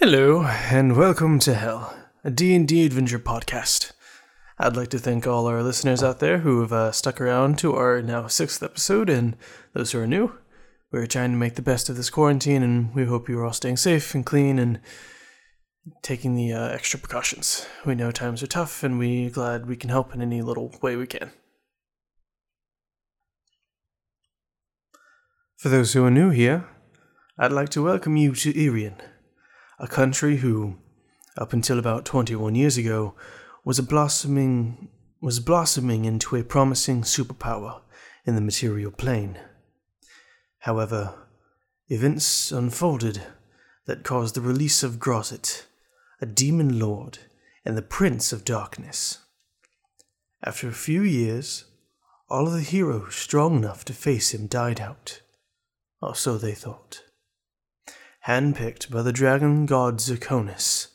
Hello, and welcome to Hell, a D&D adventure podcast. I'd like to thank all our listeners out there who have uh, stuck around to our now sixth episode, and those who are new. We're trying to make the best of this quarantine, and we hope you are all staying safe and clean and taking the uh, extra precautions. We know times are tough, and we're glad we can help in any little way we can. For those who are new here, I'd like to welcome you to Irian, a country who, up until about 21 years ago, was a blossoming was blossoming into a promising superpower in the material plane. However, events unfolded that caused the release of Grozit, a demon lord and the prince of darkness. After a few years, all of the heroes strong enough to face him died out, or so they thought handpicked by the dragon god Zirconis,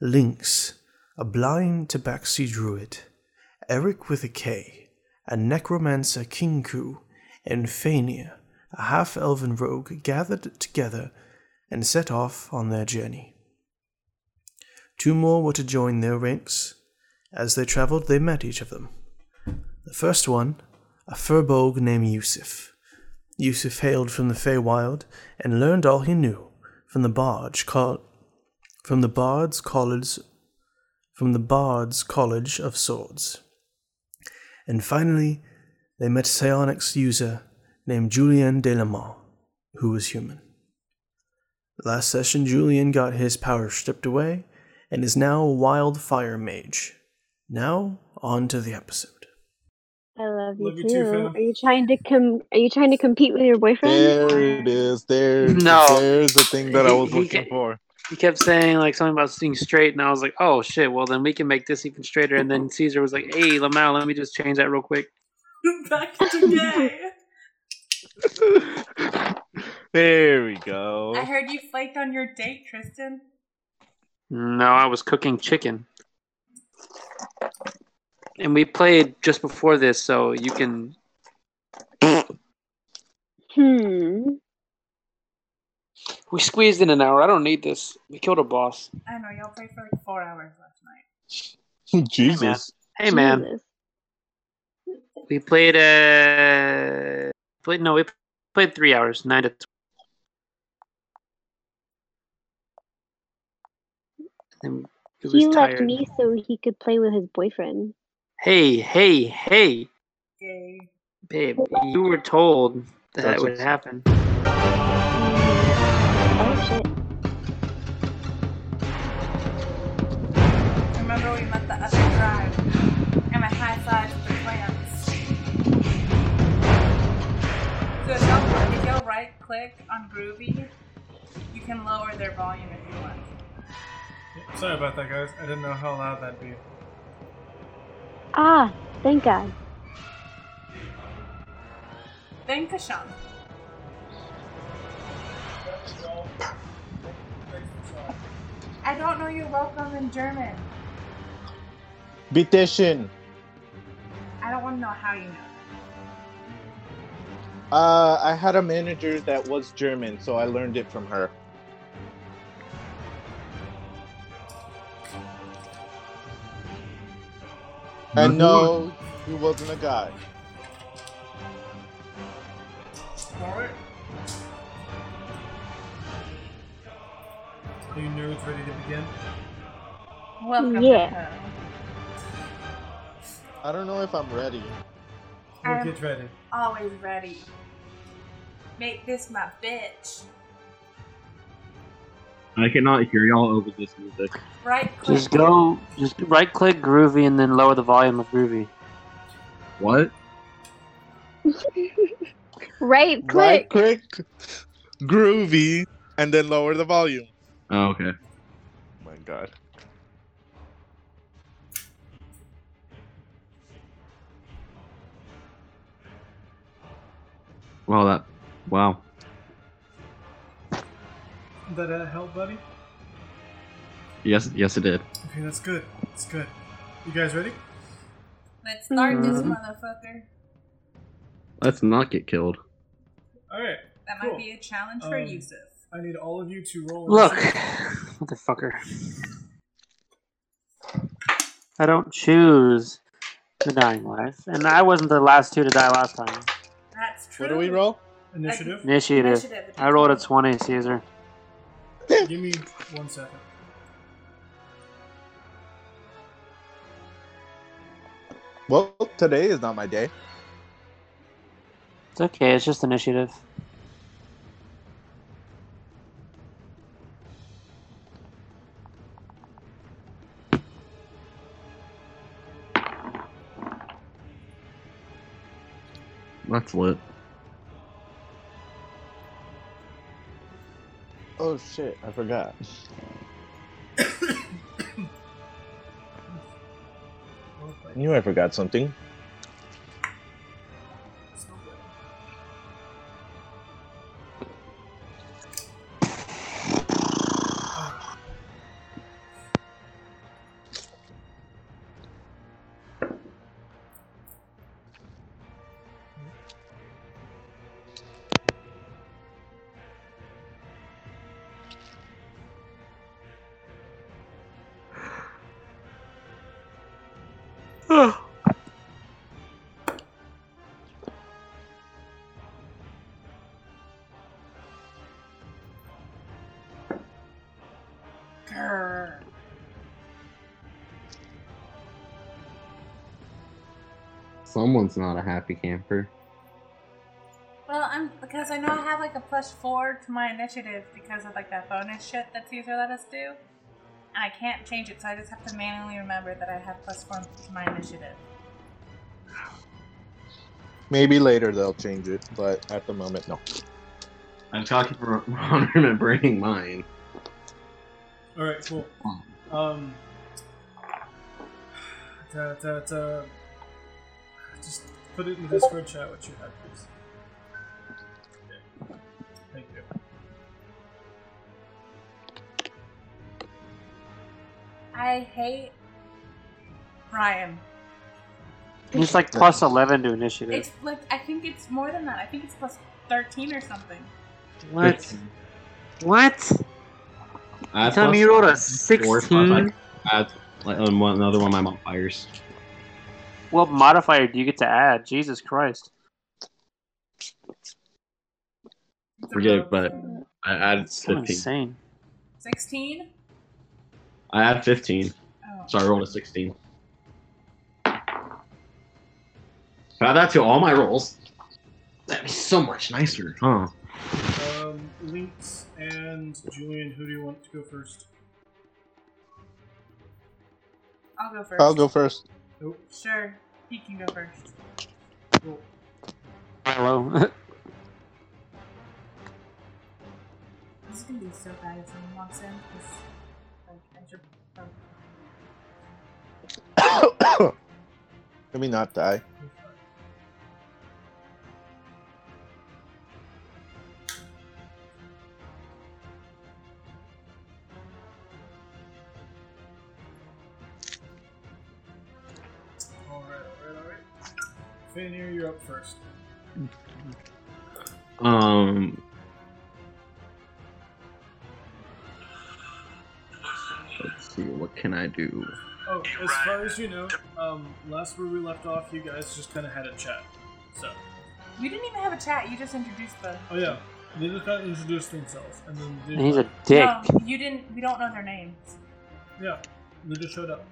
Lynx, a blind tabaxi druid, Eric with a K, a necromancer Kinku, and Fania, a half elven rogue, gathered together and set off on their journey. Two more were to join their ranks. As they traveled, they met each of them. The first one, a furbolg named Yusuf. Yusuf hailed from the Feywild and learned all he knew from the Barge col- from the Bard's College from the Bard's College of Swords. And finally, they met psionics user named Julien Delamont, who was human. Last session, Julien got his power stripped away and is now a wildfire mage. Now, on to the episode. I love you Love you too. too, are you trying to com? Are you trying to compete with your boyfriend? There it is. There, No. there's the thing that I was He- he looking ca- for. He kept saying like something about being straight, and I was like, "Oh shit! Well, then we can make this even straighter." And then Caesar was like, "Hey, Lamau, let me just change that real quick." Back to gay. there we go. I heard you flaked on your date, Tristan. No, I was cooking chicken, and we played just before this, so you can. Hmm. We squeezed in an hour. I don't need this. We killed a boss. I know, y'all played for like four hours last night. Jesus. Hey man, Jesus. we played uh played no, we played three hours, nine to. 12. And it He left tired. me so he could play with his boyfriend. Hey, hey, hey, Gay. babe! You were told that That's would what's- happen. Oh shit. Remember we met the other tribe and I high fived the plants. So if y'all, if y'all right click on Groovy, you can lower their volume if you want. Sorry about that, guys. I didn't know how loud that'd be. Ah, thank God. Thank Kashan. I don't know you're welcome in German. Bitteschön. I don't want to know how you know. Uh, I had a manager that was German, so I learned it from her. And no, he wasn't a guy. Alright. Are you nerds ready to begin? Welcome Yeah. to hell. I don't know if I'm ready. We'll I'm- get ready. Always ready. Make this my bitch. I cannot hear y'all over this music. Right click. Just go, just right click Groovy and then lower the volume of Groovy. What? Right click. Right click. click, groovy, and then lower the volume. Oh, okay. Oh my god. Wow, that. Wow. Did that uh, help, buddy? Yes, yes, it did. Okay, that's good. That's good. You guys ready? Let's start this Mhm. motherfucker. Let's not get killed. Alright. That Cool. might be a challenge for Um, Yusuf. I need all of you to roll. Look, initiative. Motherfucker. I don't choose the dying life. And I wasn't the last two to die last time. That's true. What do we roll? Initiative. Initiative. Initiative. I rolled a 20, Caesar. Give me one second. Well, today is not my day. It's okay, it's just initiative. That's lit. Oh shit, I forgot. I knew I forgot something. Someone's not a happy camper. Well, I'm because I know I have like a plus four to my initiative because of like that bonus shit that Caesar let us do, I can't change it, so I just have to manually remember that I have plus four to my initiative. Maybe later they'll change it, but at the moment, no. I'm talking from remembering mine. All right, cool. Um, ta, ta, ta. Just put it in the Discord chat what you have, please. I hate Ryan. He's like plus 11 to initiative. It's like I think it's more than that. I think it's plus thirteen or something. What? What? I Tell me you rolled a four, plus I 16? add like on one, another one of my modifiers. What modifier do you get to add? Jesus Christ. Forget it, but I added So 15. insane. Sixteen. I had 15, Oh. so I rolled a 16. Add that to all my rolls. That'd be so much nicer, huh? Um, Lynx and Julian, who do you want to go first? I'll go first. I'll go first. Nope. Sure, he can go first. Cool. Hello. This is gonna be so bad if someone walks in. Let me not die. Fanir, you're up first. Um. See, what can I do? Oh, as far as you know, um, last where we left off, you guys just kind of had a chat. So, We didn't even have a chat. You just introduced the. oh yeah, they just got introduced themselves, and then they, And he's a dick. No, you didn't. We don't know their names. yeah, they just showed up.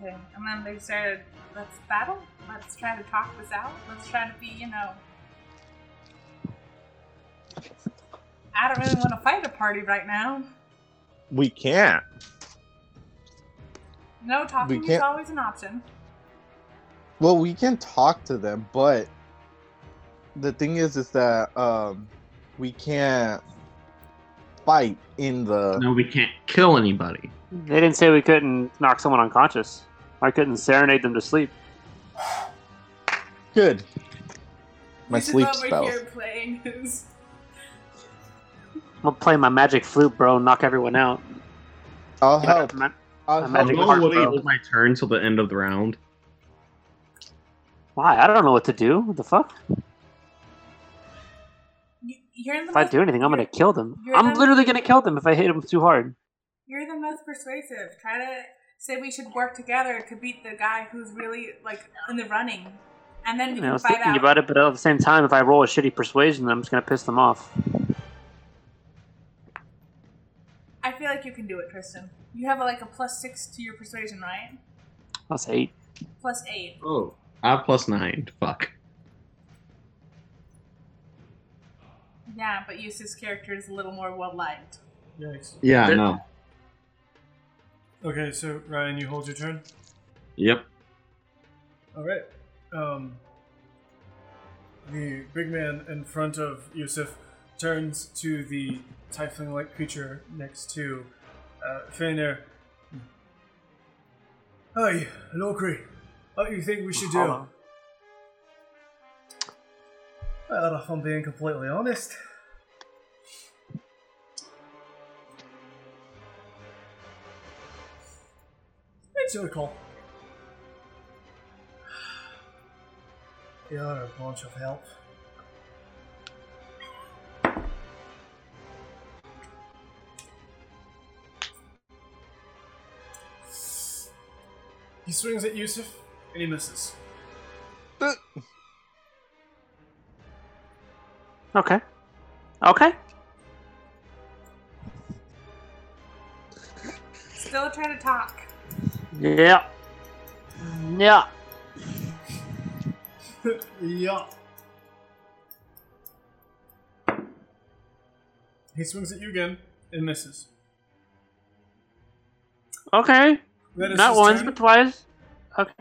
Okay, and then they said, "Let's battle. Let's try to talk this out. Let's try to be, you know." I don't really want to fight a party right now. We can't. No, talking is can't- always an option. Well, we can talk to them, but the thing is, is that um, we can't fight in the. No, we can't kill anybody. They didn't say we couldn't knock someone unconscious. I couldn't serenade them to sleep. Good. My This sleep over spells. here playing his. I'm gonna play my magic flute, bro, and knock everyone out. I'll help. Ma- I'll a help. magic I'm heart, going to bro. hold my turn till the end of the round. Why? I don't know what to do. What the fuck? You- You're the If I do anything, I'm gonna kill them. I'm the- literally gonna kill them if I hit them too hard. You're the most persuasive. Try to say we should work together to beat the guy who's really like in the running, and then we I can was fight thinking out. about it, but at the same time, if I roll a shitty persuasion, I'm just gonna piss them off. I feel like you can do it, Tristan. You have like a plus six to your persuasion, right? Eight. Plus eight. Oh, I have plus nine. Fuck. Yeah, but Yusuf's character is a little more well liked. Yikes. Yeah, I know. Okay, so Ryan, you hold your turn. Yep. All right. Um, the big man in front of Yusuf turns to the tiefling-like creature next to uh, Fenrir. Hi, Lokri. What do you think we should do? Well, if I'm being completely honest, it's your call. You're a bunch of help. He swings at Yusuf and he misses. Okay. Okay. Still trying to talk. Yeah. Yeah. yeah. He swings at you again and misses. Okay. That is Not once, turn. but twice. Okay.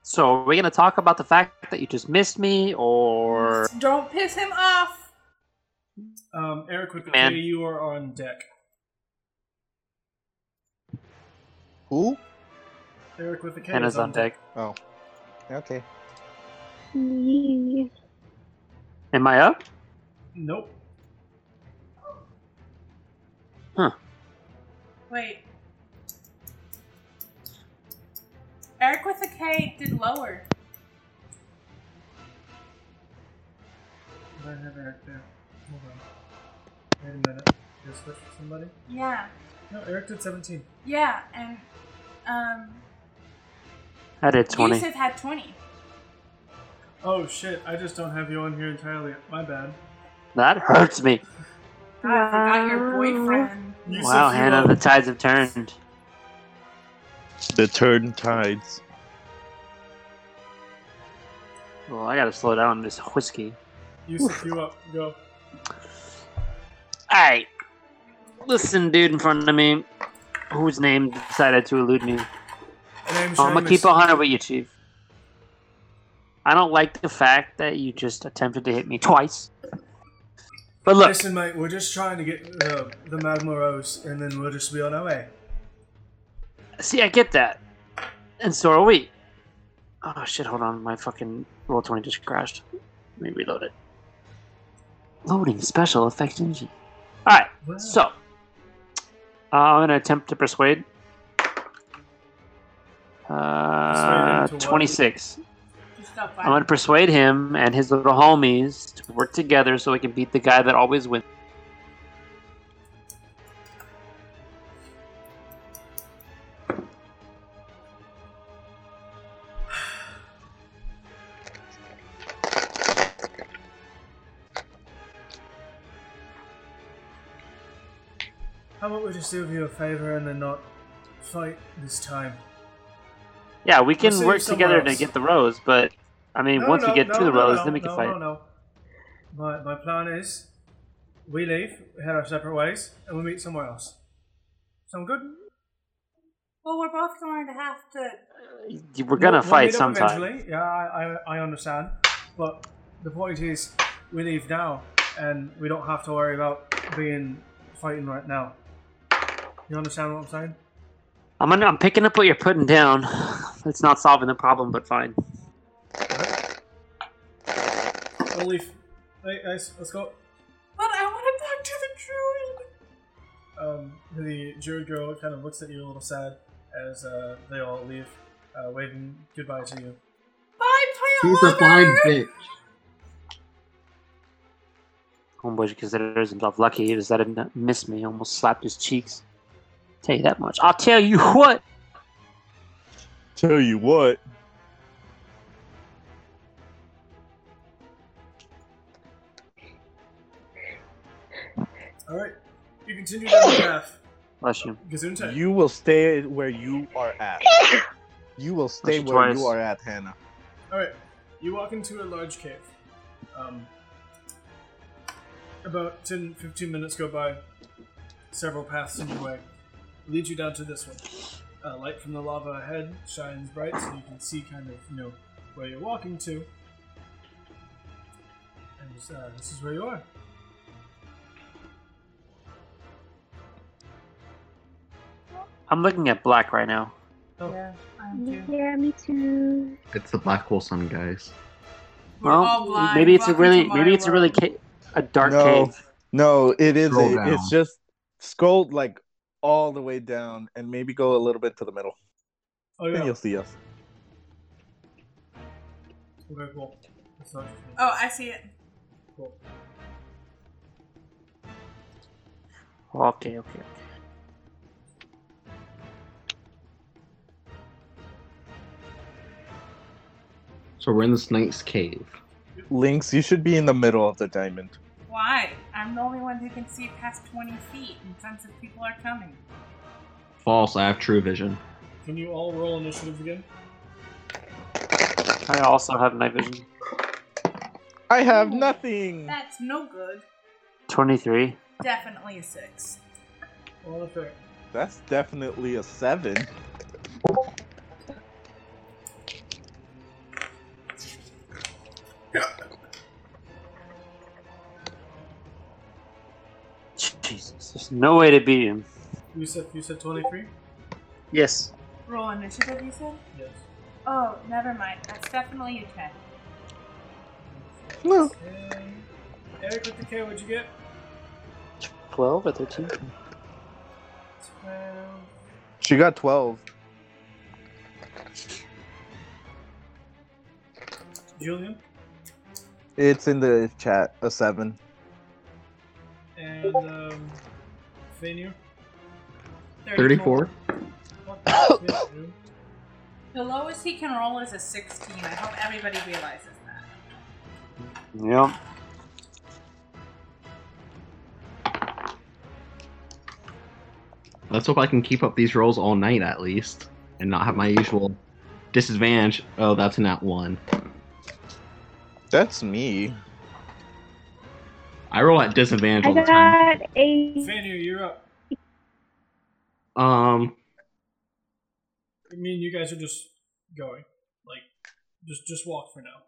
So, are we going to talk about the fact that you just missed me, or Don't piss him off. Um, Eric with the Man. K, you are on deck. Who? Eric with the K Hannah's is on deck? Oh. Okay. Yee. Am I up? Nope. Huh. Wait. Eric with a K did lower. I have Eric there. Hold on. Wait a minute. Did I switch with somebody? Yeah. No, Eric did 17. Yeah, and um I did 20. Yusuf had twenty. Oh shit, I just don't have you on here entirely. My bad. That hurts me. God, I forgot your boyfriend. Yusuf, Wow, Hannah, are- the tides have turned. The turn tides. Well, I gotta slow down on this whiskey. Yusuf, you up. Go. Alright. Listen, dude in front of me, whose name decided to elude me. I'm gonna keep a hundred with you, Chief. I don't like the fact that you just attempted to hit me twice. But look, Listen, mate, we're just trying to get uh, the magma rose, and then we'll just be on our way. see, I get that, and so are we. Oh shit! Hold on, my fucking roll twenty just crashed. Let me reload it. Loading special effects engine. All right, Wow. so uh, I'm gonna attempt to persuade. Uh, twenty-six. I'm gonna persuade him and his little homies to work together so we can beat the guy that always wins. How about we just do you a favor and then not fight this time? Yeah, we can We'll work you somewhere together to get the rose, but I mean, No, once no, we get no, to the no, rose, no, then we can no, fight. No, no, My, my plan is we leave, we head our separate ways, and we meet somewhere else. Sound good? Well, we're both going to have to. Uh, we're gonna We'll- we'll fight meet up sometime. Eventually. Yeah, I, I, I understand. But the point is, we leave now, and we don't have to worry about being fighting right now. You understand what I'm saying? I'm gonna, I'm picking up what you're putting down. It's not solving the problem, but fine. We'll leave. Hey guys, let's go. But I want to talk to the druid. Um, the jury girl kind of looks at you a little sad as uh, they all leave. uh, waving goodbye to you. Bye, She's plant a fine lover! bitch. Homeboy considers himself lucky he just didn't miss me. Almost slapped his cheeks. Tell you that much. I'll tell you what. Tell you what. All right, you continue down the path. Bless you. Gesundheit. You will stay where you are at. You will stay Push it where twice. you are at, Hannah. All right, you walk into a large cave. Um, about 10, 15 minutes go by. Several paths in your way. Leads you down to this one. Uh, light from the lava ahead shines bright, so you can see kind of, you know, where you're walking to. And uh, this is where you are. I'm looking at black right now. Oh, Yeah, I'm too. Yeah, me too. It's the Black Hole Sun, guys. We're all Well, blind. maybe it's a really, maybe my it's a really ca- a dark No. cave. No, it is. Scroll A, it's just scroll like all the way down and maybe go a little bit to the middle. oh Then yeah. you'll see us. Okay, cool. Oh, I see it. cool. Okay, okay, okay. So we're in the Snake's Cave. Lynx, you should be in the middle of the diamond. Why? I'm the only one who can see past 20 feet and sense if people are coming. False, I have true vision. Can you all roll initiative again? I also have night vision. I have nothing. That's no good. Twenty-three. Definitely a six. Roll a fair. That's definitely a seven. No way to beat him. You said you said twenty three. Yes. Roll initiative, you said? Yes. Oh, never mind. That's definitely a 10. No. And Eric with the K, what'd you get? Twelve or thirteen. Twelve. She got twelve. Julian It's in the chat. A seven. and um, Fenir. 34? Fuck, Fenir. The lowest he can roll is a 16. I hope everybody realizes that. Yep. Let's hope I can keep up these rolls all night at least, and not have my usual disadvantage. Oh, that's not one. That's me. I roll at disadvantage I all the time. got a. Fenir, you're up. Um, I mean, you guys are just going. Like, just just walk for now.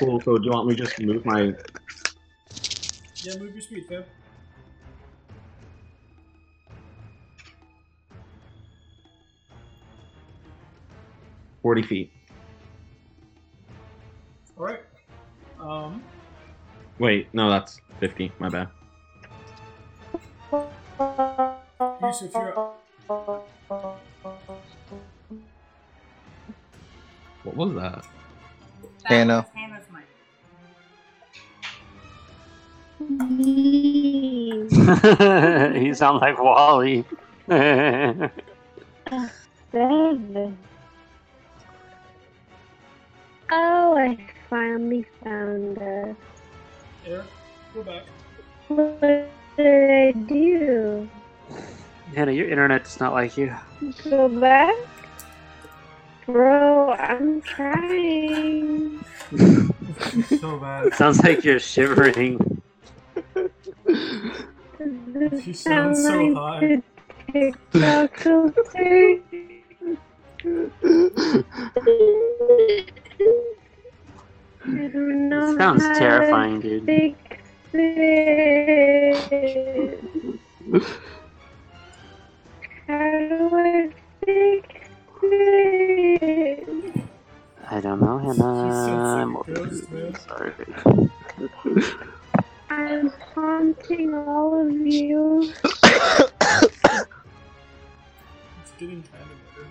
cool. So do you want me to just move my? Yeah, move your speed, fam. Forty feet. All right. Um, Wait, no, that's fifty. My bad. Yusuf, you're up. What was that? That Hannah. was Hannah's mic. you sound like Wally. Seven. Oh, I finally found us. Eric, go back. What did I do? Hannah, your internet's not like you. Go back? Bro, I'm trying. So bad. Sounds like you're shivering. This You sound so sound high. TikTok filter. I don't know It sounds how to terrifying, dude. Fix it. How do I fix it? I don't know, Hannah. I'm like a sorry. I'm haunting all of you. It's getting kind of better.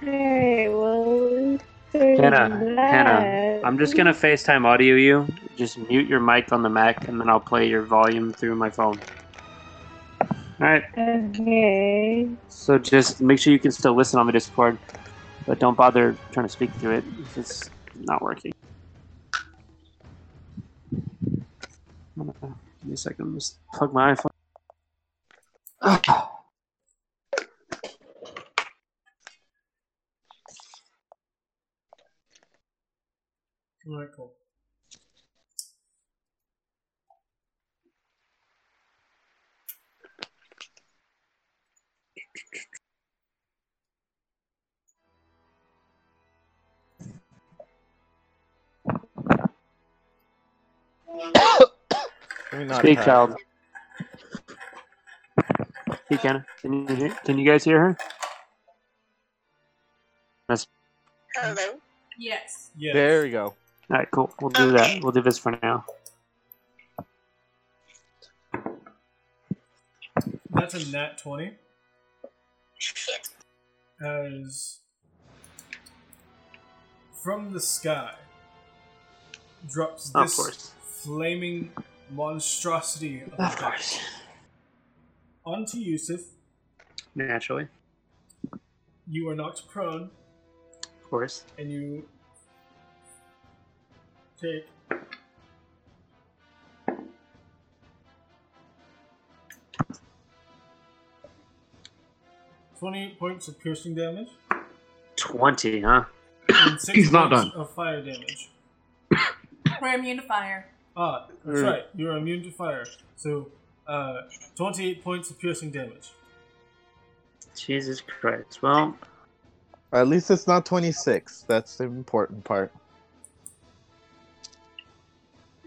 Hey, well, there's Hannah, that. Hannah, I'm just gonna FaceTime audio you. Just mute your mic on the Mac, and then I'll play your volume through my phone. All right. Okay. So just make sure you can still listen on the Discord, but don't bother trying to speak through it if it's not working. Give me a second. Just plug my iPhone. Alright, cool. Speak, Pat. child. Speak, Anna. Can you hear? Can you guys hear her? That's Hello. Yes. Yeah. There we go. All right. Cool. We'll do that. We'll do this for now. That's a nat 20 Shit. as from the sky drops this course. flaming monstrosity of Of course. onto Yusuf. Naturally. You are knocked prone Of course. and you take twenty-eight points of piercing damage Twenty, huh? and six He's not points done. of fire damage. We're immune to fire. Ah, that's Mm. right. You're immune to fire. So, uh, twenty-eight points of piercing damage. Jesus Christ. Well, At least it's not 26. That's the important part.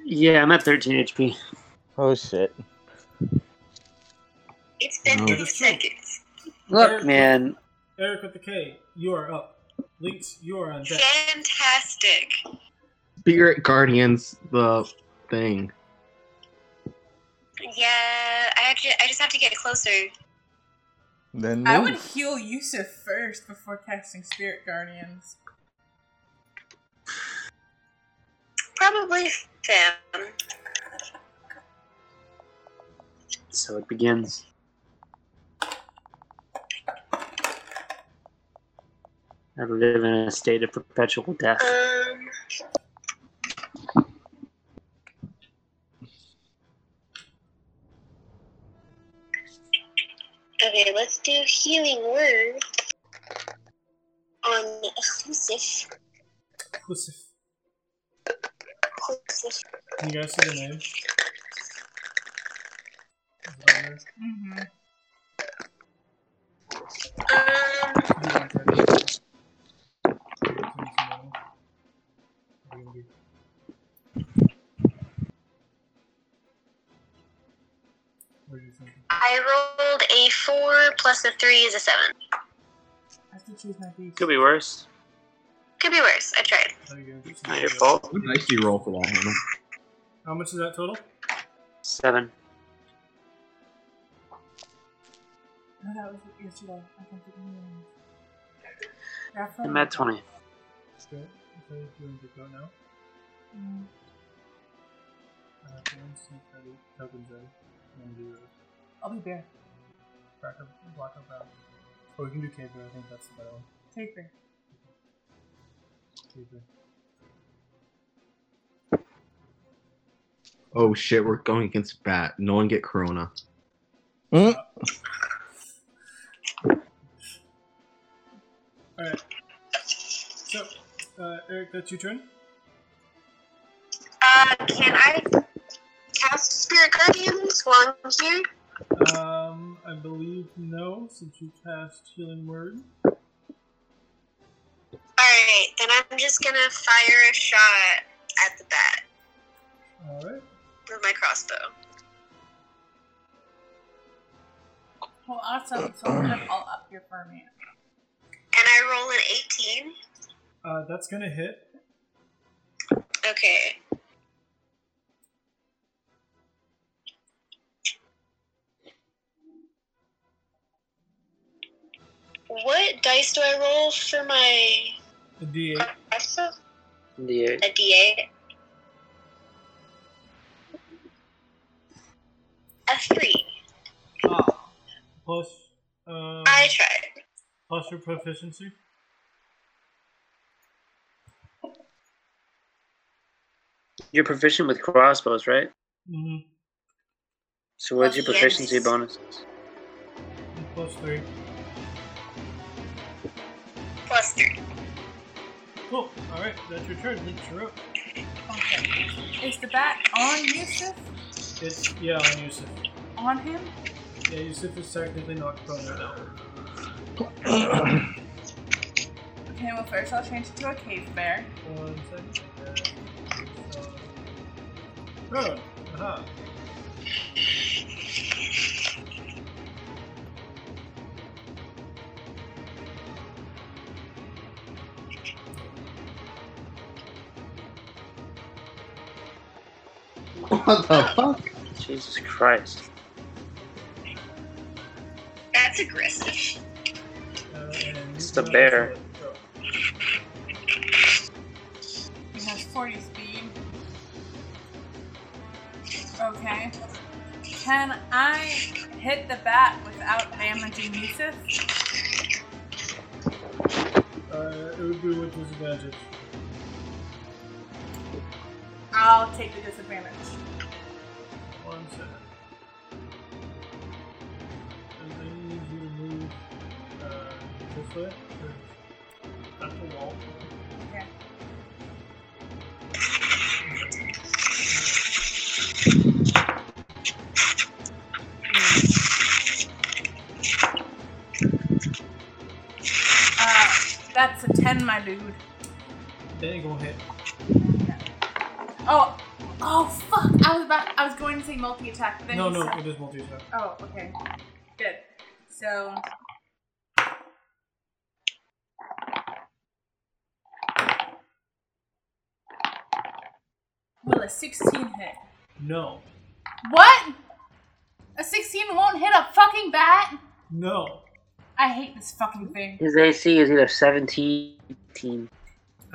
Yeah, I'm at 13 HP. Oh shit. It's been oh. No. two seconds. Look, man. Eric with the K, you are up. Lynx, you are on deck. Fantastic. Spirit Guardians, the thing. Yeah, I actually I just have to get closer. Then I would heal Yusuf first before casting Spirit Guardians. Probably Sam. So it begins. I live in a state of perpetual death. Um. Okay, let's do healing word on Yusuf. Inclusive. Yusuf. Can you guys see the name? Is it on there? Mm-hmm. Um. Do you want that? Can you see the name? Are you gonna be- What do you think? I rolled a four plus a three is a seven. I have to choose my beast. Could be worse. Could be worse. I tried. How you gonna Not your fault. What dice do you roll for that, Hannah? How much is that total? Seven. No, that was yesterday. I can't think of the name. Raphael? I'm at 20. Okay, okay, do you want to go now? Mm. Uh, for instance, ready, tokens ready. And do I'll be bear. black or black or brown. Or we can do caper, I think that's the better one. Take bear. Caper. Oh shit, we're going against Bat. No one get Corona. Mm. Alright. So, uh, Eric, that's your turn. Uh, can I cast Spirit Guardians while I'm here? Um, I believe no, since you cast Healing Word. Alright, then I'm just gonna fire a shot at the bat Alright. with my crossbow. Well, awesome. So I'm gonna all up here for a minute. And I roll an 18. Uh, that's gonna hit. Okay. What dice do I roll for my The D8. also The a D8? A three. Ah. Plus, uh, I tried. plus your proficiency. You're proficient with crossbows, right? Mm-hmm. So what's your Yes. proficiency bonus? Plus three. Plus three. Cool. Alright, that's your turn. Lynx, you're up. Okay. Is the bat on Yusuf? It's, yeah, on Yusuf. On him? Yeah, Yusuf is technically not prone right now. Okay, well, first I'll change it to a cave bear. One second. Uh, oh, aha. What the fuck? Jesus Christ. That's aggressive. Uh, It's you the bear. also- so, He has 40 speed. Okay. Can I hit the bat without damaging Yusuf? Uh, it would be with disadvantage. I'll take the disadvantage. Or At the wall. Okay. Uh, that's a 10, my dude. Then you go hit. Oh, oh fuck! I was about, I was going to say multi attack, but then No, you no, said- it is multi attack. Oh, okay. Good. So. Will a 16 hit? No. What? A 16 won't hit a fucking bat? No. I hate this fucking thing. His AC is either 17, 18.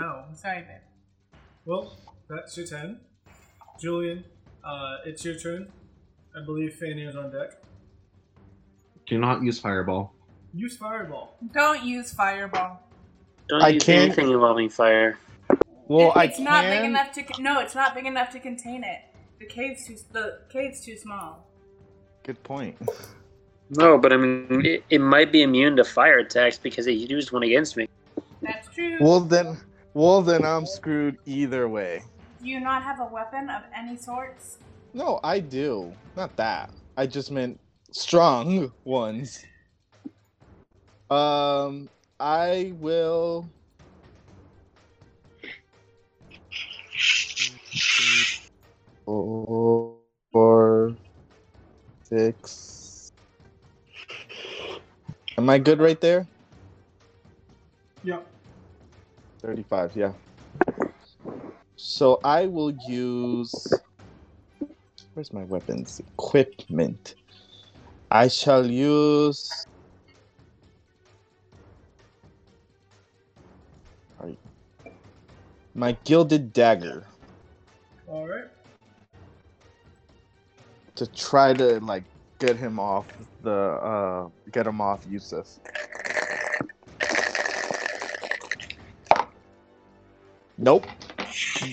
Ow. Sorry, babe. Well, that's your turn. Julian, uh, it's your turn. I believe Fanny is on deck. Do not use fireball. Use fireball. Don't use fireball. Don't I use can't- anything involving fire. Well, It- I it's can. not big enough to. No, it's not big enough to contain it. The cave's too. The cave's too small. Good point. No, but I mean, it, it might be immune to fire attacks because it used one against me. That's true. Well then, well then, I'm screwed either way. Do you not have a weapon of any sorts? No, I do. Not that. I just meant strong ones. Um, I will. Four, four, six. Am I good right there? Yep. 35, yeah. So I will use. Where's my weapons? Equipment. I shall use. My gilded dagger Alright. to try to like get him off the uh get him off Yusuf. Nope.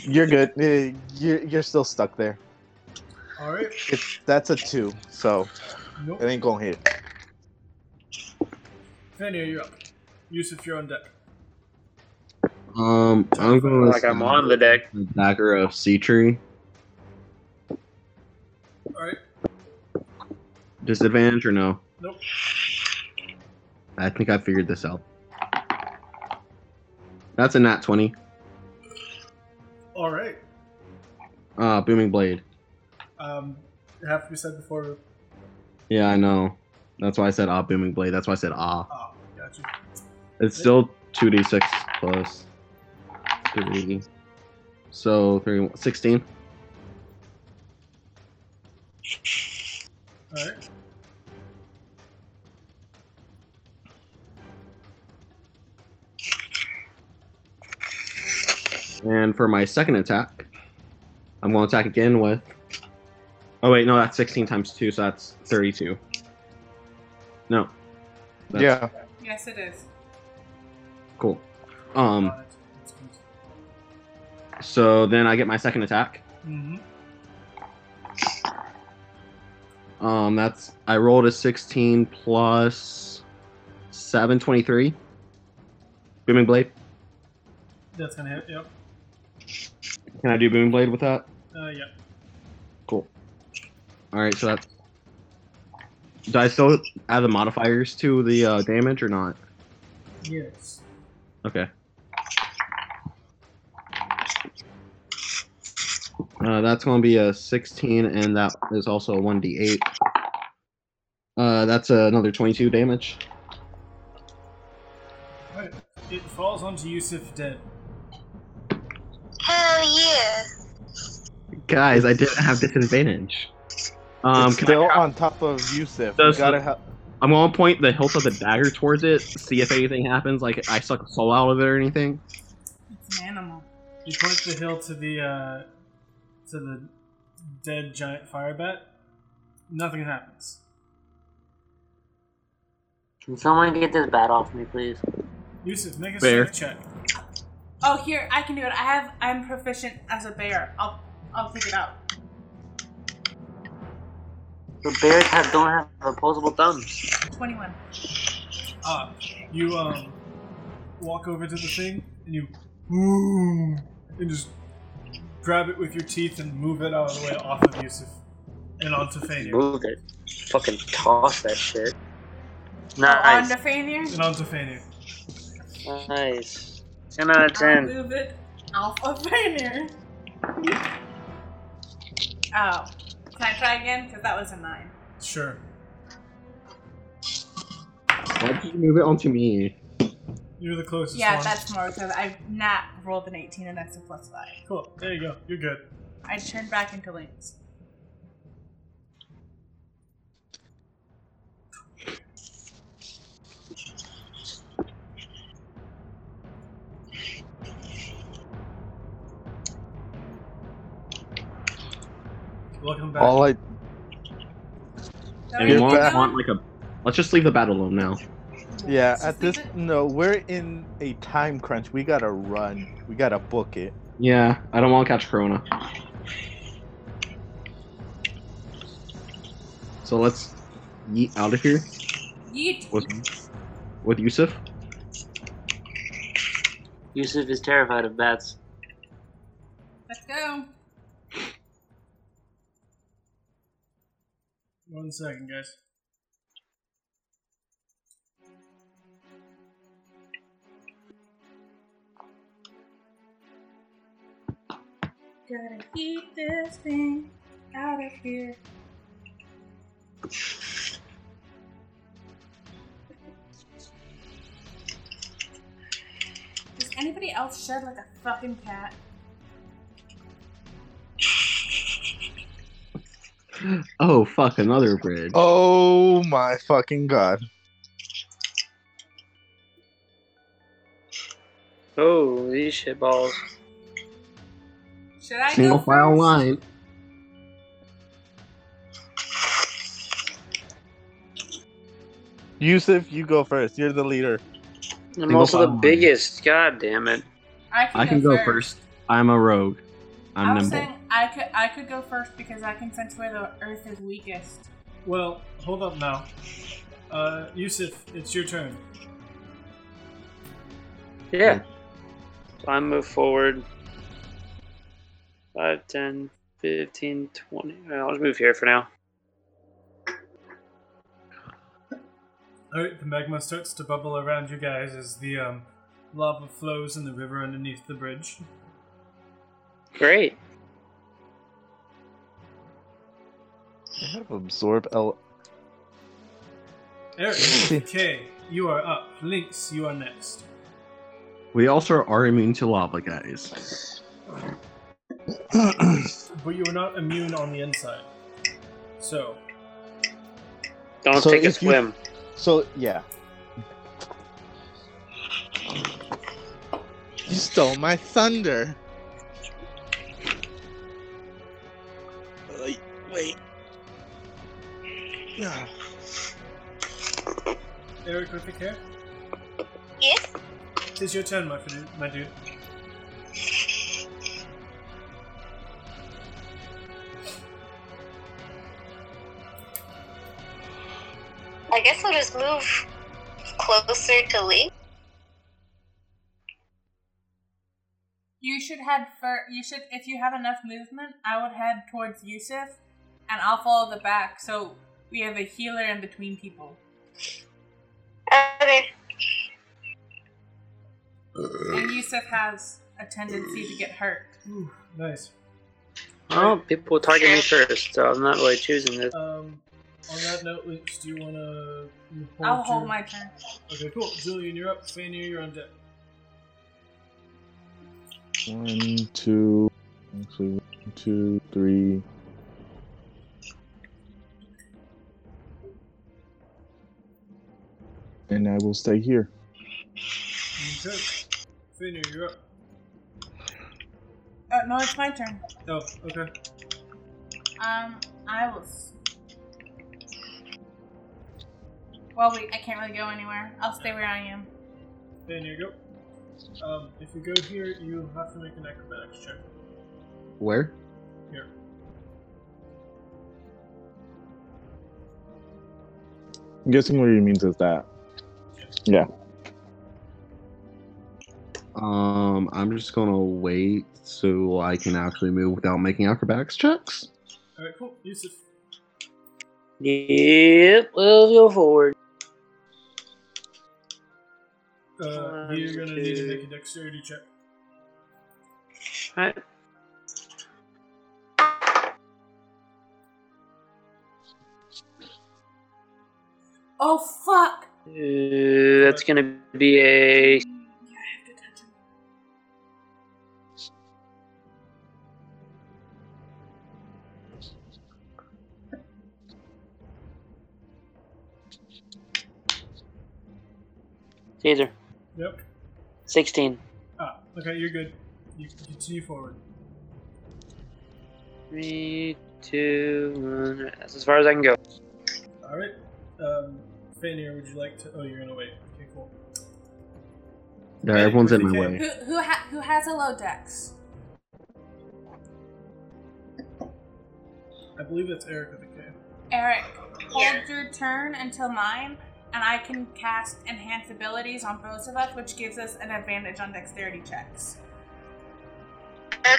You're good. Eh, You're, you're still stuck there. Alright. It's that's a two, so Nope. it ain't gonna hit. Fanny, you're up. Yusuf, you're on deck. Um, I'm going Like I'm on the deck. the dagger of sea tree. Alright. Disadvantage or no? Nope. I think I figured this out. That's a nat twenty. Alright. Uh, booming blade. Um, it have to be said before. Yeah, I know. That's why I said ah booming blade. That's why I said ah. Ah, gotcha. It's still two d six plus three. So three, 16. All right. And for my second attack, I'm going to attack again with. Oh wait, no, that's 16 times two, so that's 32. No. That's... Yeah. Yes, it is. Cool. Um, so then I get my second attack. Mhm. Um, that's I rolled a 16 plus 7, 23. Booming blade. That's gonna hit. Yep. Can I do booming blade with that? Uh, yeah. Cool. All right, so that's. Do I still add the modifiers to the uh, damage or not? Yes. Okay. Uh, that's going to be a 16, and that is also a 1d8. Uh, that's another 22 damage. Alright. It falls onto Yusuf dead. Hell yeah. Guys, I didn't have disadvantage. Um, it's can still I, on top of Yusuf. You Does gotta the- have. I'm going to point the hilt of the dagger towards it, see if anything happens, like I suck a soul out of it or anything. It's an animal. You point the hill to the uh, to the dead giant fire bat. Nothing happens. Can someone get this bat off me, please? Yusuf, make a Fair. strength check. Oh, here I can do it. I have. I'm proficient as a bear. I'll. I'll take it out. The bears have don't have opposable thumbs. Twenty-one. Ah, you um walk over to the thing and you "Ooh," and just grab it with your teeth and move it out of the way off of Yusuf and onto Fainir. Move it. Fucking toss that shit. Oh, on Nice. the Fainir. And onto Fainir. Nice. 10 out of I'll 10. move it off of Fainir. Oh. Can I try again? Because that was a nine. Sure. Why did you move it onto me? You're the closest Yeah, one. that's more because I've not rolled an 18 and that's a plus five. Cool. There you go. You're good. I turned back into Lynx. Welcome back. All I Is that And where we you want, want like a. Let's just leave the battle alone now. Yeah. At this no, we're in a time crunch. We gotta run. We gotta book it. Yeah, I don't want to catch Corona. So let's yeet out of here Yeet. with with Yusuf. Yusuf is terrified of bats. Let's go. One second, guys. Gotta keep this thing out of here. Does anybody else shed like a fucking cat? Oh fuck, another bridge. Oh my fucking god! Holy shit balls. Should I Single go file first? line. Yusuf, you go first. You're the leader. I'm Single also the file line. biggest. God damn it. I can, I can go first. I'm a rogue. I'm I was nimble. saying I could I could go first because I can sense where the earth is weakest. Well, hold up now. Uh, Yusuf, it's your turn. Yeah. So I move forward 5, 10, 15, 20. Alright, I'll just move here for now. Alright, the magma starts to bubble around you guys as the um, lava flows in the river underneath the bridge. Great. I have absorb L. Eric, okay, you are up. Lynx, you are next. We also are immune to lava, guys. but you are not immune on the inside. So. Don't so take a swim. You, so, yeah. You stole my thunder. Wait. wait. Yeah. Eric, with the care? Yes? It's your turn, my, my dude. Just move closer to Lee. You should head for. You should, if you have enough movement, I would head towards Yusuf, and I'll follow the back. So we have a healer in between people. Okay. And Yusuf has a tendency to get hurt. Ooh, nice. Oh, people target me first, so I'm not really choosing this. Um, on that note, Lynx, do you want to? I'll hold my turn. Okay, cool. Julian, you're up. Fania, you're on deck. One, two, actually, one, two, three. And I will stay here. Okay. Fania, you're up. Oh no, it's my turn. Oh, okay. Um, I will. Well, wait, I can't really go anywhere. I'll stay where I am. Fania, go. Um, if you go here, you have to make an acrobatics check. Where? Here. I'm guessing what he means is that. Yeah. Um, I'm just gonna wait so I can actually move without making acrobatics checks. Alright, cool. Yusuf. Yep, let's go forward. Uh, you're gonna need to make a dexterity check. Alright. Oh fuck! Uh, that's gonna be a. Caesar. Yep. 16. Ah, okay, you're good. You can continue forward. Three, two, one. That's as far as I can go. Alright. Um, Fania, would you like to? Oh, you're gonna wait. Okay, cool. Yeah, everyone's in my way. Who who ha- who has a low dex? I believe that's Eric with the K. Eric, hold Yeah. your turn until mine, and I can cast enhance abilities on both of us, which gives us an advantage on dexterity checks.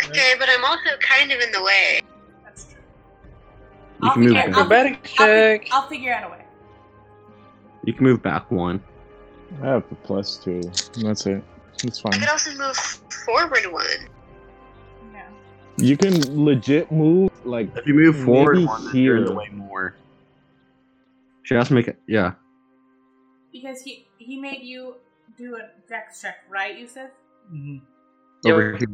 Okay, but I'm also kind of in the way. That's true. You I'll can move figure- back. I'll fi- Acrobatic I'll check. I'll figure out a way. You can move back one. I have the plus two. That's it. It's I fine. could also move forward one. Yeah. You can legit move like If you move forward Maybe one, then you're in the way more. She has to make it. Yeah. Because he he made you do a dex check, right, Yusuf? Mm-hmm. Yep. Over here.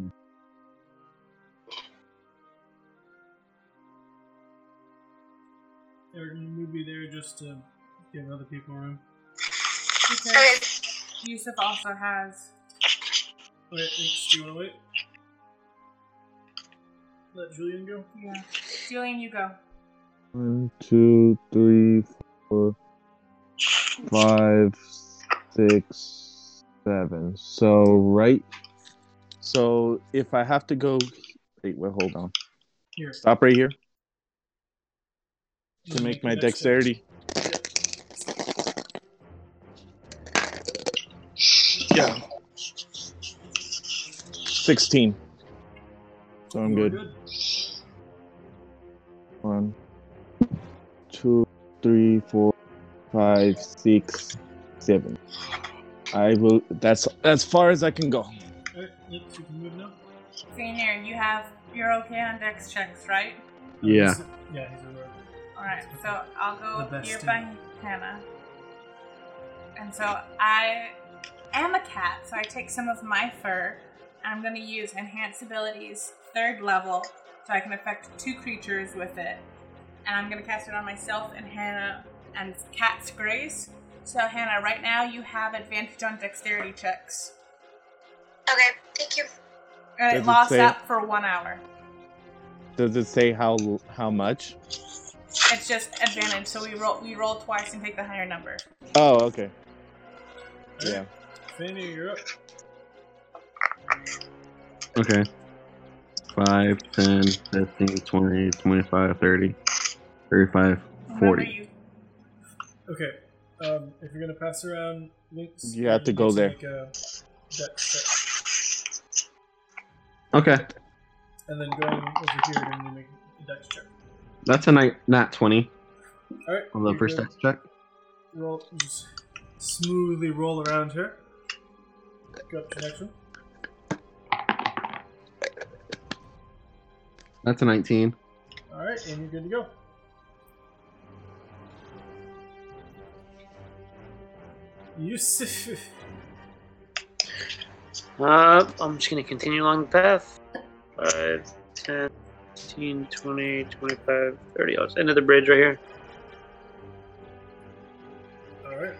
Eric, you move me there just to give other people room. Because Okay. Yusuf also has. Wait, Lynx, do you wanna wait? Let Julian go. Yeah. Julian, you go. one, two, three, four, five, six, seven. So right. So if I have to go, wait, wait, hold on. Here. Stop right here to You make my dexterity. Yeah. Sixteen. So I'm are good. One, two, three, four, five, six, seven. I will. That's as far as I can go. Alright, Lynx, you can move now. Fainir, you have. You're okay on dex checks, right? Yeah. He's- Yeah, he's a. Alright, so I'll The go best here by Hannah. And so I am a cat, so I take some of my fur, and I'm going to use Enhance Abilities, third level, so I can affect two creatures with it. And I'm going to cast it on myself and Hannah and Cat's Grace. So, Hannah, right now you have advantage on dexterity checks. Okay, thank you. And Does it it lasts say- up for one hour. Does it say how how much? It's just advantage, so we roll we roll twice and take the higher number. Oh, okay. Yeah. Fanny, you're up. Okay. 5, 10, 15, 20, 25, 30, 35, Remember 40. you Okay. Um, if you're gonna pass around Lynx, You have to go there. Make a dex check. Okay. And then going over here, you're gonna make a dex check. That's a night, nat 20 All right. on the you're first good. dex check. Roll, just smoothly roll around here. Go up to the next one. That's a 19. All right, and you're good to go. Yusuf. Uh, I'm just gonna continue along the path. 5, 10, 15, 20, 25, 30. Oh, it's end of the bridge right here. All right.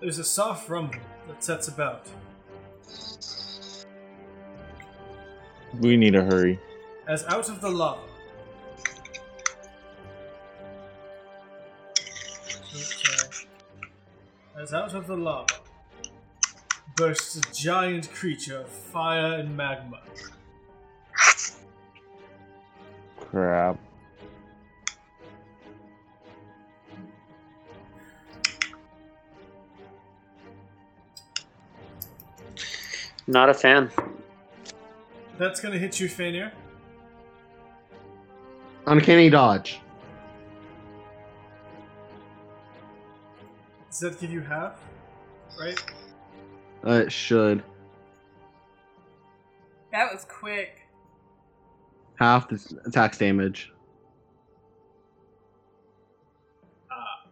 There's a soft rumble that sets about. We need a hurry. As out of the lava. As out of the lava bursts a giant creature of fire and magma. Crap. Not a fan. That's gonna hit you, Fanir. Uncanny dodge. That give you half? Right? Uh, it should. That was quick. Half the attack's damage. Ah.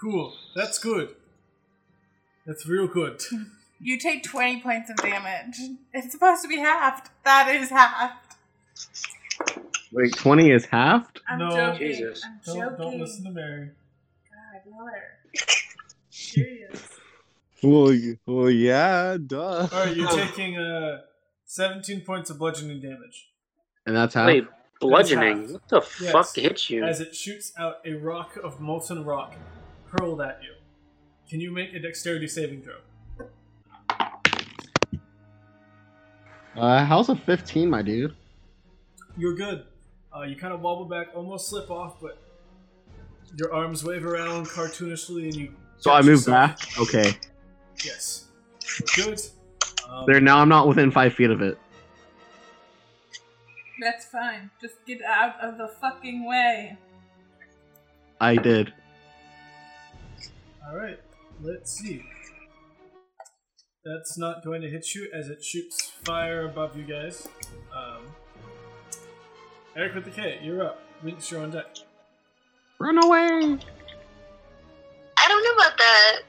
Cool. That's good. That's real good. You take 20 points of damage. It's supposed to be halved. That is halved. Wait, 20 is halved? I'm No. joking. Jesus. I'm Don't, joking. don't listen to Mary. God, Miller. Serious. Well, y- well, yeah, duh. Alright, you're taking uh, 17 points of bludgeoning damage. And that's how. Wait, bludgeoning. half. What the Yes. fuck hit you? As it shoots out a rock of molten rock hurled at you. Can you make a dexterity saving throw? Uh, how's a 15, my dude? You're good. Uh, you kind of wobble back, almost slip off, but your arms wave around cartoonishly and you. So I move yourself. back? Okay. Yes. Good. Um, There, now I'm not within 5 feet of it. That's fine. Just get out of the fucking way. I did. Alright, let's see. That's not going to hit you as it shoots fire above you guys. Um, Eric with the K, you're up. Lynx, you're on deck. Run away! I don't know about that.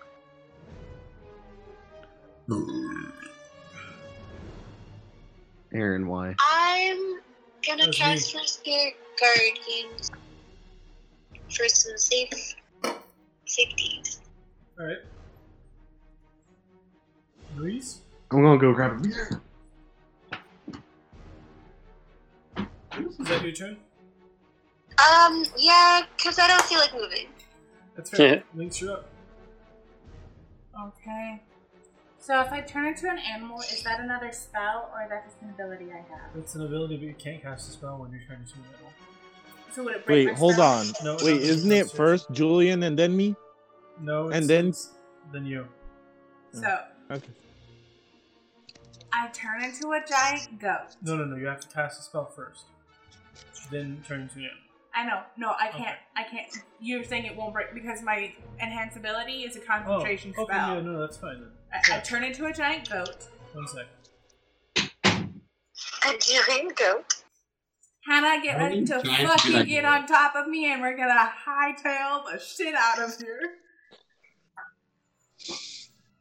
Aaron, why? I'm gonna That's cast my spirit guardians for some safe safeties. Alright. Louise? I'm gonna go grab a beer. Is that your turn? Um, yeah, because I don't feel like moving. That's fair. Yeah. Lynx, you're up. Okay. So if I turn into an animal, is that another spell or is that just an ability I have? It's an ability, but you can't cast a spell when you're trying to an animal. So would it break Wait, my hold spell? on. No, Wait, no, isn't no, it it's- first Julian and then me? No, it's, And then- then you. So Okay. I turn into a giant goat. No, no, no. You have to cast a spell first. Then turn into an animal. I know. No, I can't. Okay. I can't. You're saying it won't break because my enhance ability is a Oh, concentration okay, spell. yeah, no, that's fine then. I, I turn into a giant goat. One sec. A giant goat. Hannah, get How ready to fucking I get get? on top of me, and we're gonna hightail the shit out of here.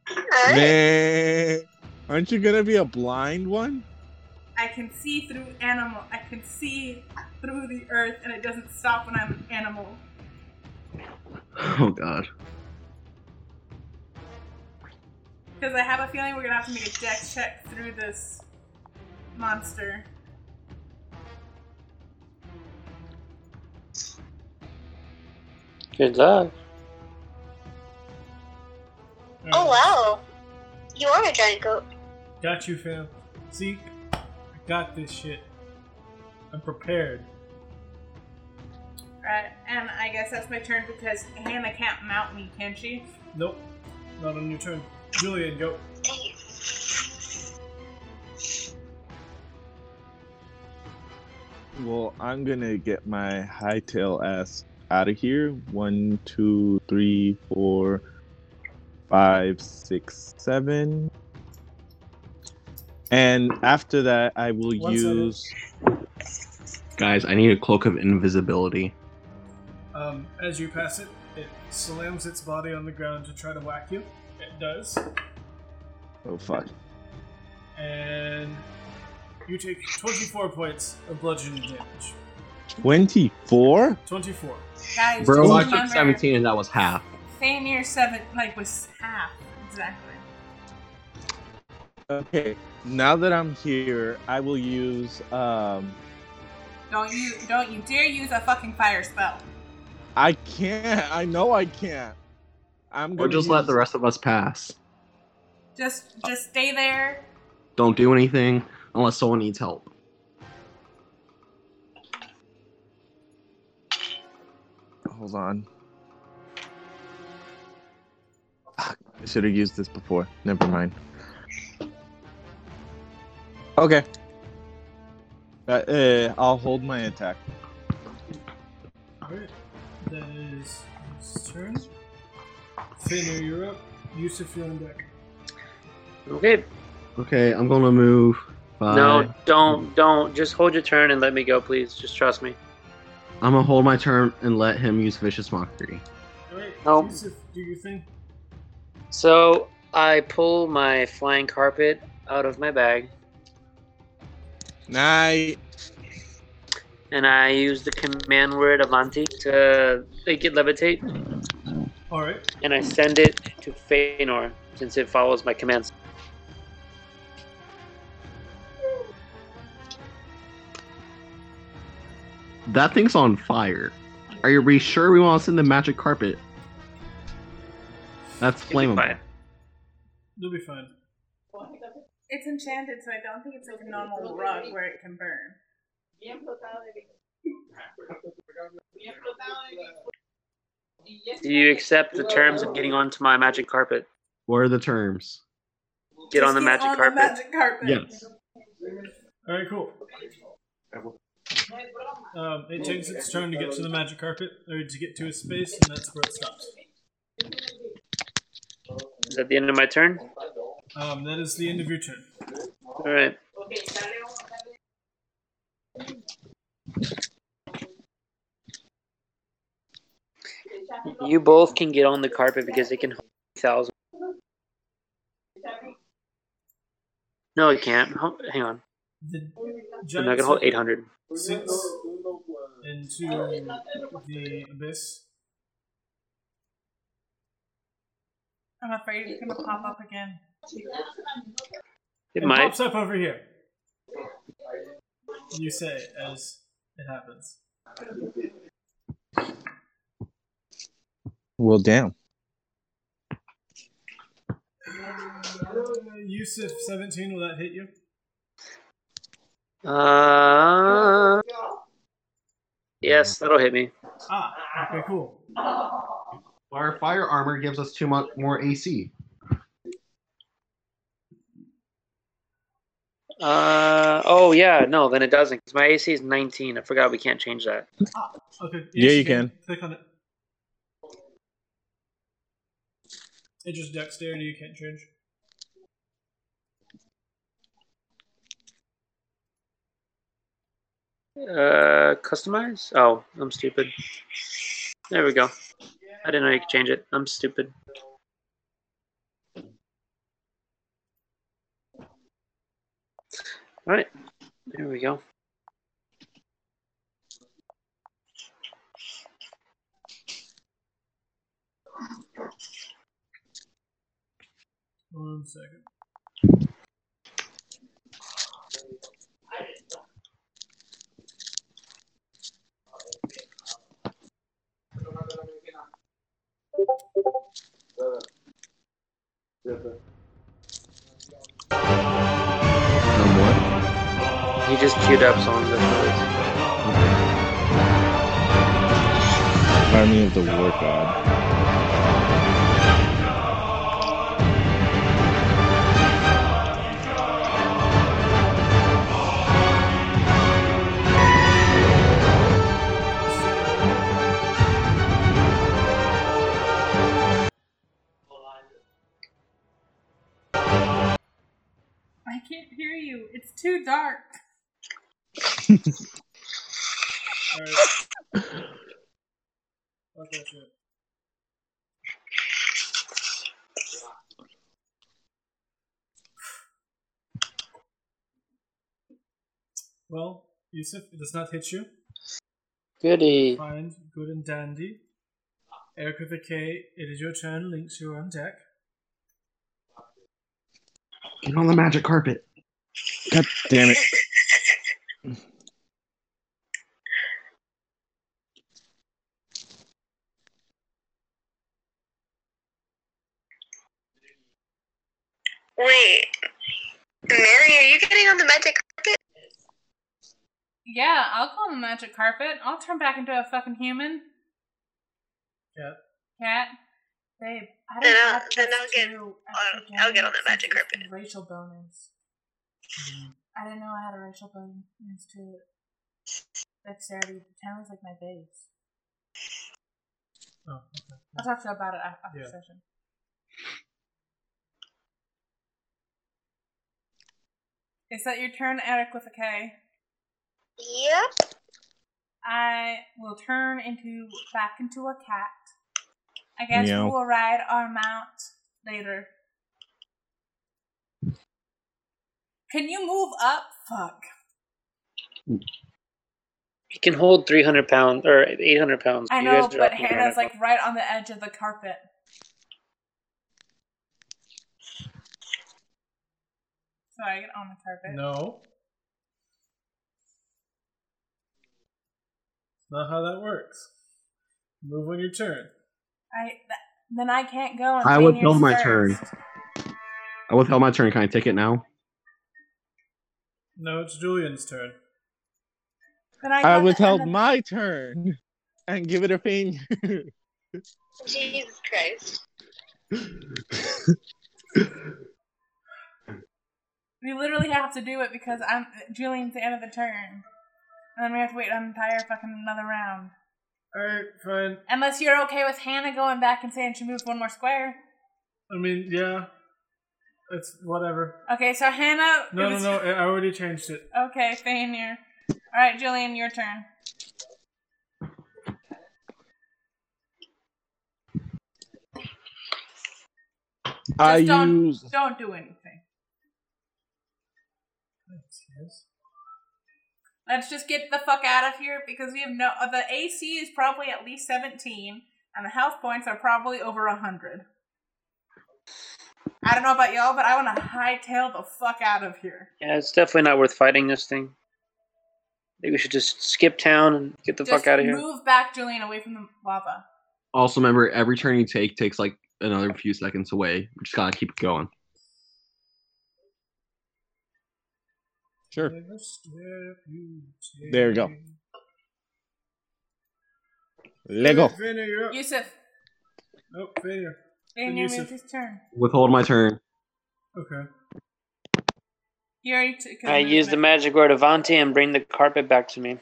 Alright. Man, aren't you gonna be a blind one? I can see through animal. I can see through the earth, and it doesn't stop when I'm an animal. Oh god. Because I have a feeling we're gonna have to make a dex check through this monster. Good luck. Oh wow, you are a giant goat. Got you, fam. See, I got this shit. I'm prepared. Right, and I guess that's my turn because Hannah can't mount me, can she? Nope, not on your turn. Julian, go. Dang. Well, I'm gonna get my hightail ass out of here. One, two, three, four, five, six, seven. And after that, I will One second. use. Guys, I need a cloak of invisibility. Um, as you pass it, it slams its body on the ground to try to whack you. It does. Oh fuck! And you take 24 points of bludgeoning damage. Twenty-four. 24. Guys, Bro, I took 17 and that was half. Fainir seven like was half exactly. Okay. Now that I'm here, I will use. Um, Don't you don't you dare use a fucking fire spell. I can't. I know I can't. I'm Or gonna just let the rest of us pass. Just just stay there. Don't do anything unless someone needs help. Hold on. I should have used this before. Never mind. Okay. Uh, uh, I'll hold my attack. Alright. That is his turn. Fainir, you're up. Yusuf, you're on deck. Okay. Okay, I'm gonna move. Five. No, don't, don't. Just hold your turn and let me go, please. Just trust me. I'm gonna hold my turn and let him use vicious mockery. Alright, No. Yusuf, do your thing. So I pull my flying carpet out of my bag Night. and I use the command word Avanti to make it levitate, Alright. and I send it to Feanor since it follows my commands. That thing's on fire. Are you we sure we want to send the magic carpet? That's It'll be flammable. fine. You'll be fine. It's enchanted, so I don't think it's like a normal rug where it can burn. Do you accept the terms of getting onto my magic carpet? What are the terms? Get Just on the magic on carpet. The magic carpet. Yes. Alright, cool. Um, it takes its turn to get to the magic carpet, or to get to a space, and that's where it stops. Is that the end of my turn? Um, that is the end of your turn. All right. You both can get on the carpet because it can hold thousand. No, it can't. Hang on. The I'm not gonna hold eight hundred. sinks into the abyss. I'm afraid it's gonna pop up again. It It might. pops up over here. You say as it happens. Well, damn. Uh, Yusuf, 17, will that hit you? Uh, yes, that'll hit me. Ah, okay, cool. Our fire armor gives us two much more AC. Uh, oh yeah, no, then it doesn't. 'cause my AC is 19. I forgot we can't change that. Okay. Yeah, you can. Click on it. It's just dexterity, you can't change. Uh, customize? Oh, I'm stupid. There we go. I didn't know you could change it. I'm stupid. Right, there we go. One second. Yeah, He just queued up songs that's Army of the War God. Alright. Fuck. Well, Yusuf, it does not hit you. Goody. Fine, good and dandy. Eric with a K, it is your turn. Lynx, you're on deck. Get on the magic carpet. God damn it. Wait, Mary, are you getting on the magic carpet? Yeah, I'll call on the magic carpet. I'll turn back into a fucking human. Cat. Cat. Babe, I don't Then I'll- then I'll get- I'll- I'll get on the magic since carpet. a Racial bonus. Mm. I didn't know I had a racial bonus to dexterity. Ten was like my base. Oh, okay. I'll talk to you about it after Yeah. session. Is that your turn, Eric with a K? Yep. I will turn into back into a cat. I guess Meow. we will ride our mount later. Can you move up? Fuck. He can hold 300 pounds or 800 pounds. I You know, guys but Hannah's like right on the edge of the carpet. So I get on the carpet. No. Not how that works. Move on your turn. I th- then I can't go. And I clean would yours my turn. I will tell my turn. Can I take it now? No, it's Julian's turn. Then I, I got the- withheld my turn and give it a finger. Jesus Christ. We literally have to do it because I'm Julian's the end of the turn, and then we have to wait an entire fucking another round. Alright, fine. Unless you're okay with Hannah going back and saying she moves one more square. I mean, yeah. It's whatever. Okay, so Hannah. No, it no, no. I already changed it. Okay, failure. All right, Julian, your turn. I don't, use don't do anything. Yes. Let's just get the fuck out of here because we have no. Uh, the AC is probably at least seventeen, and the health points are probably over hundred. I don't know about y'all, but I want to hightail the fuck out of here. Yeah, it's definitely not worth fighting this thing. I think we should just skip town and get the Just fuck out of here. move back, Julian, away from the lava. Also, remember every turn you take takes like another few seconds away. We just gotta keep going. Sure. there you take. There go. Lego. Failure. Yusuf, Nope, failure. Failure Yusuf. his turn. Withhold my turn. Okay. You already took I use the magic word Avanti and bring the carpet back to me.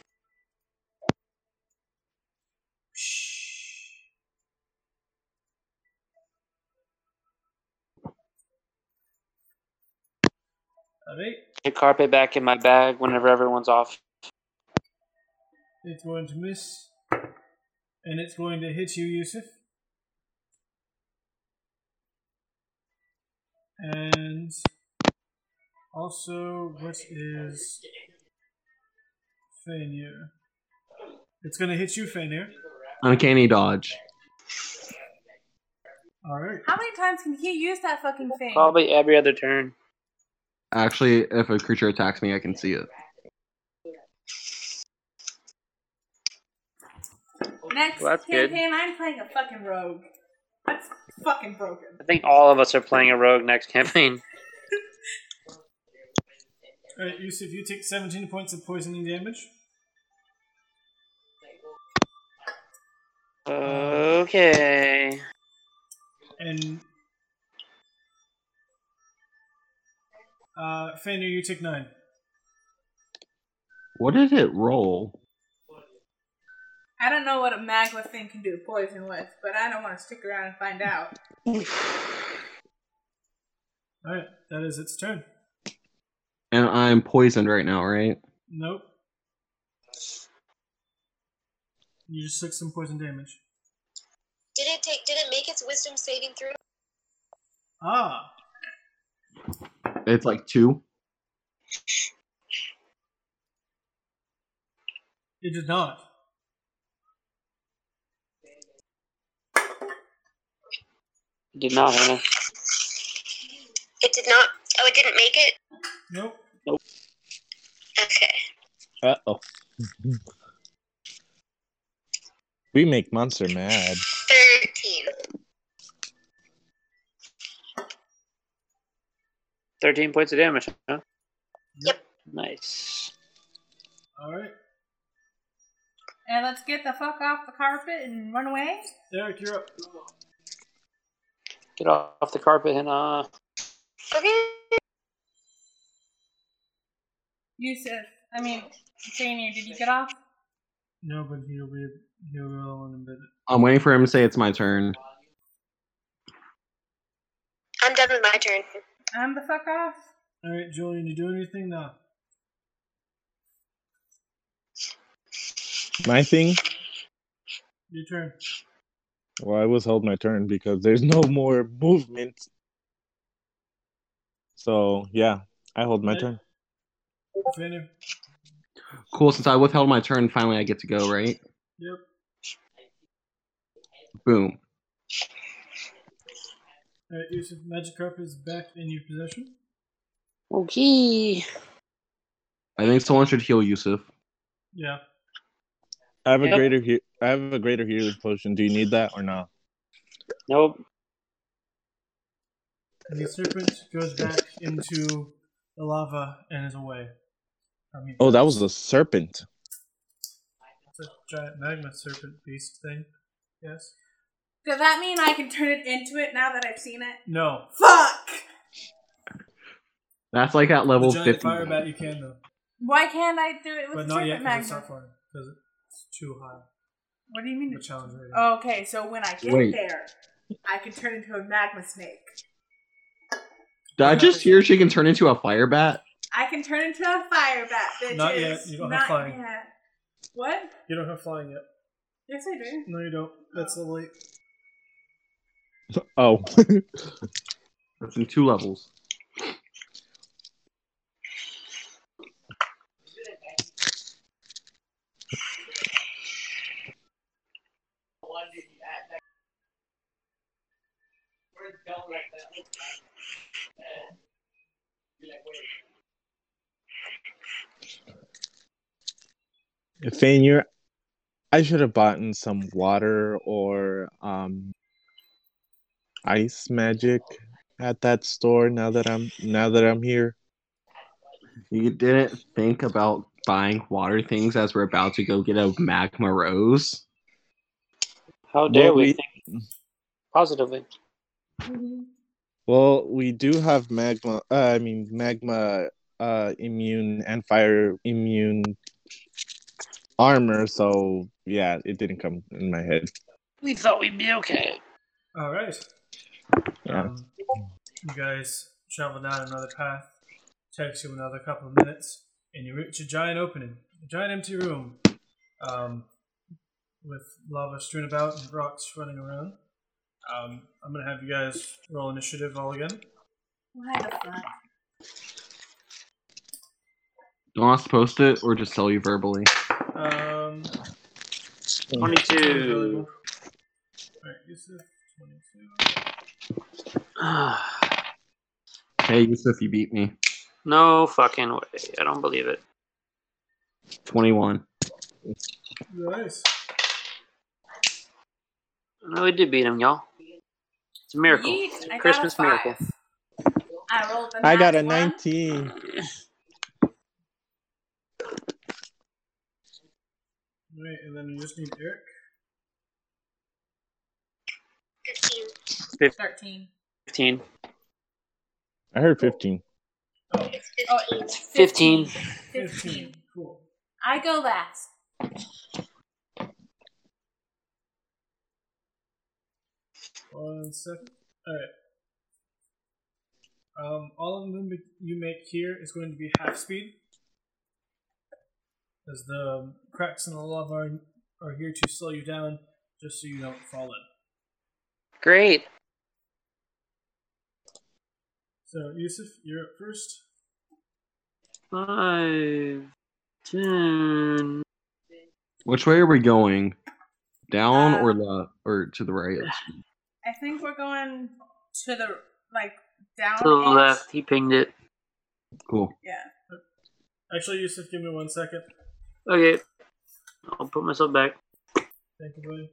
Alright. The carpet back in my bag whenever everyone's off. It's going to miss. And it's going to hit you, Yusuf. And also, what is Fainir? It's going to hit you, Fainir. Uncanny dodge. Alright. How many times can he use that fucking thing? Probably every other turn. Actually, if a creature attacks me, I can see it. Next Well, that's good. campaign, I'm playing a fucking rogue. That's fucking broken. I think all of us are playing a rogue next campaign. Alright, Yusuf, you take 17 points of poisoning damage. Okay. And uh Fenrir, you take nine. What did it roll? I don't know what a magma thing can do poison with, but I don't want to stick around and find out. Alright, that is its turn. And I'm poisoned right now, right? Nope. You just took some poison damage. Did it take? Did it make its wisdom saving through? Ah, It's like two. it did not. Did not, Hannah. It did not. Oh, it didn't make it. Nope. Nope. Okay. Uh oh. we make monster mad. Thirteen. 13 points of damage, huh? Yep. Nice. Alright. And let's get the fuck off the carpet and run away. Derek, you're up. Get off the carpet and uh Okay. Yusuf, I mean, Senior, did you get off? No, but he'll be he'll roll in a bit. I'm waiting for him to say it's my turn. I'm done with my turn. I'm the fuck off. Alright, Julian, you do anything now? My thing. Your turn. Well, I was held my turn because there's no more movement. So yeah, I hold my turn. Fenrir. Cool, since I withheld my turn, finally I get to go, right? Yep. Boom. Alright, Yusuf, magic carpet is back in your possession. Okay. I think someone should heal Yusuf. Yeah. I have a Yep. greater he- I have a greater healing potion. Do you need that or not? Nope. The serpent goes back into the lava and is away. from you Oh, that was a serpent. It's a giant magma serpent beast thing. Yes. Does that mean I can turn it into it now that I've seen it? No. Fuck! That's like at The level giant 50. fire bat you can though, Why can't I do it with but the not yet serpent because it's magma? not far because it's too high. What do you mean? The challenge rating. Oh, okay, so when I get Wait. there, I can turn into a magma snake. Did I just hear she can turn into a fire bat? I can turn into a fire bat, bitches. Not yet, you don't have Not flying. yet. What? You don't have flying yet. Yes, I do. No, you don't. That's level eight. Oh, That's in two levels. Fane, you're. I should have bought in some water or um ice magic at that store. Now that I'm now that I'm here. You didn't think about buying water things as we're about to go get a magma rose? How dare Well, we, we- think positively? Well, we do have magma. Uh, I mean, magma uh, immune and fire immune armor. So yeah, it didn't come in my head. We thought we'd be okay. All right. Yeah. Um, you guys travel down another path. Takes you another couple of minutes, and you reach a giant opening, a giant empty room, um, with lava strewn about and rocks running around. Um, I'm gonna have you guys roll initiative all again. Why the fuck? Don't want us to post it or just tell you verbally? Um, 22. Alright, Yusuf, 22. Hey, Yusuf, you beat me. no fucking way. I don't believe it. 21. Nice. No, we did beat him, y'all. It's a miracle. Yeet, I Christmas a miracle. I rolled a I got a one. 19. Right, and then you just need Eric. 15. 13. 15. I heard 15. Oh, 15. 15. 15. Cool. I go last. One second. Alright. Um, all of the movement you make here is going to be half speed. As the cracks in the lava are, are here to slow you down, just so you don't fall in. Great. So, Yusuf, you're up first. Five. Ten. Which way are we going? Down or Um, the or to the right? I think we're going to the, like, down. To the left. He pinged it. Cool. Yeah. Actually, Yusuf, give me one second. Okay. I'll put myself back. Thank you, buddy.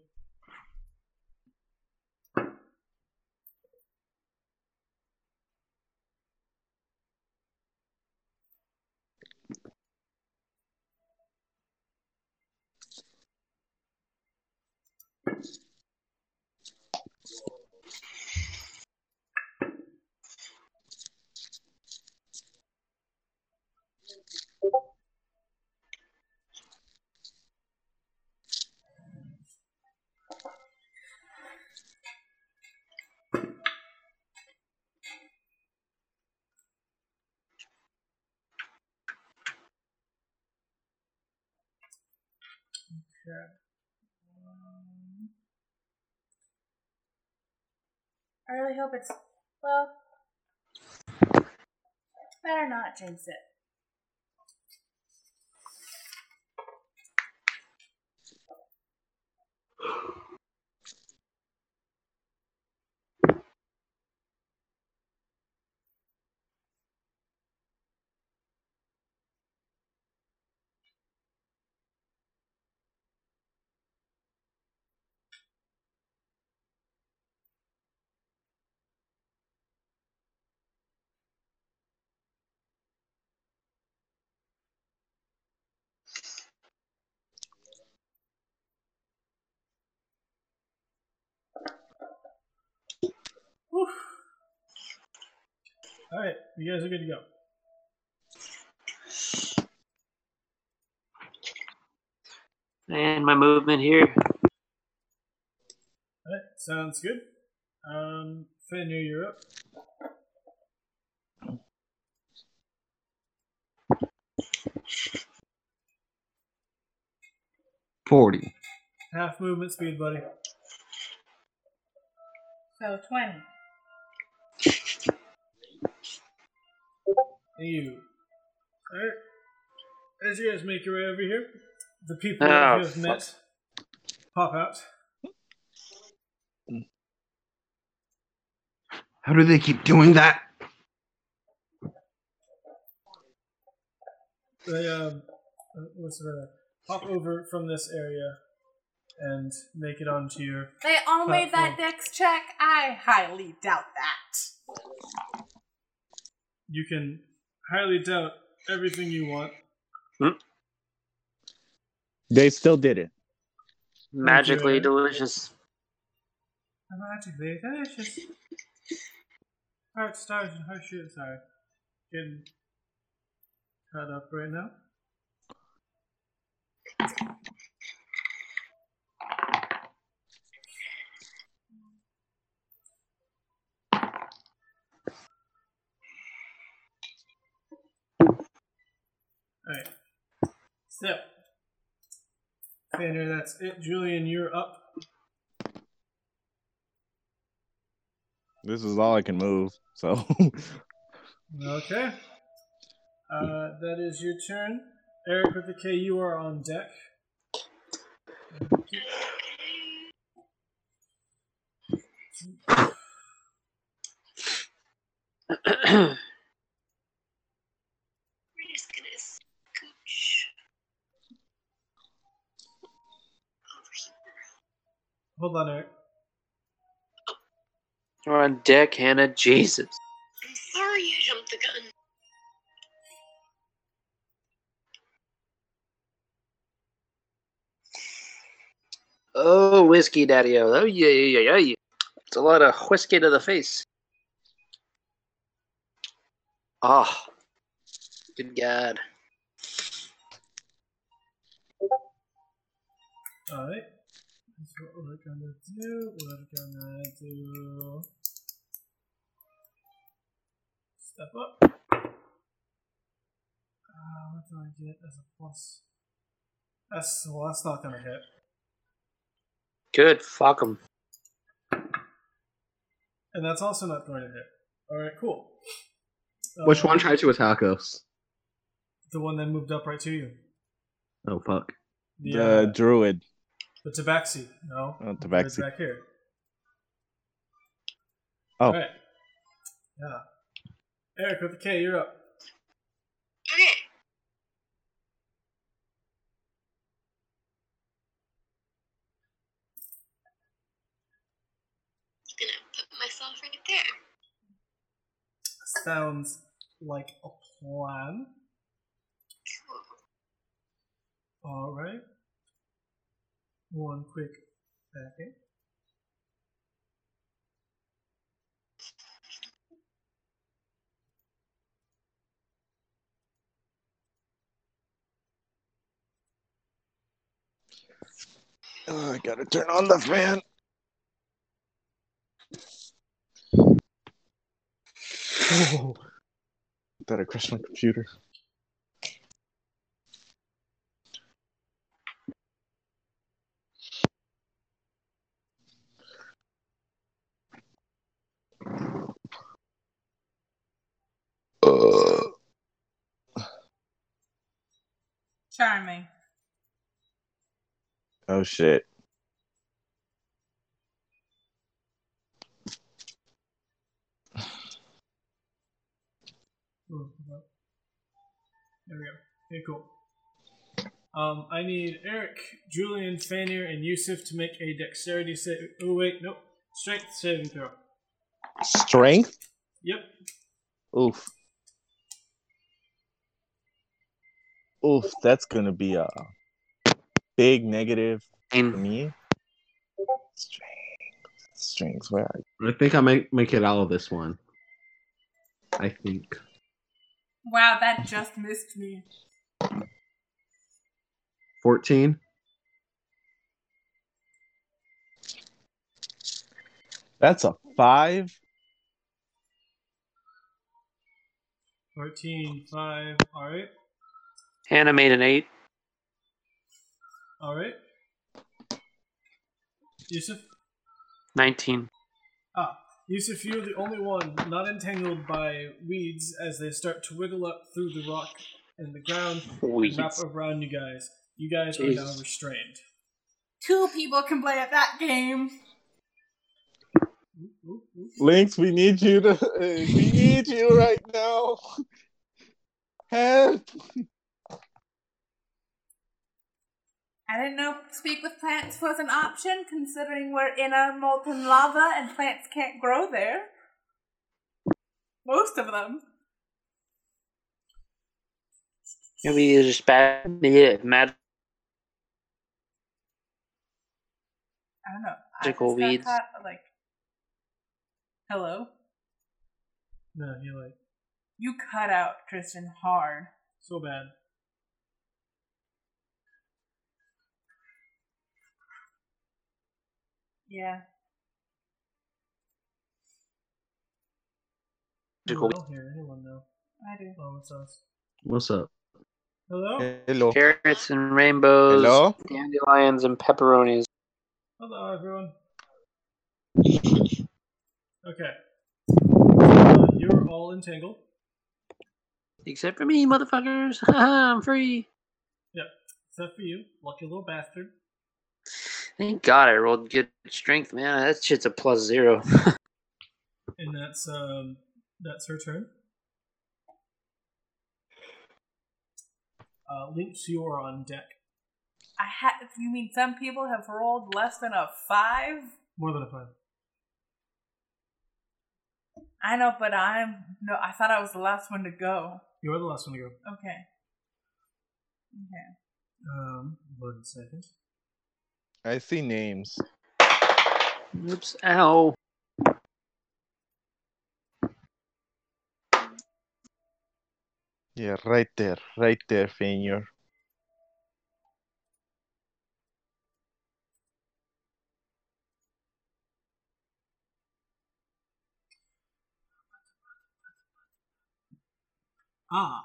I really hope it's, well, better not jinx it. Alright, you guys are good to go. And my movement here. Alright, sounds good. Um, Fenrir, you're up. Forty. Half movement speed, buddy. So 20. You. Alright. As you guys make your way over here, the people Oh, that you have fuck. met pop out. How do they keep doing that? They um, uh, what's the matter? Pop over from this area and make it onto your. They all made that Platform. dex check? I highly doubt that. You can highly doubt everything you want. Hmm? They still did it. Magically Eric. delicious. Magically delicious. Heart stars and heart shoots are getting cut up right now. Alright. So, Fanner, that's it. Julian, you're up. This is all I can move. So Okay. Uh, that is your turn. Eric with the K, you are on deck. We're just gonna scooch over here. Hold on, Eric. We're on deck, Hannah. Jesus. I'm sorry I jumped the gun. Oh, whiskey, daddy. Oh, yeah, yeah, yeah, yeah. It's a lot of whiskey to the face. Oh, good God. Alright. That's what we're gonna do. We're gonna do. Step up. Uh, what do I get as a plus? That's well, that's not gonna hit. Good. Fuck him. And that's also not going to hit. Alright, cool. Which Uh, one tried to attack us? The one that moved up right to you. Oh fuck. The, The uh, druid. The tabaxi. No. Oh, It's tabaxi. back here. Oh. Alright. Yeah. Eric with the K, you're up. Okay. Gonna put myself right there. Sounds like a plan. Alright. One quick second. Oh, I gotta turn on the fan. Oh, thought I crushed my computer. Uh, Charming. oh shit. Ooh. There we go. Okay, cool. Um, I need Eric, Julian, Fanir, and Yusuf to make a dexterity save. Oh wait, nope. Strength saving throw. Strength? Yep. Oof. Oof, that's gonna be a big negative for me. Strength. Strength, where are you? I think I might make it out of this one. I think. Wow, that just missed me. 14? That's a five. 14, 5. Alright. Hannah made an 8. Alright. Yusuf? 19. Ah, Yusuf, you're the only one not entangled by weeds as they start to wiggle up through the rock and the ground and wrap Weeds. around you guys. You guys are now restrained. Two people can play at that game. Lynx, we need you to. Eh, we need you right now. Help! I didn't know speak with plants was an option, considering we're in a molten lava and plants can't grow there. Most of them. Maybe it's just bad. Yeah, mad. I don't know. Magical I just got weeds. caught, like, hello. No, you're like, You cut out Tristan hard. so bad. Yeah. Ooh, Magical I don't hear anyone now. I do. Oh, it's us. What's up? Hello? Hello. Carrots and rainbows. Hello? Dandelions and pepperonis. Hello, everyone. Okay. Uh, you're all entangled. Except for me, motherfuckers. I'm free. Yep. Except for you, lucky little bastard. Thank God I rolled good strength, man. That shit's a plus zero. And that's um that's her turn. Uh, Lynx, you are on deck. I ha- You mean some people have rolled less than a five? More than a five. I know, but I'm no. I thought I was the last one to go. You are the last one to go. Okay. Okay. Um, one second. I see names. Oops. Ow. Yeah, right there, right there, Fainure. Ah.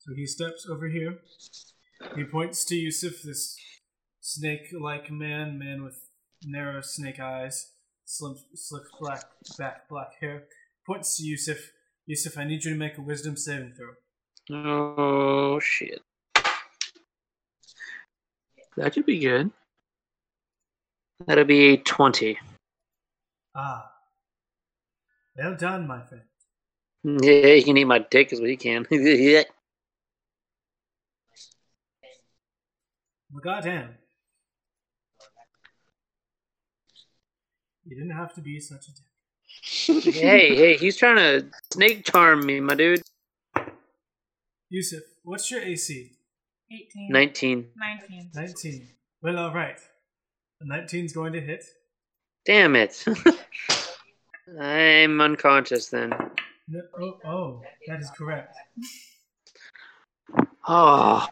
So he steps over here. He points to Yusuf, this snake-like man, man with narrow snake eyes, slim, slick black back, black hair. Points to Yusuf. Yusuf, I need you to make a wisdom saving throw. Oh shit. That should be good. That'll be twenty. Ah. Well done, my friend. Yeah, he can eat my dick as well. He can. yeah. Well, goddamn. You didn't have to be such a dick. hey, hey, he's trying to snake charm me, my dude. Yusuf, what's your AC? 18. Nineteen. 19. 19. Well, alright. The 19's going to hit. Damn it. I'm unconscious then. No, oh, oh, that is correct. Oh.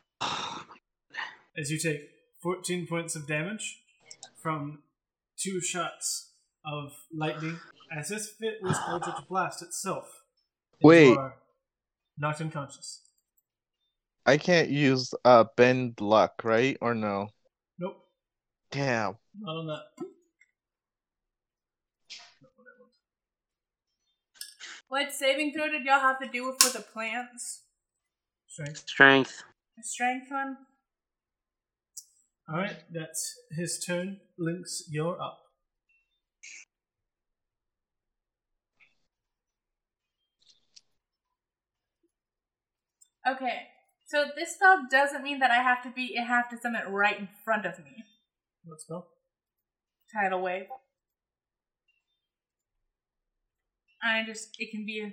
As you take 14 points of damage from two shots of lightning, as this fit was Eldritch Blast itself. Wait. You are knocked unconscious. I can't use uh bend luck, right? Or no? Nope, Damn. not on that. What saving throw did y'all have to do for the plants? Strength. Strength. The strength one? Alright, that's his turn. Lynx, you're up. Okay. So this spell doesn't mean that I have to be. It have to summon right in front of me. What spell? Tidal wave. I just. It can be. A,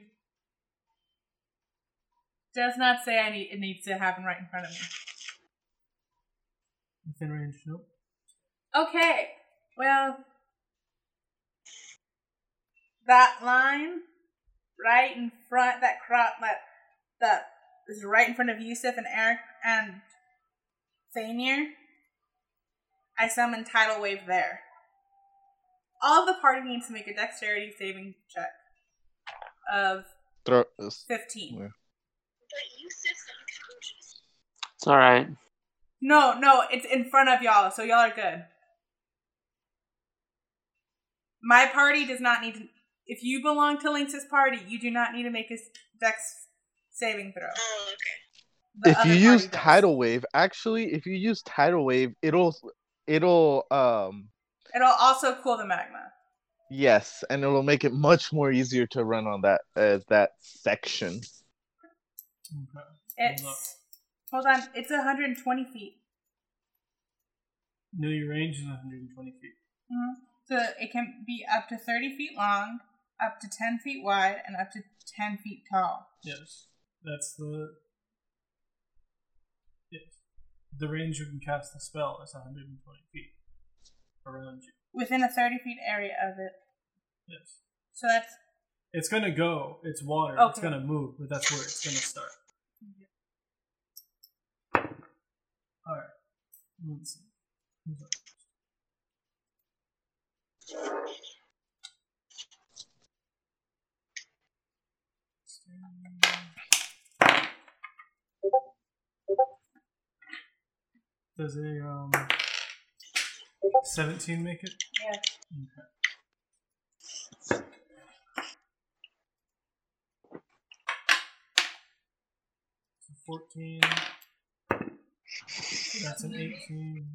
Does not say I need. It needs to happen right in front of me. Within range, nope. Okay. Well, that line right in front, that crop, that that is right in front of Yusuf and Eric and Thanier. I summon tidal wave there. All of the party needs to make a dexterity saving check of Throw. fifteen. Yeah. But Yusuf's unconscious. It's alright. No, no, it's in front of y'all, so y'all are good. My party does not need to. If you belong to Lynx's party, you do not need to make a s- dex saving throw. Oh, okay. The if you use does. tidal wave, actually, if you use tidal wave, it'll it'll um it'll also cool the magma. Yes, and it'll make it much more easier to run on that uh, that section. Okay. It's Hold hold on, it's 120 feet. No, your range is 120 feet. Mhm. So it can be up to 30 feet long, up to 10 feet wide, and up to 10 feet tall. Yes. That's the. Yes. The range you can cast the spell is 120 feet around you. Within a 30 feet area of it. Yes. So that's It's gonna go. It's water. It's gonna move, but that's where it's gonna start. Alright. Let's see. Who's up? Does a um seventeen make it? yeah. Okay. 14. That's an 18.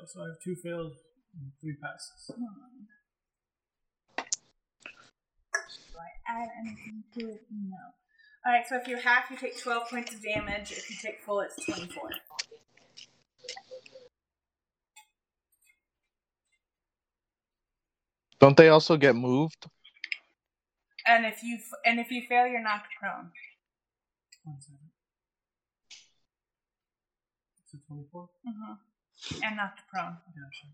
Fail. So I have two failed and three passes. Do I add anything to it? No. Alright, so if you're half, you take 12 points of damage. If you take full, it's 24. Don't they also get moved? And if you f- and if you fail, you're knocked prone. One second. Is it 24? Mm-hmm. And knocked prone. Gotcha.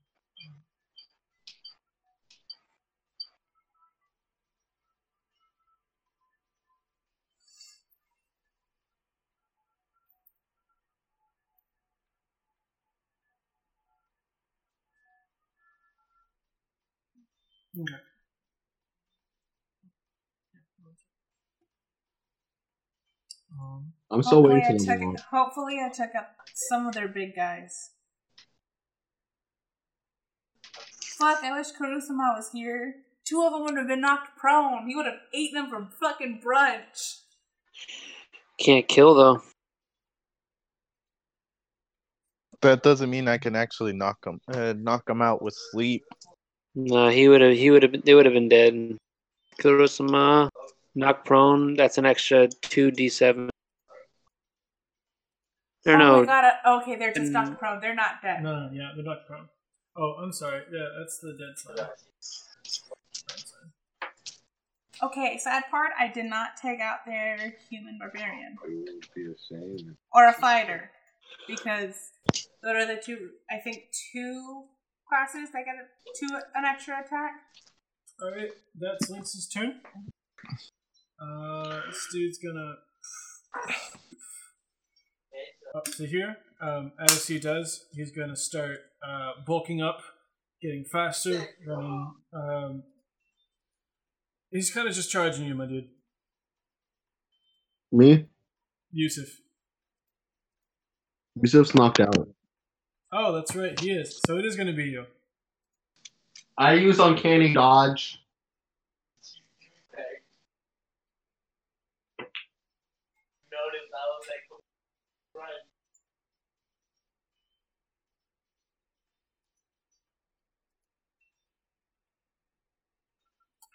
Okay. Um, I'm still hopefully, waiting I till took, tomorrow. hopefully I took up some of their big guys. Fuck, I wish Kurusama was here. Two of them would have been knocked prone. He would have ate them for fucking brunch. Can't kill though. That doesn't mean I can actually knock them, uh, knock them out with sleep. No, he would have. He would have. They would have been dead. Kurosama, knock prone. That's an extra two d7. Or oh no, my god, uh, okay, they're just Mm. knocked prone. They're not dead. no, no, yeah, they're not prone. Oh, I'm sorry. Yeah, that's the dead side. Okay, sad part, I did not take out their human barbarian. Or a fighter. Because those are the two, I think, two classes that get a, two, an extra attack. Alright, that's Lynx's turn. Uh, this dude's gonna. Up to here. Um, as he does, he's gonna start uh, bulking up, getting faster, running. Um, he's kind of just charging you, my dude. Me? Yusuf. Yusuf's knocked out. Oh, that's right, he is. So it is gonna be you. I use uncanny dodge.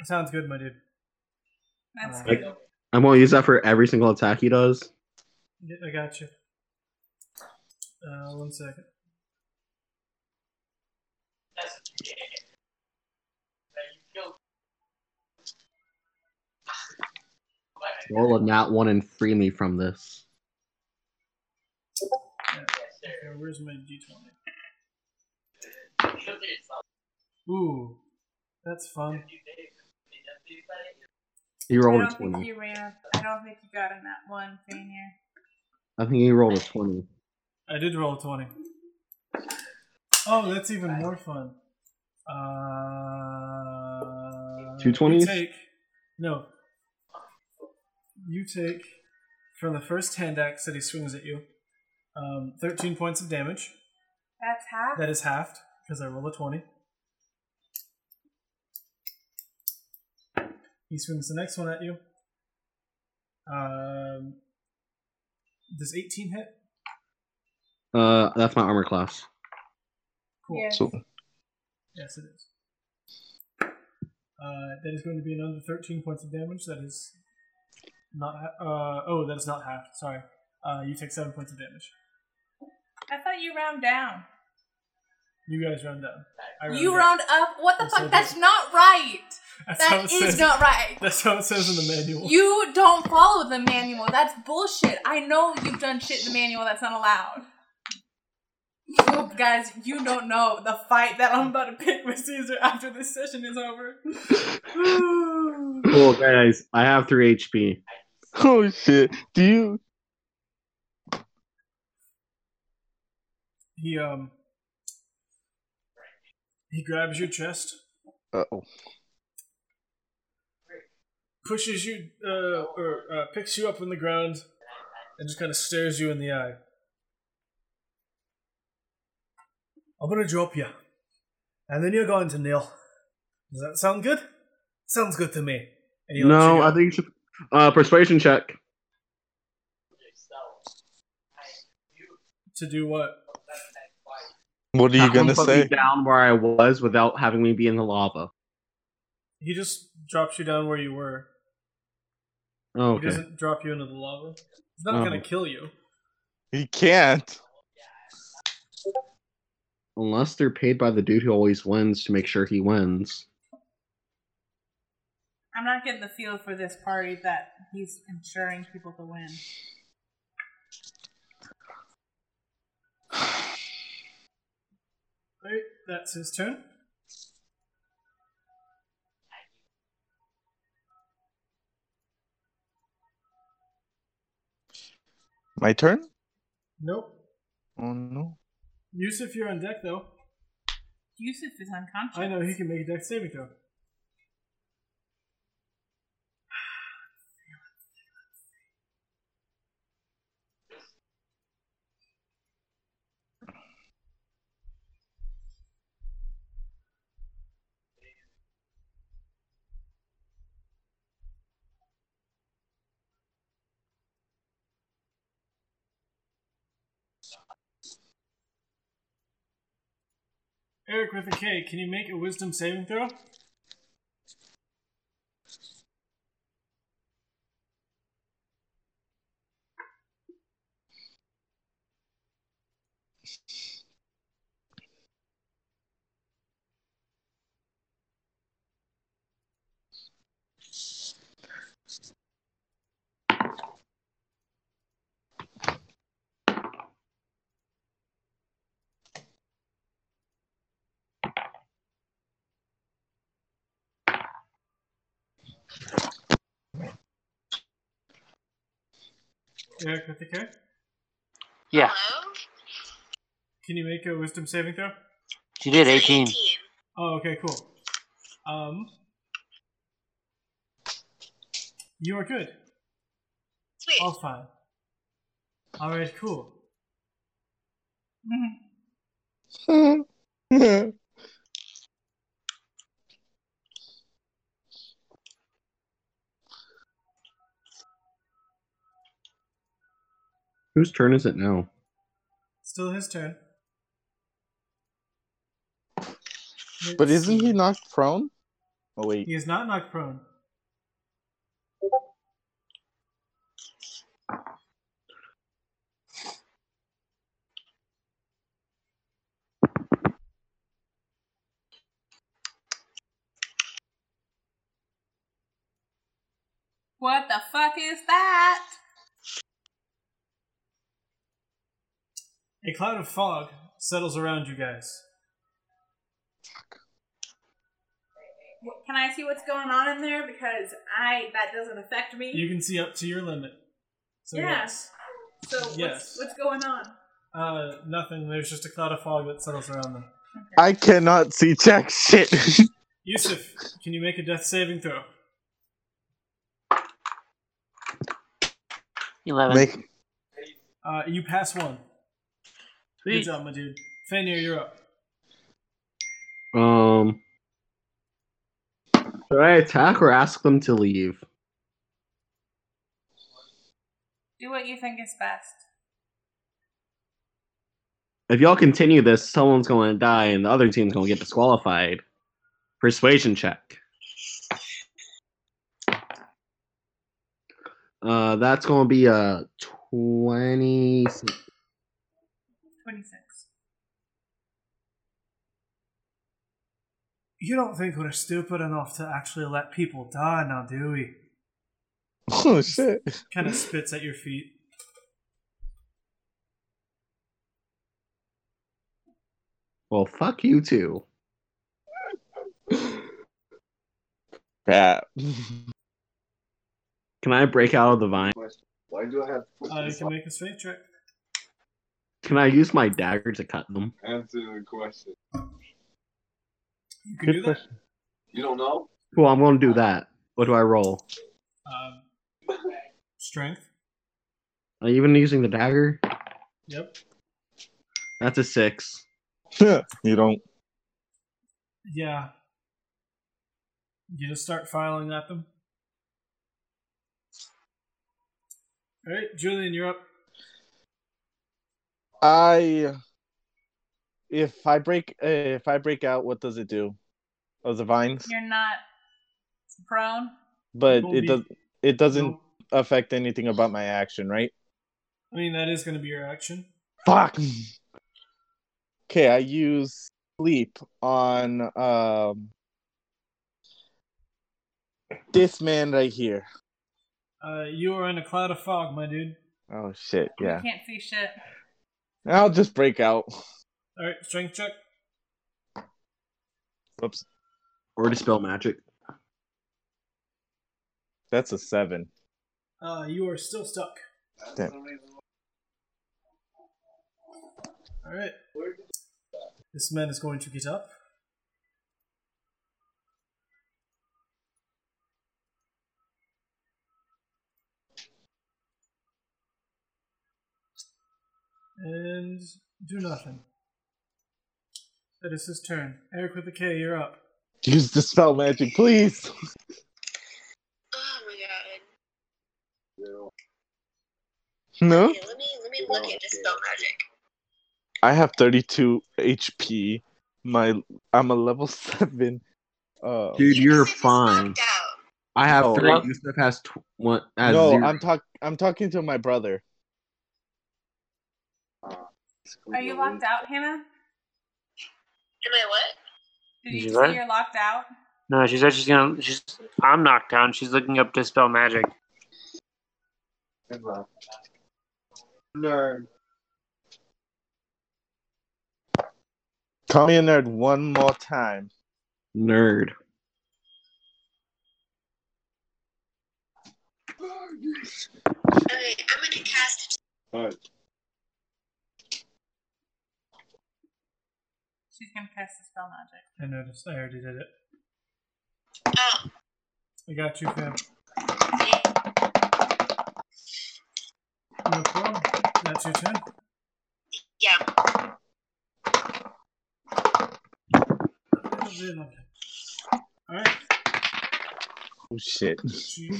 Sounds good, my dude. That's Alright. good. I'm gonna use that for every single attack he does. Yeah, I got you. Uh, one second. Roll a nat one and free me from this. Yeah. Where's my d20? Ooh, that's fun. He rolled a don't think twenty. you ran. I don't think you got in that one, Fainir. I think he rolled a twenty. I did roll a 20. Oh, that's even more fun. Uh, Two You 20s? take, no. You take, from the first hand axe that he swings at you, um, 13 points of damage. That's half. That is halved, because I roll a 20. He swings the next one at you. Um, does 18 hit? Uh, that's my armor class. Cool. Yes. So Yes, it is. Uh, that is going to be another 13 points of damage. That is not. Ha- uh, oh, that is not half. Sorry. Uh, you take 7 points of damage. I thought you round down. You guys round down. I round You up. round up. What the Yes, I fuck? That's did. not right. That's how That it is says. not right. That's how it says in the manual. You don't follow the manual. That's bullshit. I know you've done shit in the manual that's not allowed. Oh, guys, you don't know the fight that I'm about to pick with Caesar after this session is over. Cool, guys. I have three HP. oh shit! Do you? he um. He grabs your chest, Uh oh. Pushes you, uh, or uh, picks you up on the ground, and just kind of stares you in the eye. I'm gonna drop you, and then you're going to kneel. Does that sound good? Sounds good to me. And he lets you No, go. I think you should. Uh, persuasion check. to do what? What are you How come gonna put me say? down where I was without having me be in the lava? He just drops you down where you were. Oh, He doesn't drop you into the lava. He's not Oh. gonna kill you. He can't. Unless they're paid by the dude who always wins to make sure he wins. I'm not getting the feel for this party that he's ensuring people to win. Right, that's his turn. My turn? Nope. Oh no. Yusuf, you're on deck though. Yusuf is unconscious. I know he can make a deck saving throw. Eric with a K, can you make a wisdom saving throw? Eric with a K, Yeah, Hello? can you make a wisdom saving throw? she did It's an 18. Oh, okay, cool. Um, you are good. Sweet. All fine. All right, cool. Whose turn is it now? Still his turn. But Let's isn't see. he knocked prone? Oh wait. He is not knocked prone. What the fuck is that? A cloud of fog settles around you guys. Wh- Can I see what's going on in there? Because I that doesn't affect me. You can see up to your limit. So Yeah. yes. so what's, yes. what's going on? Uh, nothing. There's just a cloud of fog that settles around them. I cannot see jack shit. Yusuf, can you make a death saving throw? 11. Make Uh, you pass one. Sweet. Good job, my dude. Fenrir, you're up. Um, should I attack or ask them to leave? Do what you think is best. If y'all continue this, someone's going to die and the other team's going to get disqualified. Persuasion check. Uh, that's going to be a 26. 26. You don't think we're stupid enough to actually let people die now, do we? Oh, shit. kind of spits at your feet. Well, fuck you too. Pat. Can I break out of the vine? Why do I have? Uh, you can make a strength check. Can I use my dagger to cut them? answer the question? You can Good do that. question. You don't know? Cool, I'm going to do that. What do I roll? Um, strength. Are you even using the dagger? Yep. That's a six. you don't. Yeah. You just start filing at them. Alright, Julian, you're up. I if I break uh, if I break out, what does it do? Oh, the vines, You're not prone. but Will it does it doesn't Nope. affect anything about my action, right? I mean, that is going to be your action. Fuck. Okay, I use sleep on um this man right here. Uh, you are in a cloud of fog, my dude. Oh shit, yeah. You can't see shit. I'll just break out. All right, strength check. Whoops. Or dispel magic. That's a seven. Uh, you are still stuck. Damn. All right. This man is going to get up. And do nothing. That is his turn. Eric with the K, you're up. Use the spell magic, please. Oh my god. No? Okay, let me let me look into spell magic. I have 32 HP. My I'm a level seven. Uh, Dude, you're Because if fine. I have Oh. three. Yusuf has tw- one. Has no, zero. I'm talk I'm talking to my brother. Are you locked out, Hannah? Am I what? Did you You just what? say you're locked out? No, she said she's gonna. She's. I'm knocked down. She's looking up dispel magic. Nerd. Call me a nerd one more time. Nerd. Okay, I'm gonna cast. Alright. She's gonna cast dispel magic. I noticed. I already did it. Oh, I got you, fam. No problem. That's your turn. Yeah. Alright, Oh shit. she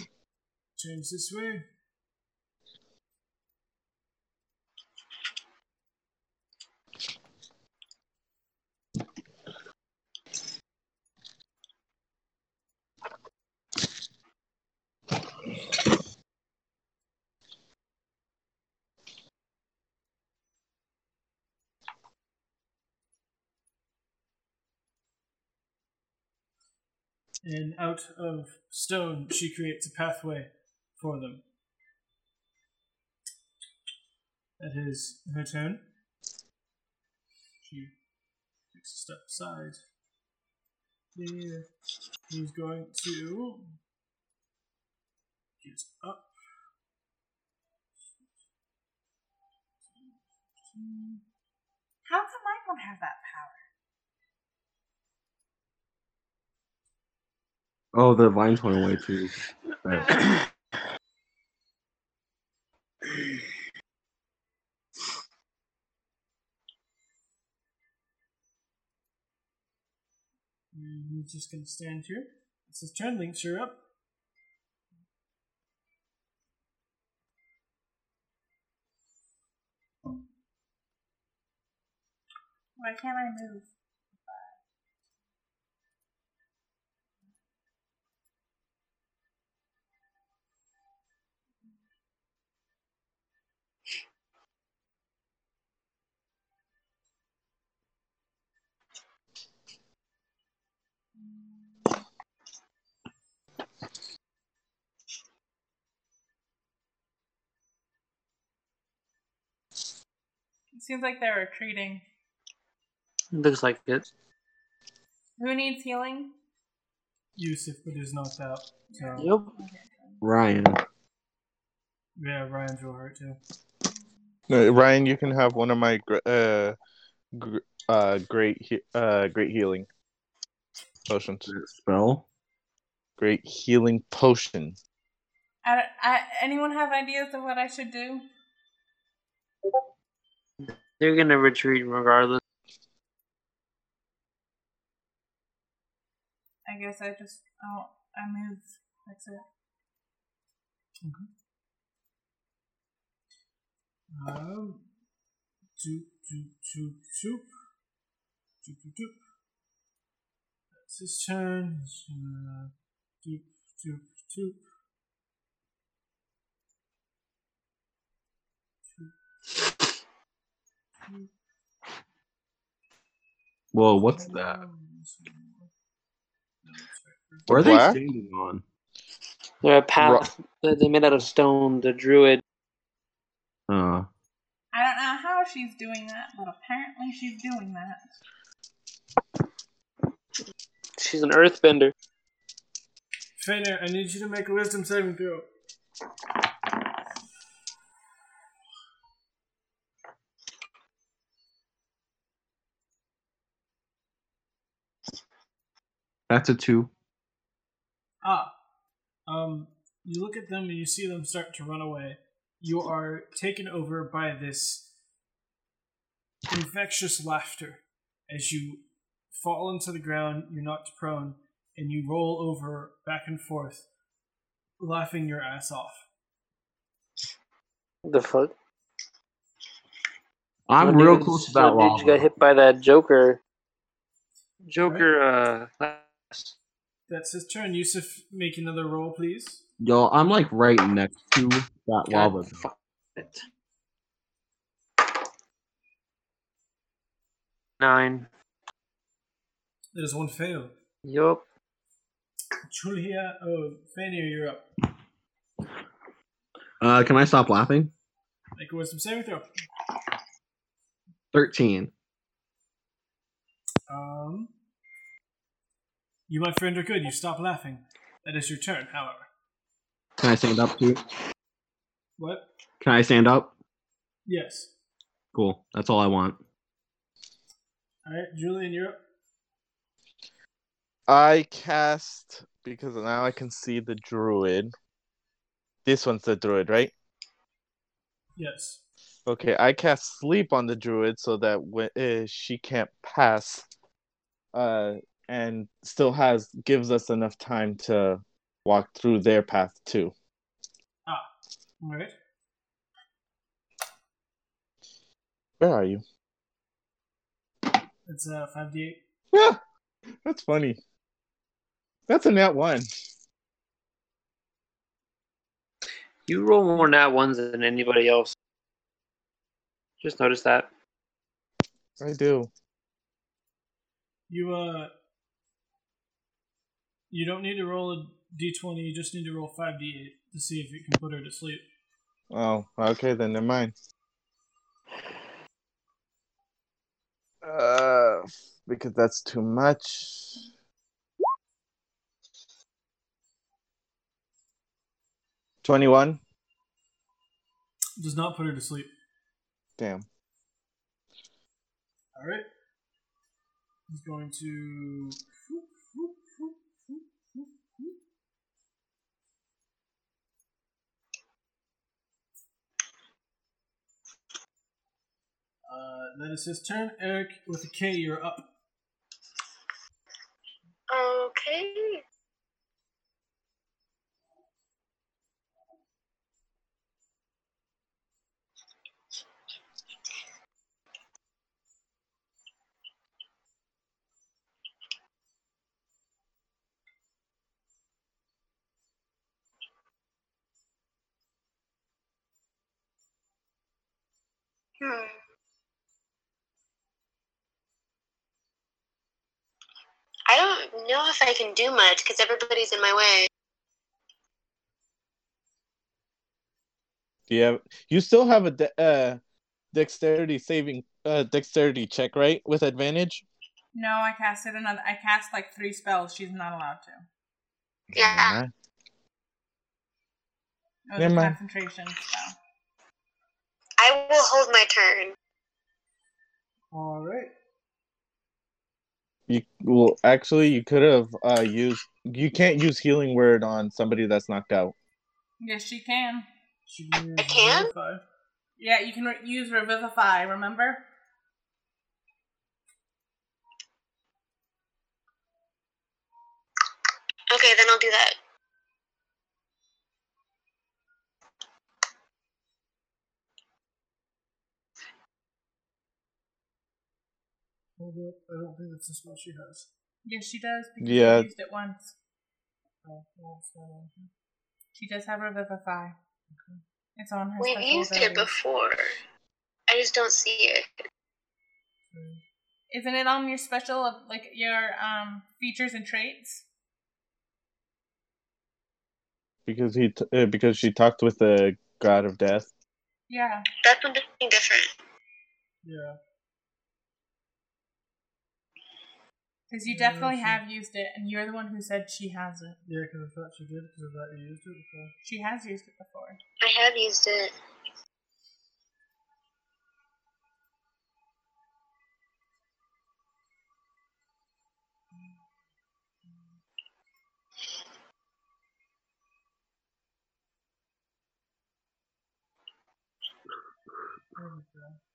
turns this way. And out of stone, she creates a pathway for them. That is her turn. She takes a step aside. He's going to get up. How come I don't have that power? Oh, the vines went away too. Right. And he's just going to stand here. It's his turn. Lynx, you're up. Why can't I move? Seems like they're retreating. Looks like it. Who needs healing? Yusuf, but is knocked out. So, Yep. Ryan. yeah, Ryan's real hurt too. No, Ryan, you can have one of my gr- uh, gr- uh, great he- uh, great healing potions. Spell. Great healing potion. I, don't- I, anyone have ideas of what I should do? They're gonna retreat regardless. I guess I just oh I move. That's it. Um, doop, doop, doop, doop. Doop, doop, doop. That's his turn. He's gonna doop, doop, doop. Whoa, what's that? Where are they What? standing on? They're a path that they made out of stone. The druid. Uh, I don't know how she's doing that, but apparently she's doing that. She's an earthbender. Fener, I need you to make a wisdom saving throw. That's a two. Ah. Um, you look at them and you see them start to run away. You are taken over by this infectious laughter as you fall into the ground, you're knocked prone, and you roll over back and forth, laughing your ass off. The fuck? I'm real close to one that dude lava. got hit by that Joker. Joker. Uh. Last- That's his turn. Yusuf, make another roll, please. Yo, I'm like right next to that God, lava. fuck it. Nine. There's one fail. Yup. Julia, oh, Fenir, you're up. Uh, can I stop laughing? Make a wisdom saving throw. Thirteen. Um, you, my friend, are good. You stop laughing. That is your turn, however. Can I stand up too? What? Can I stand up? Yes. Cool. That's all I want. All right, Julian, you're up. I cast because now I can see the druid. This one's the druid, right? Yes. Okay, I cast sleep on the druid so that when uh, she can't pass, uh, and still has gives us enough time to walk through their path too. Ah, all right. Where are you? It's uh, 5d8. Yeah, that's funny. That's a net one. You roll more nat ones than anybody else. Just notice that. I do. You, uh, you don't need to roll a d20, you just need to roll 5d8 to see if you can put her to sleep. Oh, okay, then never mind. Uh, because that's too much. Twenty-one. Does not put her to sleep. Damn. All right. He's going to. Uh, that is his turn. Eric, with a K, you're up. Okay. Hmm. I don't know if I can do much because everybody's in my way. Do you have? You still have a de- uh, dexterity saving uh dexterity check, right? With advantage. No, I casted another. I cast like three spells. She's not allowed to. Yeah. It was Never mind. concentration spell. I will hold my turn. All right. You well, actually, you could have uh used. You can't use healing word on somebody that's knocked out. Yes, she can. She can use I can? Revivify. Yeah, you can re- use Revivify, remember? Okay, then I'll do that. Hold up. I don't think that's the spell she has. Yes, she does because Yeah. she used it once. Oh, well, it's not on here. She does have Revivify. It's on her. We've special used it abilities. before. I just don't see it. Isn't it on your special, like your um features and traits? Because he t- uh, because she talked with the god of death. Yeah. That's something different. Yeah. Because you definitely she- have used it, and you're the one who said she has it. Yeah, because I thought she did because I thought you used it before. She has used it before. I have used it. Oh there we go.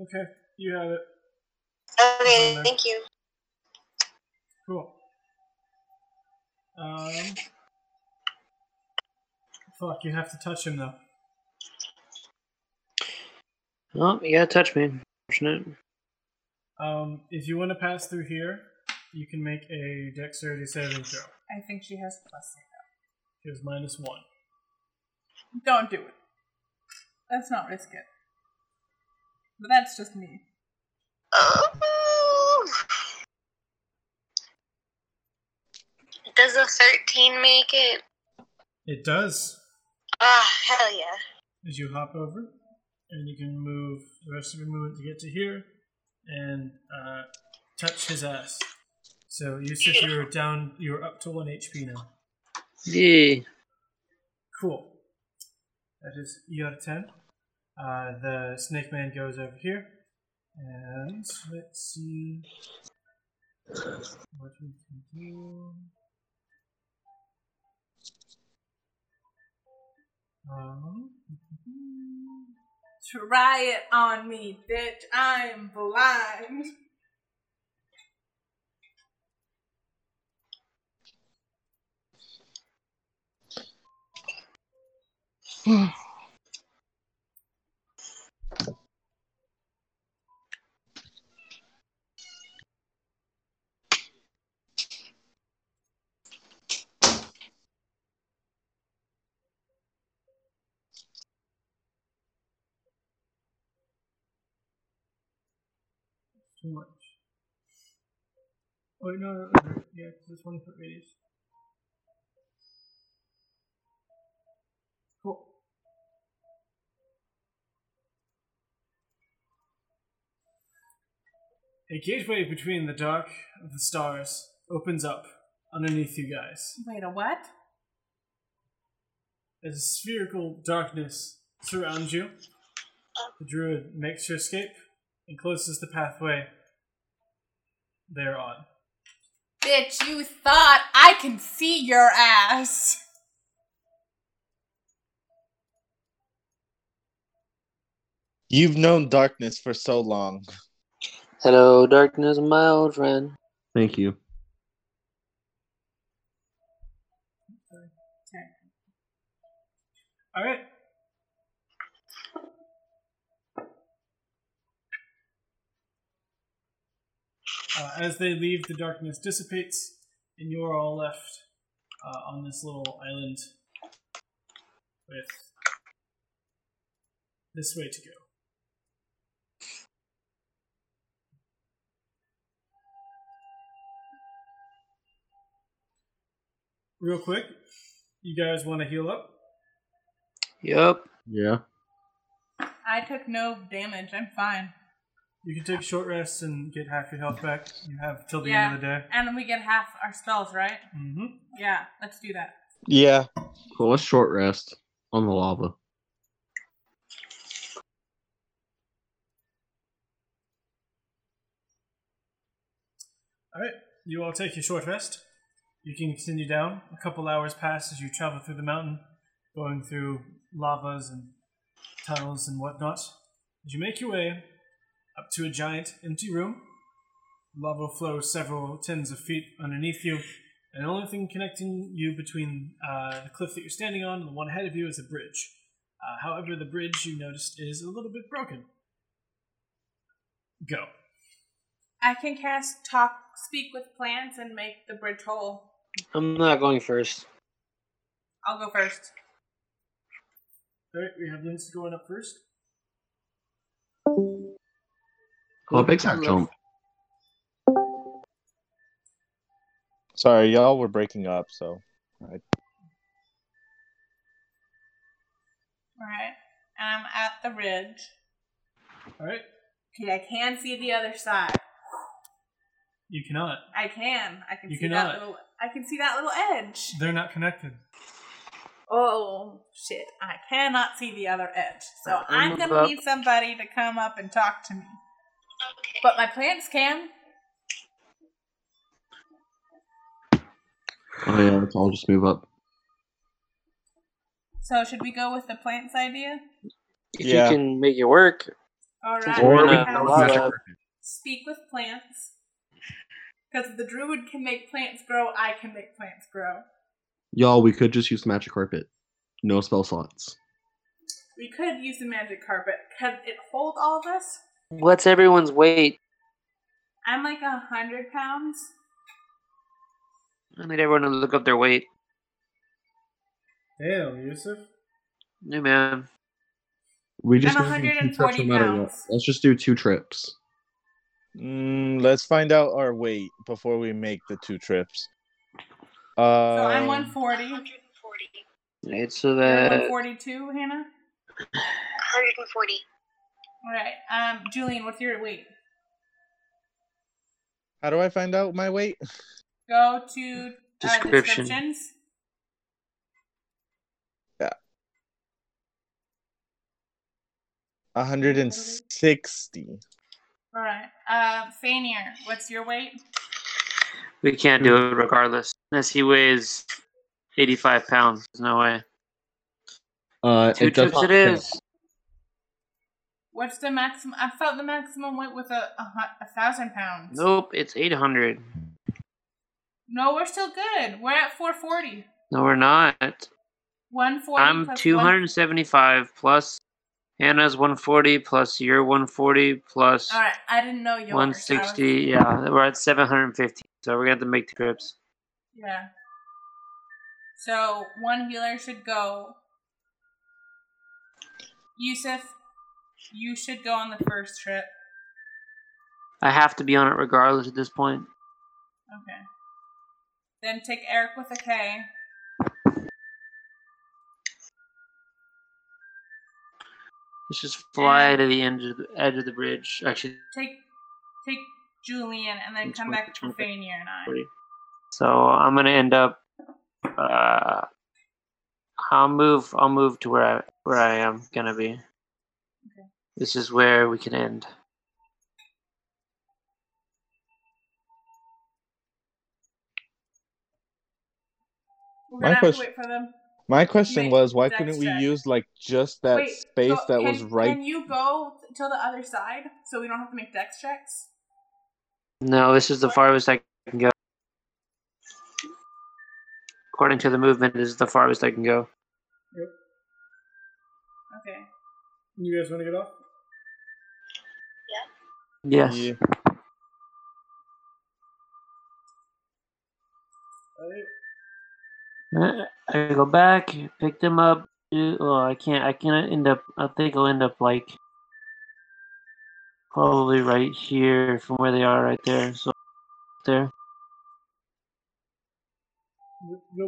Okay, you have it. Okay, thank you. Cool. Um. Fuck, you have to touch him though. Oh, you gotta touch me. Unfortunate. Um, if you want to pass through here, you can make a dexterity saving throw. I think she has plus zero. has minus one. Don't do it. Let's not risk it. But that's just me. Oh. Does a 13 make it? It does. Ah, hell yeah. As you hop over, and you can move the rest of your movement to get to here, and uh, touch his ass. So Yusuf, you're down. You're up to one HP now. Yeah. Cool. That is your turn. Uh, the snake man goes over here, and let's see what we can do. Um, Try it on me, bitch. I'm blind. Too much. Oh, no, no, no, no. yeah, 'cause it's 20 foot radius. Cool. A gateway between the dark of the stars opens up underneath you guys. Wait, a what? As a spherical darkness surrounds you, the druid makes her escape and closes the pathway thereon. Bitch, you thought I can see your ass. You've known darkness for so long. Hello, darkness, my old friend. Thank you. All right. Uh, as they leave, the darkness dissipates, and you're all left uh, on this little island with this way to go. Real quick, you guys want to heal up? Yup. Yeah. I took no damage. I'm fine. You can take short rests and get half your health back. You have till the yeah. end of the day. And then we get half our spells, right? Mm-hmm. Yeah, let's do that. Yeah. Cool. Let's short rest on the lava. All right, you all take your short rest. You can continue down. A couple hours pass as you travel through the mountain, going through lavas and tunnels and whatnot. As you make your way up to a giant empty room, lava flows several tens of feet underneath you, and the only thing connecting you between uh, the cliff that you're standing on and the one ahead of you is a bridge. Uh, however, the bridge you noticed is a little bit broken. Go. I can cast talk, speak with plants, and make the bridge whole. I'm not going first. I'll go first. Alright, we have Lindsay going up first. Oh, big sack jump. Sorry, y'all were breaking up, so I, Alright. And I'm at the ridge. Alright, Okay, I can see the other side. you cannot. I can. I can You see cannot. that little. I can see that little edge. They're not connected. Oh shit! I cannot see the other edge. So I'm I'm gonna about- need somebody to come up and talk to me. Okay. But my plants can. Oh yeah, let's all just move up. So should we go with the plants idea? If Yeah. you can make it work, All Since right. we're we're in gonna a uh, have lot speak with plants. Because the druid can make plants grow, I can make plants grow. Y'all, we could just use the magic carpet. No spell slots. We could use the magic carpet. Could it hold all of us? What's everyone's weight? I'm like a hundred pounds. I need everyone to look up their weight. Damn, Yusuf. Hey man, We just I'm gotta do two 140 trips no matter what. pounds. Let's just do two trips. mm, let's find out our weight before we make the two trips. So Uh, I'm 140. 140. right? So You're that 142, Hannah? 140. Alright. Um, Julian, what's your weight? how do I find out my weight? Go to uh, Description. descriptions. One hundred and sixty. Alright. Uh, Fanier, what's your weight? we can't do it regardless. Unless he weighs 85 pounds. There's no way. Uh, Two it trips not it fit. is. What's the maximum? I thought the maximum weight was a, a, a thousand pounds. Nope, it's 800. No, we're still good. We're at 440. No, we're not. 140 I'm plus 275 plus Hannah's 140 plus your 140 plus plus. Alright, I didn't know. I was- 160. Yeah, we're at 750. So we're gonna have to make the trips. Yeah. So one healer should go. Yusuf, you should go on the first trip. I have to be on it regardless at this point. Okay. Then take Eric with a K. Let's just fly to the end of the edge of the bridge. Actually, Take take Julian and then come back to? Fanier and I. So I'm gonna end up. Uh, I'll move. I'll move to where I where I am gonna be. Okay. This is where we can end. We're My gonna have question- to wait for them. My question Make was, why couldn't we check. use like just that Wait, space go- that can, was right? Can you go till the other side so we don't have to make dex checks? No, this is the farthest I can go. According to the movement, this is the farthest I can go. Yep. Okay. You guys want to get off? Yes. Yeah. Uh, I go back, pick them up. Uh, do- Oh, I can't. I can't end up. I think I'll end up like probably right here from where they are, right there. So there.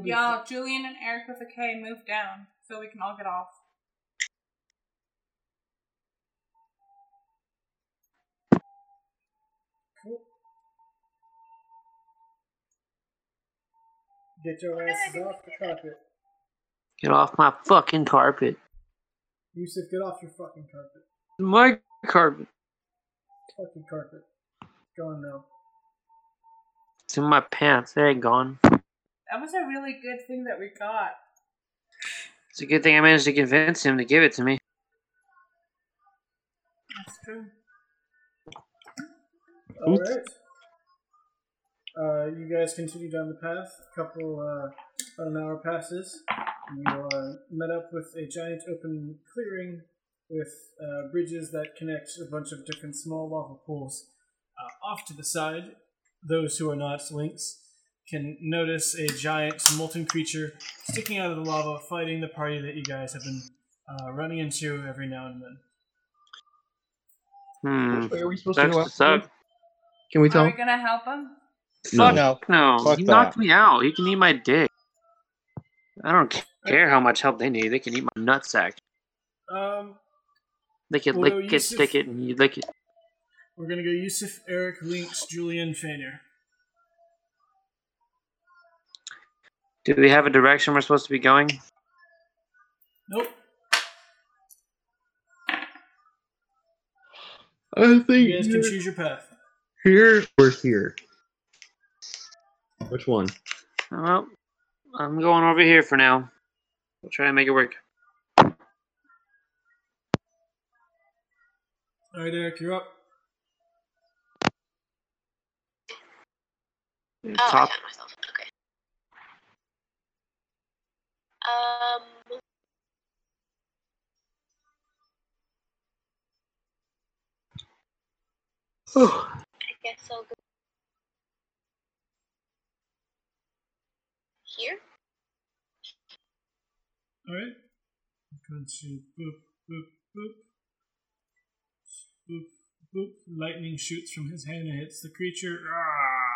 Y'all, Julian and Eric with a K move down so we can all get off. Get your asses off the carpet. Get off my fucking carpet. Yusuf, get off your fucking carpet. My carpet. Fucking carpet. Gone now. It's in my pants. They ain't gone. That was a really good thing that we got. It's a good thing I managed to convince him to give it to me. That's true. Alright. Uh, you guys continue down the path. A couple, uh, about an hour passes. You are met up with a giant open clearing with uh, bridges that connect a bunch of different small lava pools. Uh, off to the side, those who are not lynx can notice a giant molten creature sticking out of the lava, fighting the party that you guys have been uh, running into every now and then. Hmm. Which way are we supposed Sucks to go? to. Can we tell? Are we gonna help him? Fuck No. no. Fuck he that. knocked me out. He can eat my dick. I don't care how much help they need. They can eat my nutsack. Um, They can Well, lick it, Yusuf- stick it, and you lick it. we're gonna go Yusuf, Eric, Lynx, Julian, Fainer. Do we have a direction we're supposed to be going? Nope. I think You guys can choose your path. here or here. Which one? Well, I'm going over here for now. We'll try and make it work. All right, Eric, you're up. Oh, I found myself. Okay. Um. I guess I'll go here. All right. I'm going to boop, boop, boop. Boop, boop. Lightning shoots from his hand and hits the creature. Ah!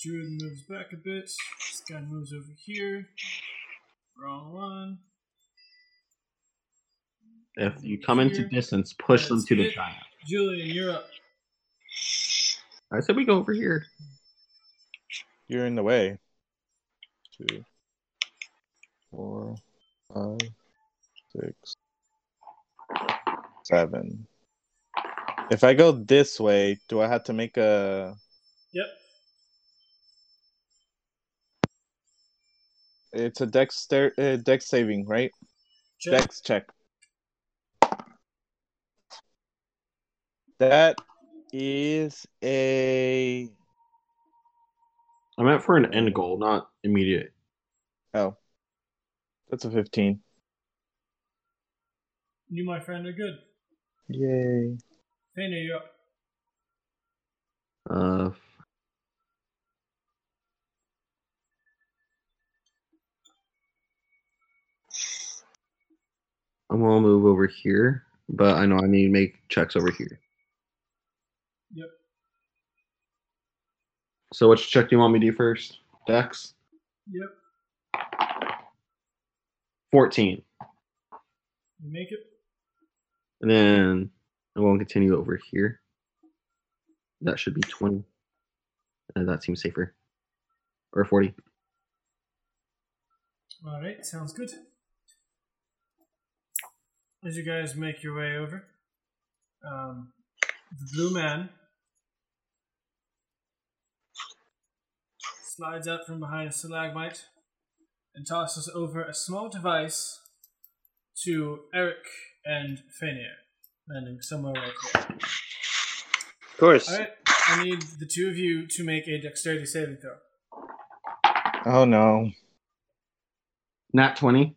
Druid moves back a bit. This guy moves over here. Wrong one. If you come into distance, push them That's to the it. giant. Julian, you're up. I said we go over here. You're in the way. Two, four, five, six, seven. If I go this way, do I have to make a? Yep. It's a dex uh, dex saving, right? Check. Dex check. That is a I meant for an end goal, not immediate. oh. That's a fifteen. You, my friend, are good. Yay! Faina, you're up. Uh, I'm gonna move over here, but I know I need to make checks over here. Yep. So which check do you want me to do first? Dex? Yep. 14. You make it. And then going to continue over here. That should be 20. And that seems safer. Or 40. All right, sounds good. As you guys make your way over, um, the blue man slides out from behind a stalagmite and tosses over a small device to Eric and Fenir, landing somewhere right there. Of course. All right, I need the two of you to make a dexterity saving throw. Oh no! Nat 20.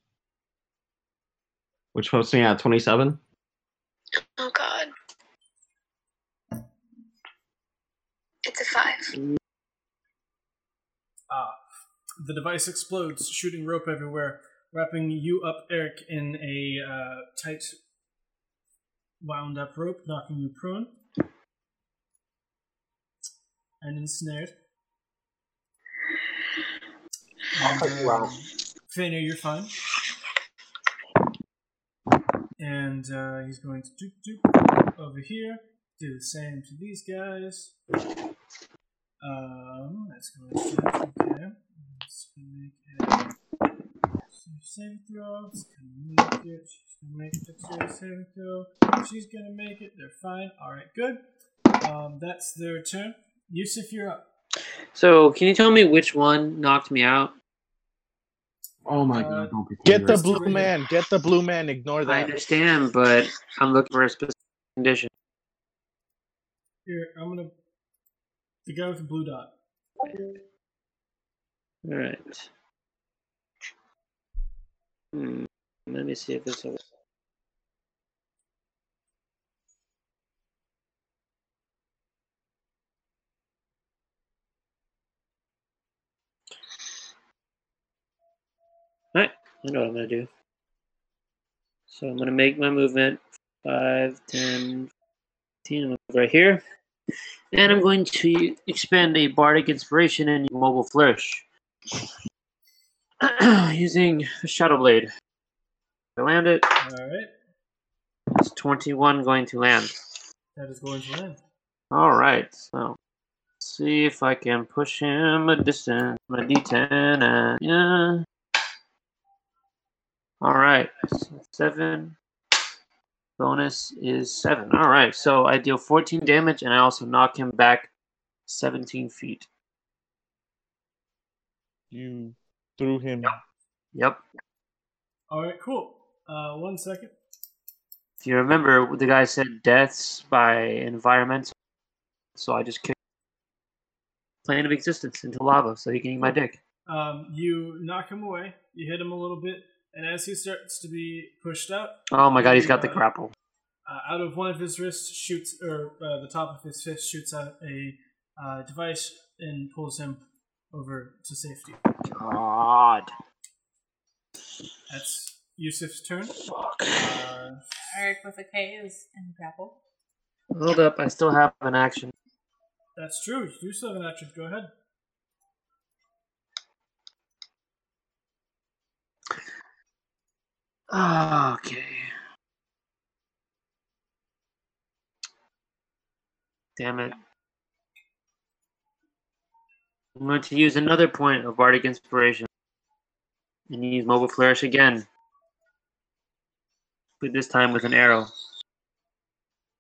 Which puts me at 27. The device explodes, shooting rope everywhere, wrapping you up, Eric, in a uh, tight, wound up rope, knocking you prone and ensnared. And, Wow. um, Fenrir, you're fine. And uh, he's going to doop doop over here. Do the same to these guys. Um, that's going to okay. Let's make a saving throw. It's gonna make it. She's gonna make a dexterity saving throw. She's gonna make it. They're fine. All right, good. Um, that's their turn. Yusuf, you're up. So, can you tell me which one knocked me out? Oh my Uh, god, don't pretend Get the Rest blue over here. man. Get the blue man. Ignore that. I understand, but I'm looking for a specific condition. Here, I'm gonna The guy with the blue dot. All right. Hmm. Let me see if this. will- Alright, I know what I'm gonna do. So I'm gonna make my movement 5, 10, 15, I'm gonna move right here. And I'm going to expend a bardic inspiration and mobile flourish. Using a shadow blade. I land it. Alright. It's 21 going to land. That is going to land. Alright, so let's see if I can push him a distance. My d10 and yeah. Alright, so seven. Bonus is seven. Alright, so I deal 14 damage and I also knock him back 17 feet. You threw him. Yep. Alright, cool. Uh, one second. If you remember, the guy said deaths by environmental, so I just kicked plane of existence into lava so he can eat my dick. Um, you knock him away. You hit him a little bit, and as he starts to be pushed out, Oh my god, he's got the grapple. uh, out of one of his wrists shoots, or uh, the top of his fist shoots out a uh, device and pulls him over to safety. God. That's Yusuf's turn. Fuck. Uh, Eric with a K is in grapple. Hold up, I still have an action. that's true. You do still have an action. Go ahead. Okay. Damn it. I'm going to use another point of Bardic Inspiration. And use Mobile Flourish again. But this time with an arrow.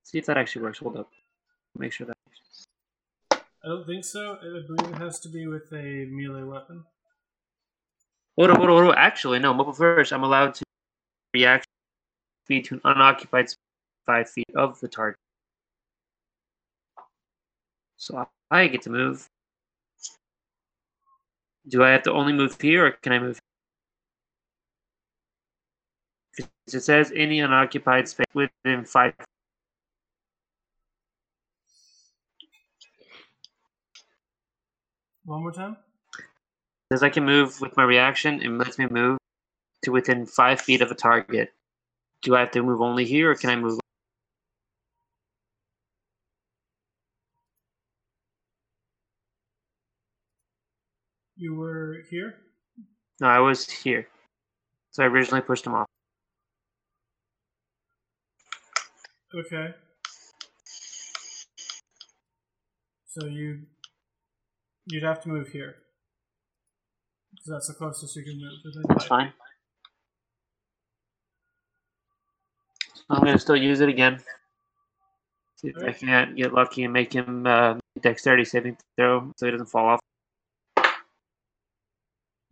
See if that actually works. Hold up. Make sure that. I don't think so. I believe it has to be with a melee weapon. Hold on, hold on, hold on. Actually, no. Mobile Flourish, I'm allowed to react speed to an unoccupied space five feet of the target. So I get to move. Do I have to only move here, or can I move? 'Cause It says any unoccupied space within five. One more time. Says I can move with my reaction. It lets me move to within five feet of a target. Do I have to move only here, or can I move? You were here. No, I was here. So I originally pushed him off. Okay. So you you'd have to move here. Because that's the closest you can move. That's fine. I'm gonna still use it again. See if I can't get lucky and make him uh, dexterity saving throw so he doesn't fall off.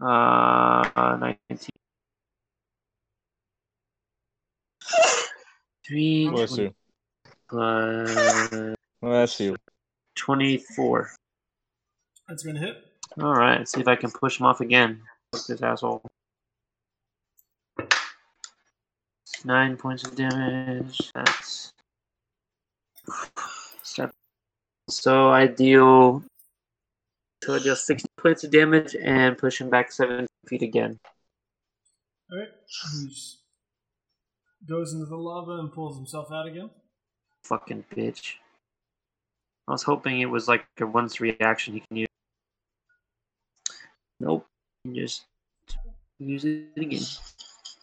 Uh, 19. Three Bless you. plus Bless you. 24. That's gonna hit. All right, let's see if I can push him off again. Fuck this asshole. Nine points of damage. That's Step. so I deal. So deal sixty points of damage and push him back seven feet again. Alright. He goes into the lava and pulls himself out again. Fucking bitch. I was hoping it was like a once reaction he can use. Nope. Just use it again.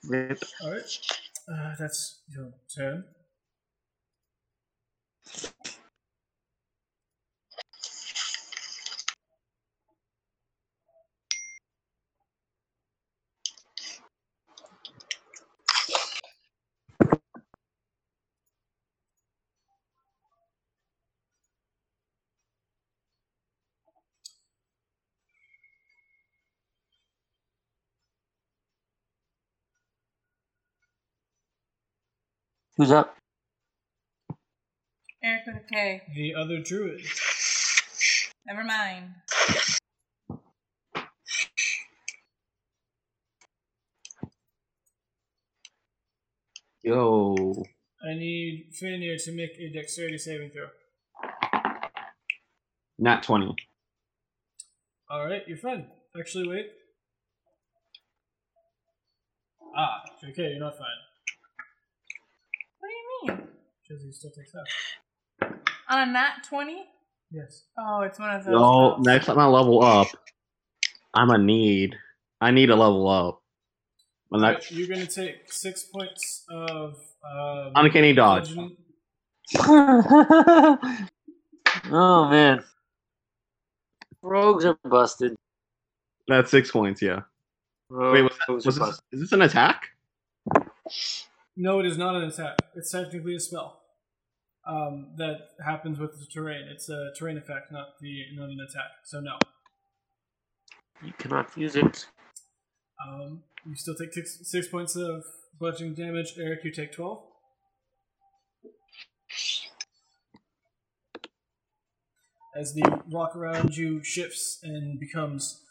Rip. Alright. Uh, that's your turn. Who's up? Eric with a K. The other druid. Never mind. Yo. I need Fanir to make a dexterity saving throw. Not 20. Alright, you're fine. Actually, wait. Ah, okay, you're not fine. What do you mean? Because you still take steps. On a nat 20? Yes. Oh, it's one of those. No, spells. next time I level up, I'm a need. I need to level up. And Alright, you're gonna take six points of um, uncanny dodge. oh man. Rogues are busted. That's six points, yeah. Wait, was, that, was this, is this an attack? No, it is not an attack. It's technically a spell. Um, that happens with the terrain. It's a terrain effect, not the not an attack. So no. You cannot use it. Um, you still take six, six points of bludgeoning damage. Eric, you take twelve. As the rock around you shifts and becomes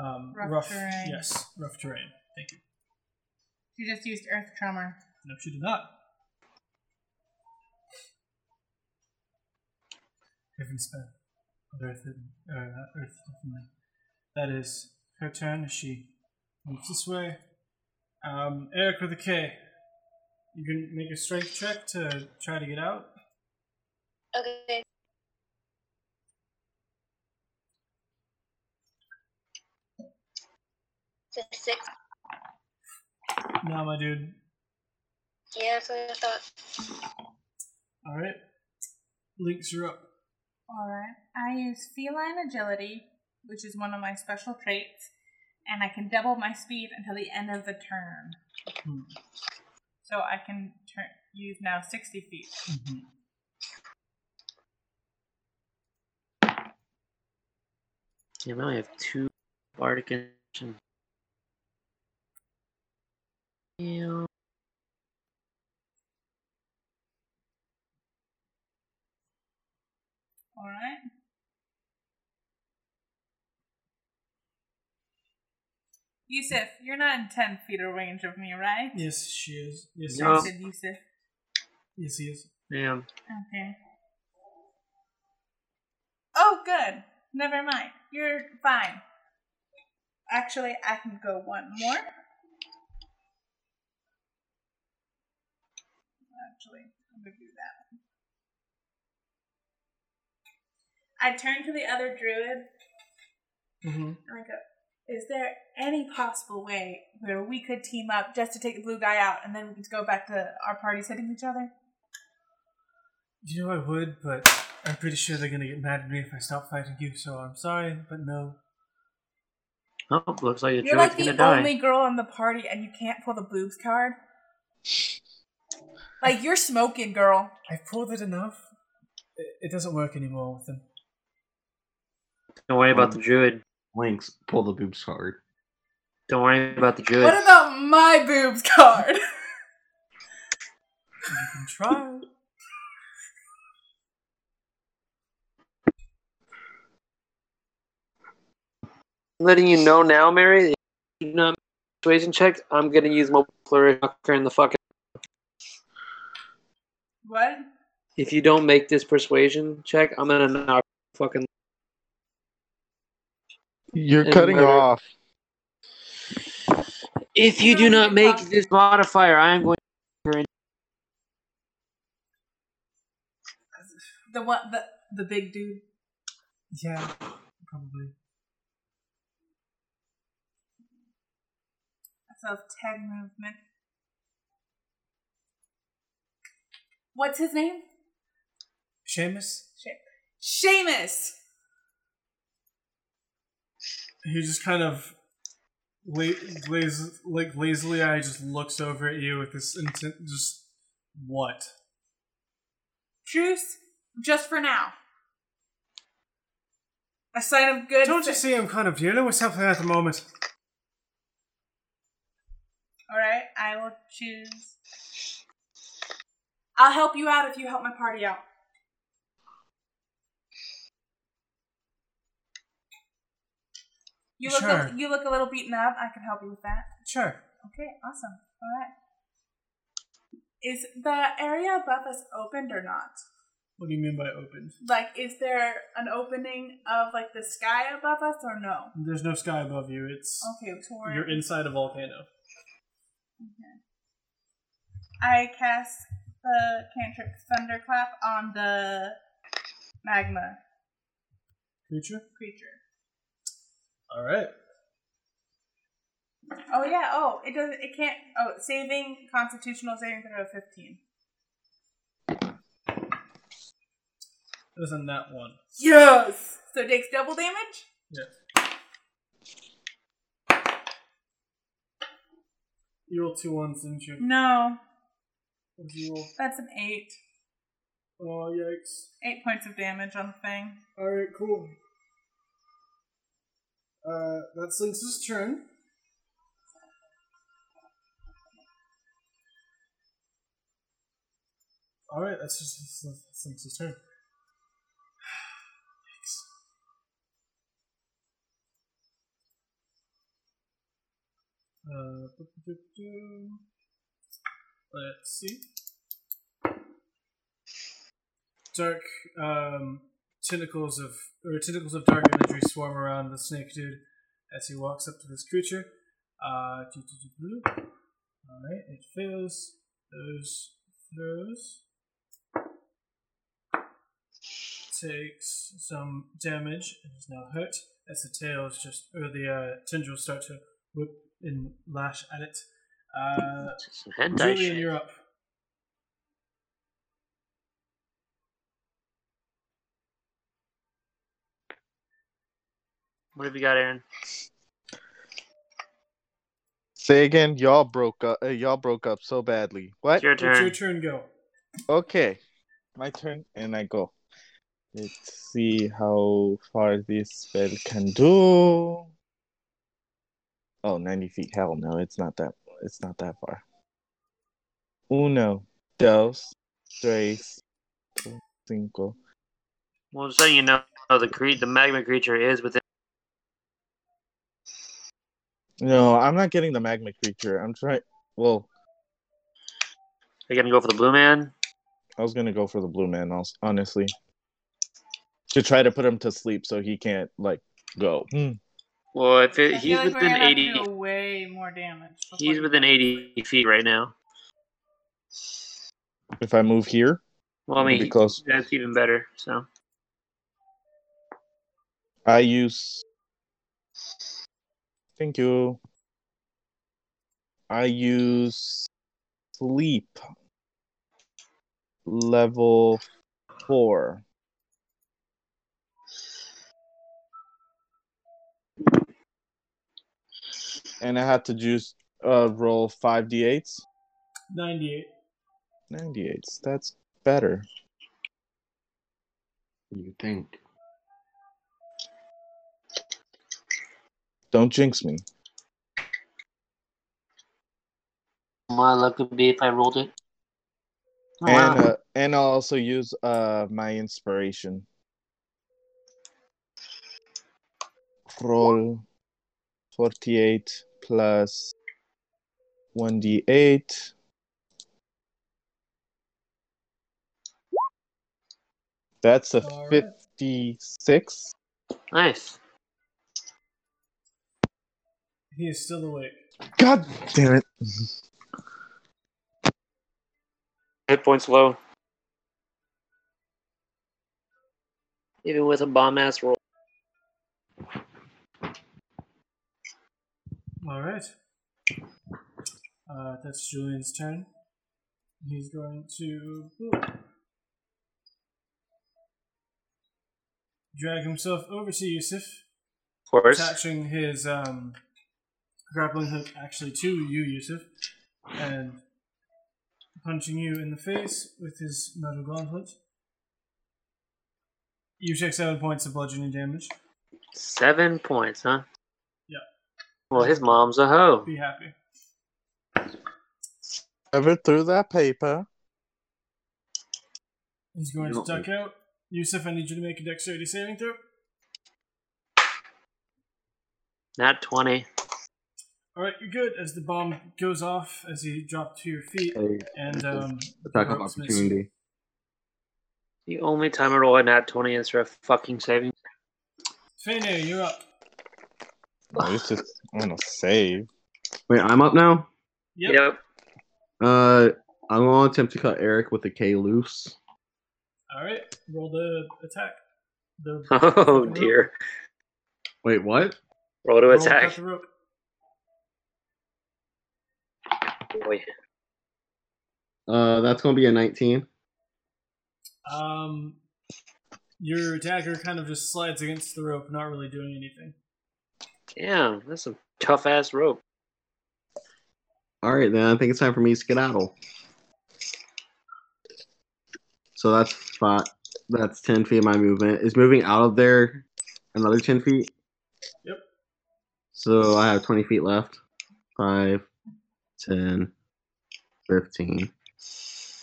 um, Rough rough, terrain. yes, rough terrain. Thank you. You just used Earth Tremor. No, she did not. Heaven spell. Earth, uh, Earth, definitely. That is her turn she moves this way. Um, Eric with a K. You can make a strength check to try to get out. Okay. It's a six. Nah, my dude. Yeah, that's what I thought. Alright. Lynx, you're up. Alright. I use Feline Agility, which is one of my special traits, and I can double my speed until the end of the turn. Hmm. So I can turn use now 60 feet. Mhm. Damn, I only have two bardic action. Yeah. Alright. Yusuf, you're not in 10 feet of range of me, right? Yes, she is. Yes, No. I he is. Yusuf. Yes, he is. Damn. Okay. Oh, good. Never mind. You're fine. Actually, I can go one more. Actually, I'm gonna do that. I turn to the other druid Mm-hmm. and I go, Is there any possible way where we could team up just to take the blue guy out and then we could go back to our parties hitting each other? You know I would, but I'm pretty sure they're gonna get mad at me if I stop fighting you, so I'm sorry, but no. Oh, looks like You're like the gonna die. only girl in the party and you can't pull the boobs card. Like you're smoking, girl. I've pulled it enough. It, it doesn't work anymore with them. Don't worry about um, the druid. Lynx, pull the boobs card. Don't worry about the druid. What about my boobs card? You can try. letting you know now, Mary. You do not persuasion check, I'm gonna use my flourish knocker in the fucking. what? If you don't make this persuasion check, I'm gonna knock fucking. You're And cutting murder. off. If you do not make this modifier, I am going. to The what? The the big dude. Yeah, probably. So ten movement. What's his name? Seamus? Seamus. He just kind of la- lazy, like lazily I just looks over at you with this intent. Just what? Truce, just for now. A sign of good. Don't you see I'm kind of dealing with something at the moment? All right, I will choose. I'll help you out if you help my party out. You look Sure. a, you look a little beaten up. I can help you with that. Sure. Okay, awesome. All right. Is the area above us opened or not? What do you mean by opened? Like, is there an opening of like the sky above us or no? There's no sky above you. It's Okay, so you're inside a volcano. Okay. I cast the cantrip thunderclap on the magma Creature. creature. All right. Oh yeah. Oh, it doesn't. It can't. Oh, saving constitutional saving throw of fifteen. wasn't that one? Yes. So it takes double damage. Yeah. You rolled two ones, didn't you? No, What did you roll? that's an eight. Oh yikes! Eight points of damage on the thing. All right, cool. Uh, that's Lynx's turn. All right, that's just that's, Lynx's turn. Yikes. Uh, let's see. Dark um, tentacles of or tentacles of dark imagery swarm around the snake dude as he walks up to this creature. Uh, all right, it fails those throws. Takes some damage and is now hurt as the tails just or the uh, tendrils start to whip and lash at it. Uh, Julian, you're up. What have you got, Aaron? Say again. Y'all broke up. Uh, y'all broke up so badly. What? It's your It's your turn. turn. Go. Okay, my turn, and I go. Let's see how far this spell can do. Oh, 90 feet. Hell no, it's not that. It's not that far. Uno, dos, tres, cinco. Well, just so you know, the cre- the magma creature is within. No, I'm not getting the magma creature. I'm trying. Well, Are you gonna go for the blue man? I was gonna go for the blue man. Honestly, to try to put him to sleep so he can't like go. Hmm. Well, if it, he's like within gonna have to eighty, way more damage. before he's within eighty feet right now. If I move here, Well, I it'll mean, be close. that's even better. So I use. Thank you. I use sleep level four. And I had to just uh, roll five d8s. Ninety-eight. 98s. That's better. You think? Don't jinx me. my luck would be if I rolled it. Oh, and wow. uh, and I'll also use uh my inspiration. Roll forty eight plus one d eight. That's a All right. fifty six. nice. He is still awake. God damn it! Hit points low. Even with a bomb ass roll. All right. Uh, that's Julian's turn. He's going to drag himself over to Yusuf, Of course. attaching his um, grappling hook actually to you, Yusuf, and punching you in the face with his metal gauntlet. You take seven points of bludgeoning damage. Seven points, huh? Yeah. Well, his mom's a hoe. Be happy. Ever through that paper? He's going You to don't duck out. Yusuf, I need you to make a dexterity saving throw. Not 20. All right, you're good. As the bomb goes off, as you drop to your feet, A and um, attack of ropes miss. opportunity. The only time I roll a nat 20 is for a fucking saving. Fene, you're up. Oh, it's just on a save. Wait, I'm up now. Yep. Yep. Uh, I'm gonna attempt to cut Eric with a K loose. All right, roll the attack. The Oh rope. dear. Wait, what? Roll to Roll cut attack. the rope. Boy. Uh, that's gonna be a 19. Um, your attacker kind of just slides against the rope, not really doing anything. Damn, that's some tough ass rope. All right, then I think it's time for me to skedaddle. So that's five. That's 10 feet of my movement. Is moving out of there another 10 feet? Yep. So I have 20 feet left. 5, 10, 15,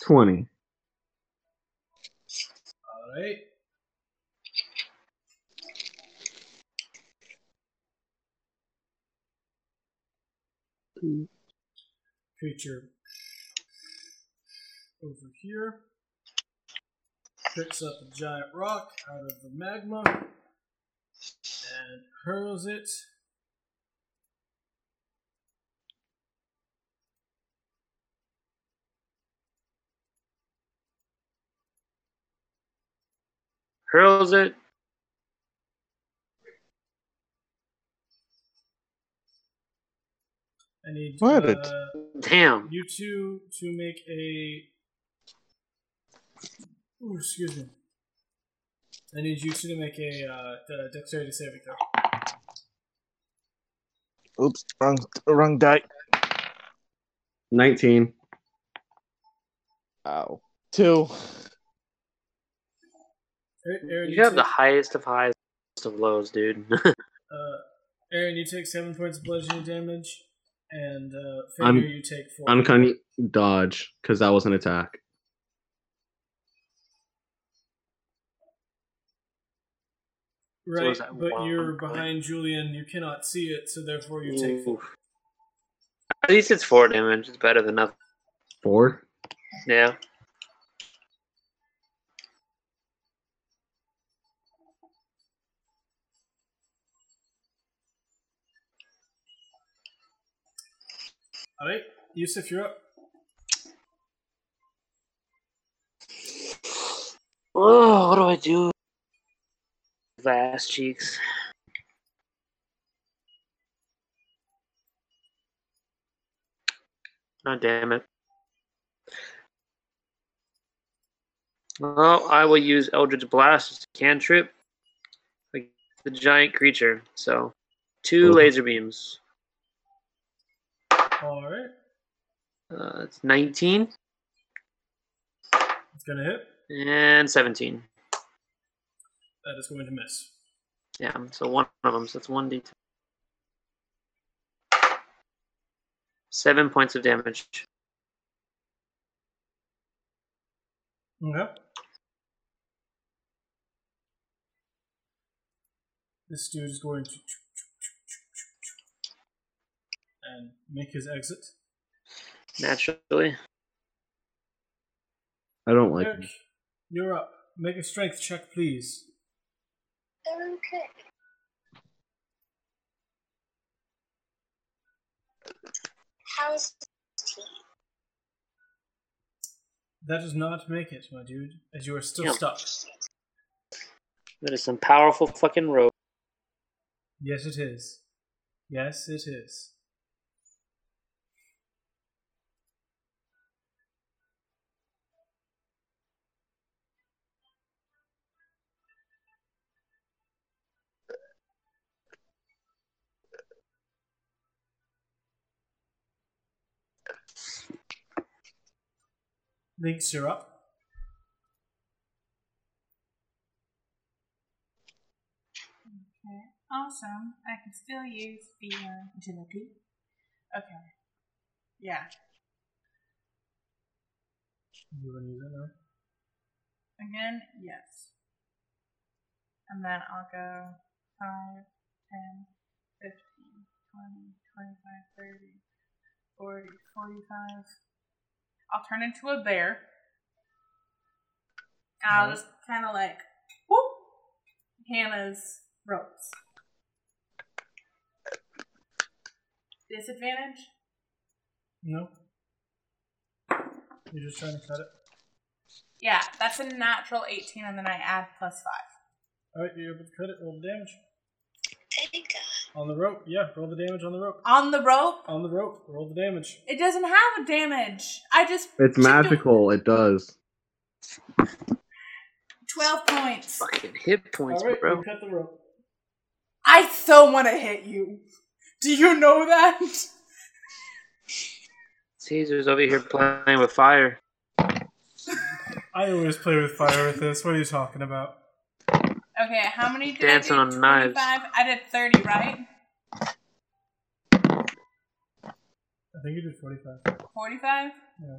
20. All right. Creature over here picks up a giant rock out of the magma and hurls it. Hurls it. I need What? uh, Damn. you two to make a. Ooh, excuse me. I need you two to make a uh, dexterity saving throw. Oops, wrong, wrong die. 19. Ow. Two. Aaron, Aaron, You have the highest of highs of lows, dude. uh, Aaron, you take seven points of bludgeoning damage, and uh, I'm- Figure, you take four. Uncanny dodge, because that was an attack. Right, is that but one you're point? behind Julian. You cannot see it, so therefore you take four. At least it's four damage. It's better than nothing. Four? Yeah. All right, Yusuf, you're up. Oh, what do I do? Vast cheeks. Oh, damn it. Well, I will use Eldritch Blast as a cantrip. Like the giant creature. So, two Oh. laser beams. All right, Uh, it's 19 it's gonna hit. and 17. That is going to miss. Yeah, so one of them. So it's 1d10. Seven points of damage. Okay. This dude is going to and make his exit. Naturally. I don't like Eric, it. you're up. Make a strength check, please. Okay. How's tea? That does not make it, my dude, as you are still Yeah. stuck. That is some powerful fucking rope. Yes, it is. Yes, it is. Lynx, you're up. Okay, awesome. I can still use the uh, agility. Okay. Yeah. You want to use it now? Again, yes. And then I'll go 5, 10, 15. 20, 25, 30, 40, 45. I'll turn into a bear. I'll just kind of like, whoop, Hannah's ropes. Disadvantage? No. You're just trying to cut it. Yeah, that's a natural 18, and then I add plus 5. Alright, you're able to cut it. Roll damage. Thank God. On the rope. Yeah, roll the damage on the rope. On the rope? On the rope. Roll the damage. It doesn't have a damage. I just. It's magical. It does. 12 points. Fucking hit points, Alright, bro. you cut the rope. I so want to hit you. Do you know that? Caesar's over here playing with fire. I always play with fire with this. What are you talking about? Okay, how many did Dancing I do? on knives. 25? I did 30, right? I think you did 45. 45? Yeah.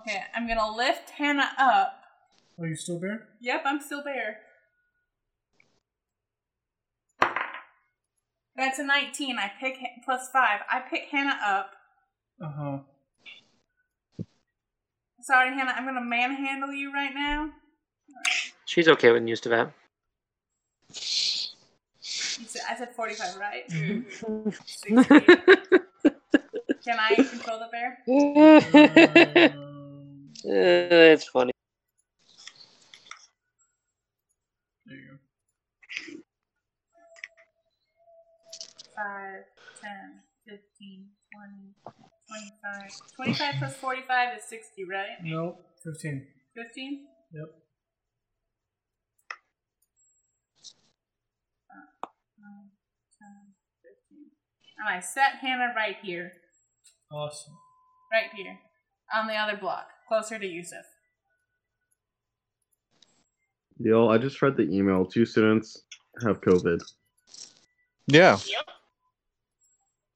Okay, I'm gonna lift Hannah up. Are you still bear? Yep, I'm still there. That's a 19. I pick plus 5. I pick Hannah up. Uh huh. Sorry, Hannah, I'm gonna manhandle you right now. She's okay with news to that. You said, I said 45, right? Mm-hmm. 60. Can I control the bear? Um, it's funny. there you go. 5, 10, 15, 20, 25. 25 plus 45 is 60, right? No, 15. 15? Yep. Nine, 10, 15. And I set Hannah right here. Awesome. Right here. On the other block. Closer to Yusuf. Yo, I just read the email. Two students have COVID. Yeah. Yep.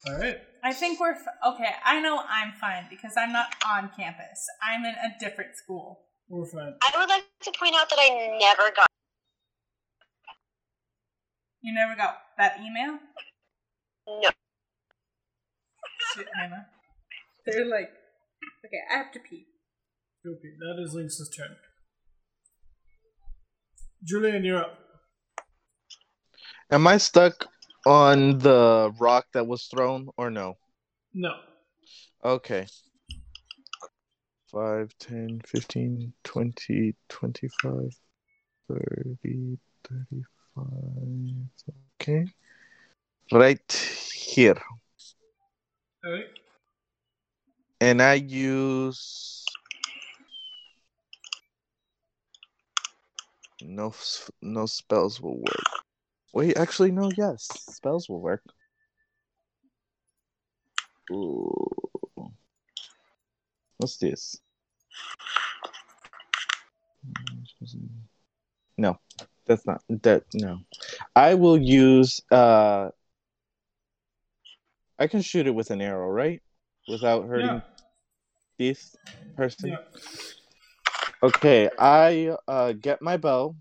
Alright. I think we're. F- okay, I know I'm fine because I'm not on campus. I'm in a different school. We're fine. I would like to point out that I never got. You never got that email? No. Shit, Hannah. They're like. Okay, I have to pee. Okay, that is Lynx's turn. Julian, you're up. Am I stuck on the rock that was thrown or no? No. Okay. 5, 10, 15, 20, 25, 30, 35. Okay. Right here. And I use. No, no spells will work. Wait, actually, no. Yes, spells will work. Ooh. What's this? No, that's not that. No, I will use. Uh, I can shoot it with an arrow, right? Without hurting Yeah. this person. Yeah. Okay, I uh get my bow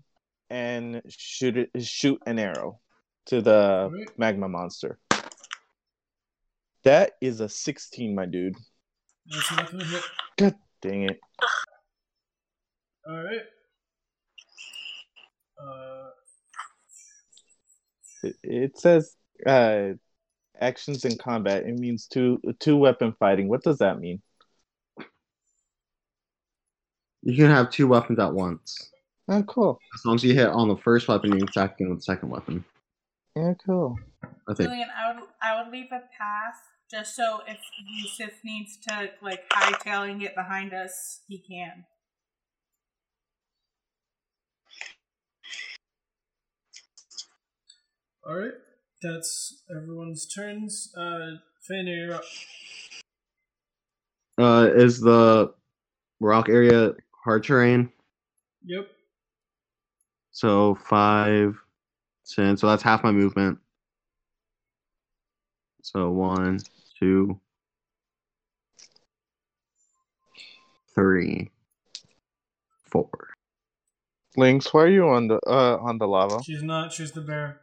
and shoot it shoot an arrow to the Alright. magma monster. That is a 16, my dude. That's enough of a hit. God dang it. Alright. Uh, It, it says uh actions in combat. It means two two weapon fighting. What does that mean? You can have two weapons at once. Oh, cool. As long as you hit on the first weapon, you can attack again with the second weapon. Yeah, cool. I think. Julian, I would I would leave a path just so if Yusuf needs to like hightailing it behind us, he can. alright. That's everyone's turns. Uh, Fana, you're up. Uh, is the rock area hard terrain? Yep. So five, ten. So that's half my movement. So one, two, three, four. Lynx, why are you on the uh on the lava? She's not. She's the bear.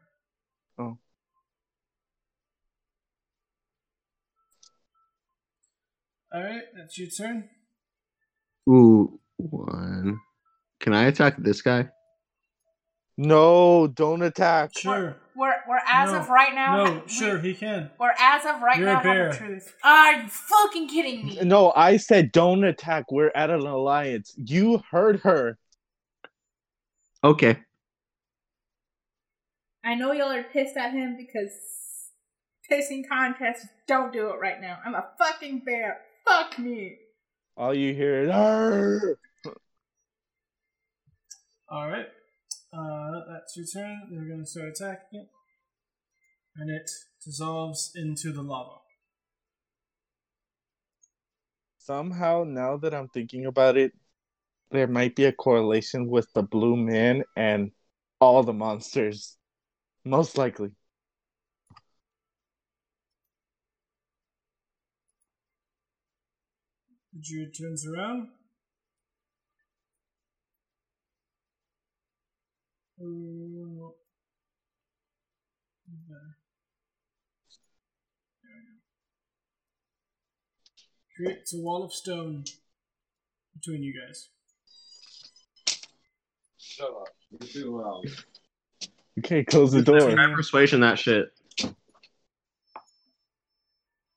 Alright, that's your turn. Ooh, one. Can I attack this guy? No, don't attack. Sure. We're we're as No. of right now. No, we- sure, he can. We're as of right You're a now have bear. the truth. Are you fucking kidding me? No, I said don't attack. We're at an alliance. You heard her. Okay. I know y'all are pissed at him because pissing contests don't do it right now. I'm a fucking bear. Fuck me. All you hear is "Arr!" Alright. Uh, that's your turn. They're going to start attacking it. And it dissolves into the lava. Somehow, now that I'm thinking about it, there might be a correlation with the blue man and all the monsters. Most likely. The druid turns around. Ooh. Okay. There we go. Creates a wall of stone between you guys. Shut up. You're too loud. Okay, close the door. Try persuasion that shit.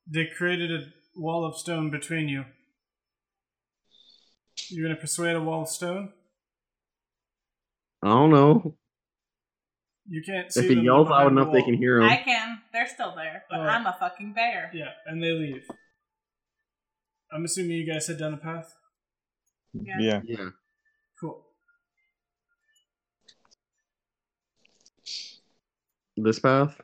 They created a wall of stone between you. You're gonna persuade a wall of stone? I don't know. You can't see If he yells behind loud the enough, they can hear him. I can. They're still there, but Oh. I'm a fucking bear. Yeah, and they leave. I'm assuming you guys head down the path. Yeah. Yeah. Cool. This path?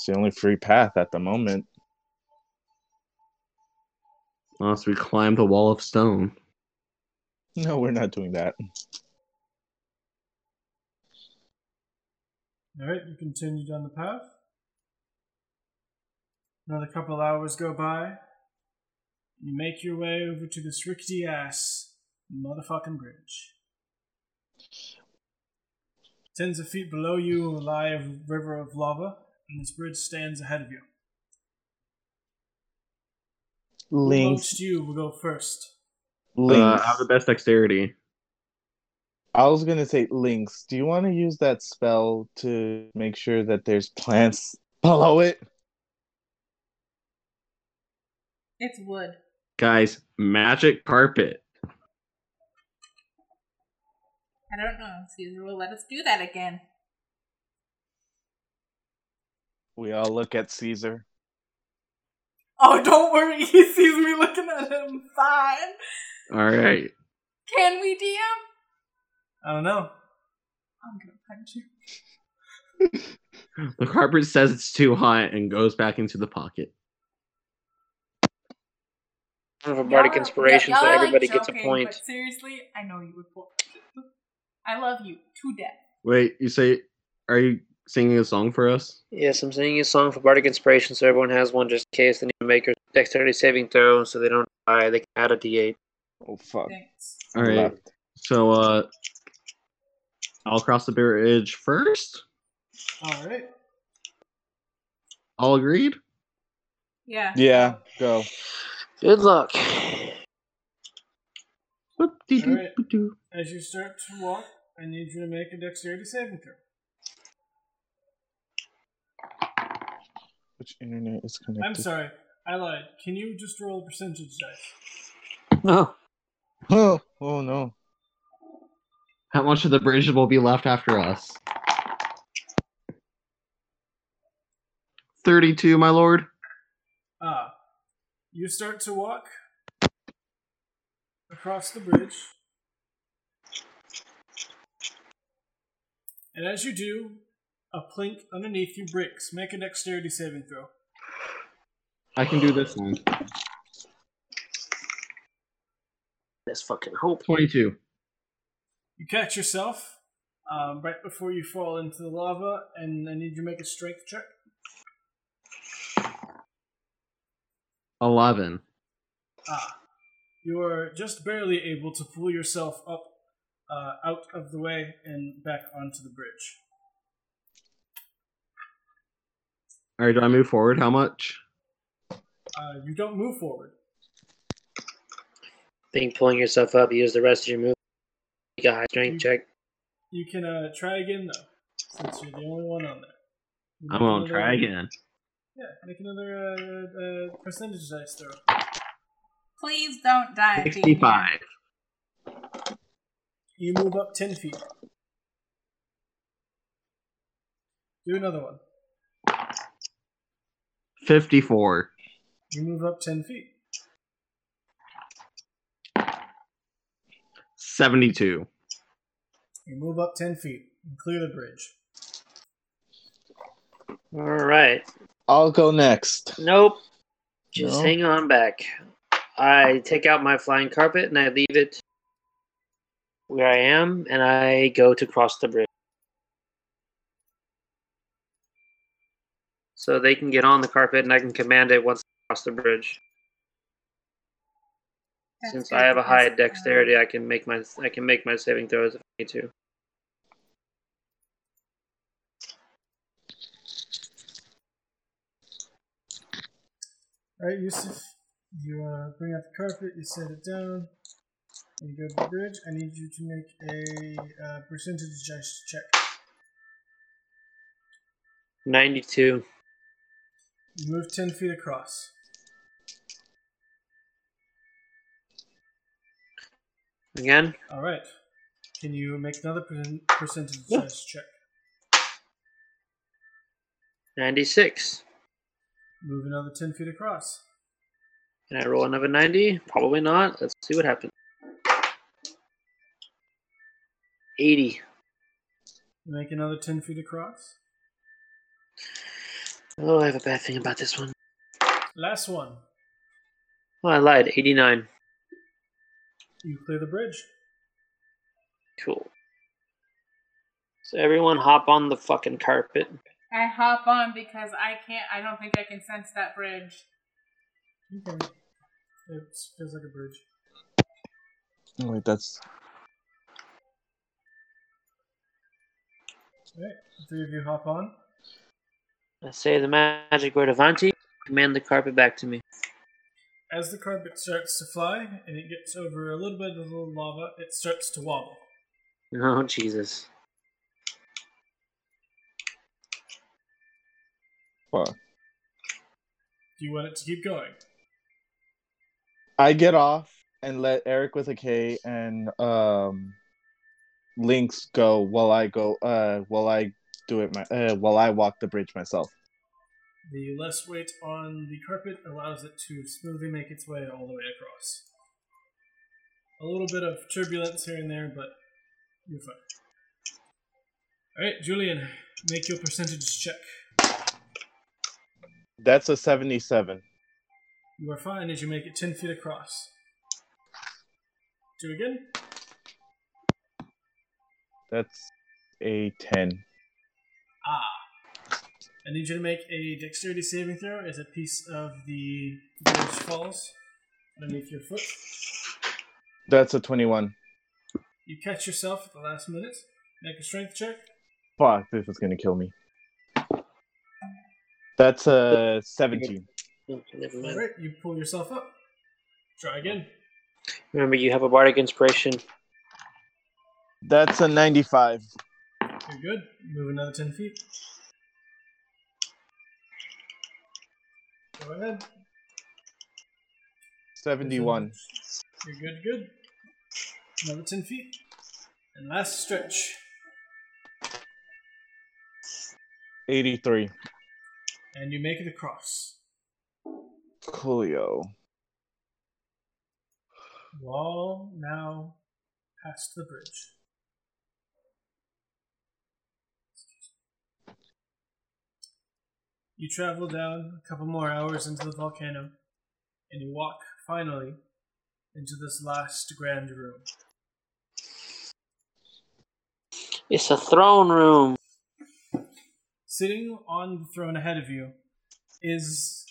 It's the only free path at the moment. Unless we climb the wall of stone. No, we're not doing that. Alright, you continue down the path. Another couple hours go by. You make your way over to this rickety ass motherfucking bridge. Tens of feet below you lie a river of lava, and this bridge stands ahead of you. Who Lynx. amongst you will go first? Uh, Lynx. I have the best dexterity. I was gonna say Lynx. Do you want to use that spell to make sure that there's plants below it? It's wood. Guys, magic carpet. I don't know. Caesar will let us do that again. We all look at Caesar. Oh, don't worry. He sees me looking at him. Fine. Alright. Can we, DM? I don't know. I'm gonna punch you. The carpet says it's too hot and goes back into the pocket. Kind of a bardic inspiration, y'all so are, like, everybody gets a point. But seriously, I know you would pull. I love you to death. Wait, you say, are you singing a song for us? Yes, I'm singing a song for bardic inspiration, so everyone has one just in case they need to make a dexterity saving throw, so they don't die. They can add a d8. Oh fuck. Thanks. Alright. Left. So, uh, I'll cross the bridge first. Alright. All agreed? Yeah. Yeah, go. Good luck. Whoop-dee-doo-doo-doo. As you start to walk, I need you to make a dexterity saving throw. Which internet is connected? I'm sorry, I lied. Can you just roll a percentage dice? No. Oh, oh no. How much of the bridge will be left after us? 32, my lord. Ah. You start to walk across the bridge. And as you do, a plink underneath you bricks. Make a dexterity saving throw. I can do this one. Let's fucking hope. 22. You catch yourself um, right before you fall into the lava, and I need you to make a strength check. 11. Ah. You are just barely able to pull yourself up uh, out of the way and back onto the bridge. All right, do I move forward? How much? Uh, you don't move forward. I think pulling yourself up, use the rest of your move. Make a high strength check. You can uh, try again though, since you're the only one on there. You I'm gonna try again. Yeah, make another uh, uh, percentage dice throw. Please don't die. being here. Sixty-five. You move up ten feet. Do another one. Fifty-four. You move up ten feet. Seventy-two. You move up ten feet and clear the bridge. All right. I'll go next. Nope. Just No? hang on back. I take out my flying carpet and I leave it where I am, and I go to cross the bridge. so they can get on the carpet and I can command it once across the bridge. That's Since I have a high dexterity, I can make my I can make my saving throws if I need to. All right, Yusuf, you uh, bring out the carpet, you set it down, and you go to the bridge. I need you to make a uh, percentage check. 92 move 10 feet across. Again, Alright. Can you make another percent- percentage dice check? ninety-six. Move another 10 feet across. Can I roll another ninety? Probably not. Let's see what happens. Eighty. Make another 10 feet across. Oh, I have a bad thing about this one. Last one. Oh, I lied. Eighty-nine. You clear the bridge. Cool. So everyone hop on the fucking carpet. I hop on because I can't. I don't think I can sense that bridge. Okay. It feels like a bridge. Oh, wait, that's Alright, the three of you hop on. I say the magic word Avanti. Command the carpet back to me. As the carpet starts to fly and it gets over a little bit of the lava, it starts to wobble. Oh Jesus. fuck. Do you want it to keep going? I get off and let Eric with a K and um Lynx go while I go uh while I do it my uh while I walk the bridge myself. The less weight on the carpet allows it to smoothly make its way all the way across. A little bit of turbulence here and there, but you're fine. Alright, Julian, make your percentage check. That's a seventy-seven. You are fine as you make it 10 feet across. Do again. That's a ten. Ah. I need you to make a dexterity saving throw as a piece of the bridge falls underneath your foot. That's a twenty-one. You catch yourself at the last minute. Make a strength check. Fuck, this is gonna kill me. That's a seventeen. Oh, Never mind. Alright, you pull yourself up. Try again. Remember, you have a bardic inspiration. That's a ninety-five. You're good. Move another 10 feet. Go ahead. Seventy-one. You're good, good. Another 10 feet. And last stretch. Eighty-three. And you make it across. Coolio. Wall now past the bridge. You travel down a couple more hours into the volcano, and you walk finally into this last grand room. It's a throne room. Sitting on the throne ahead of you is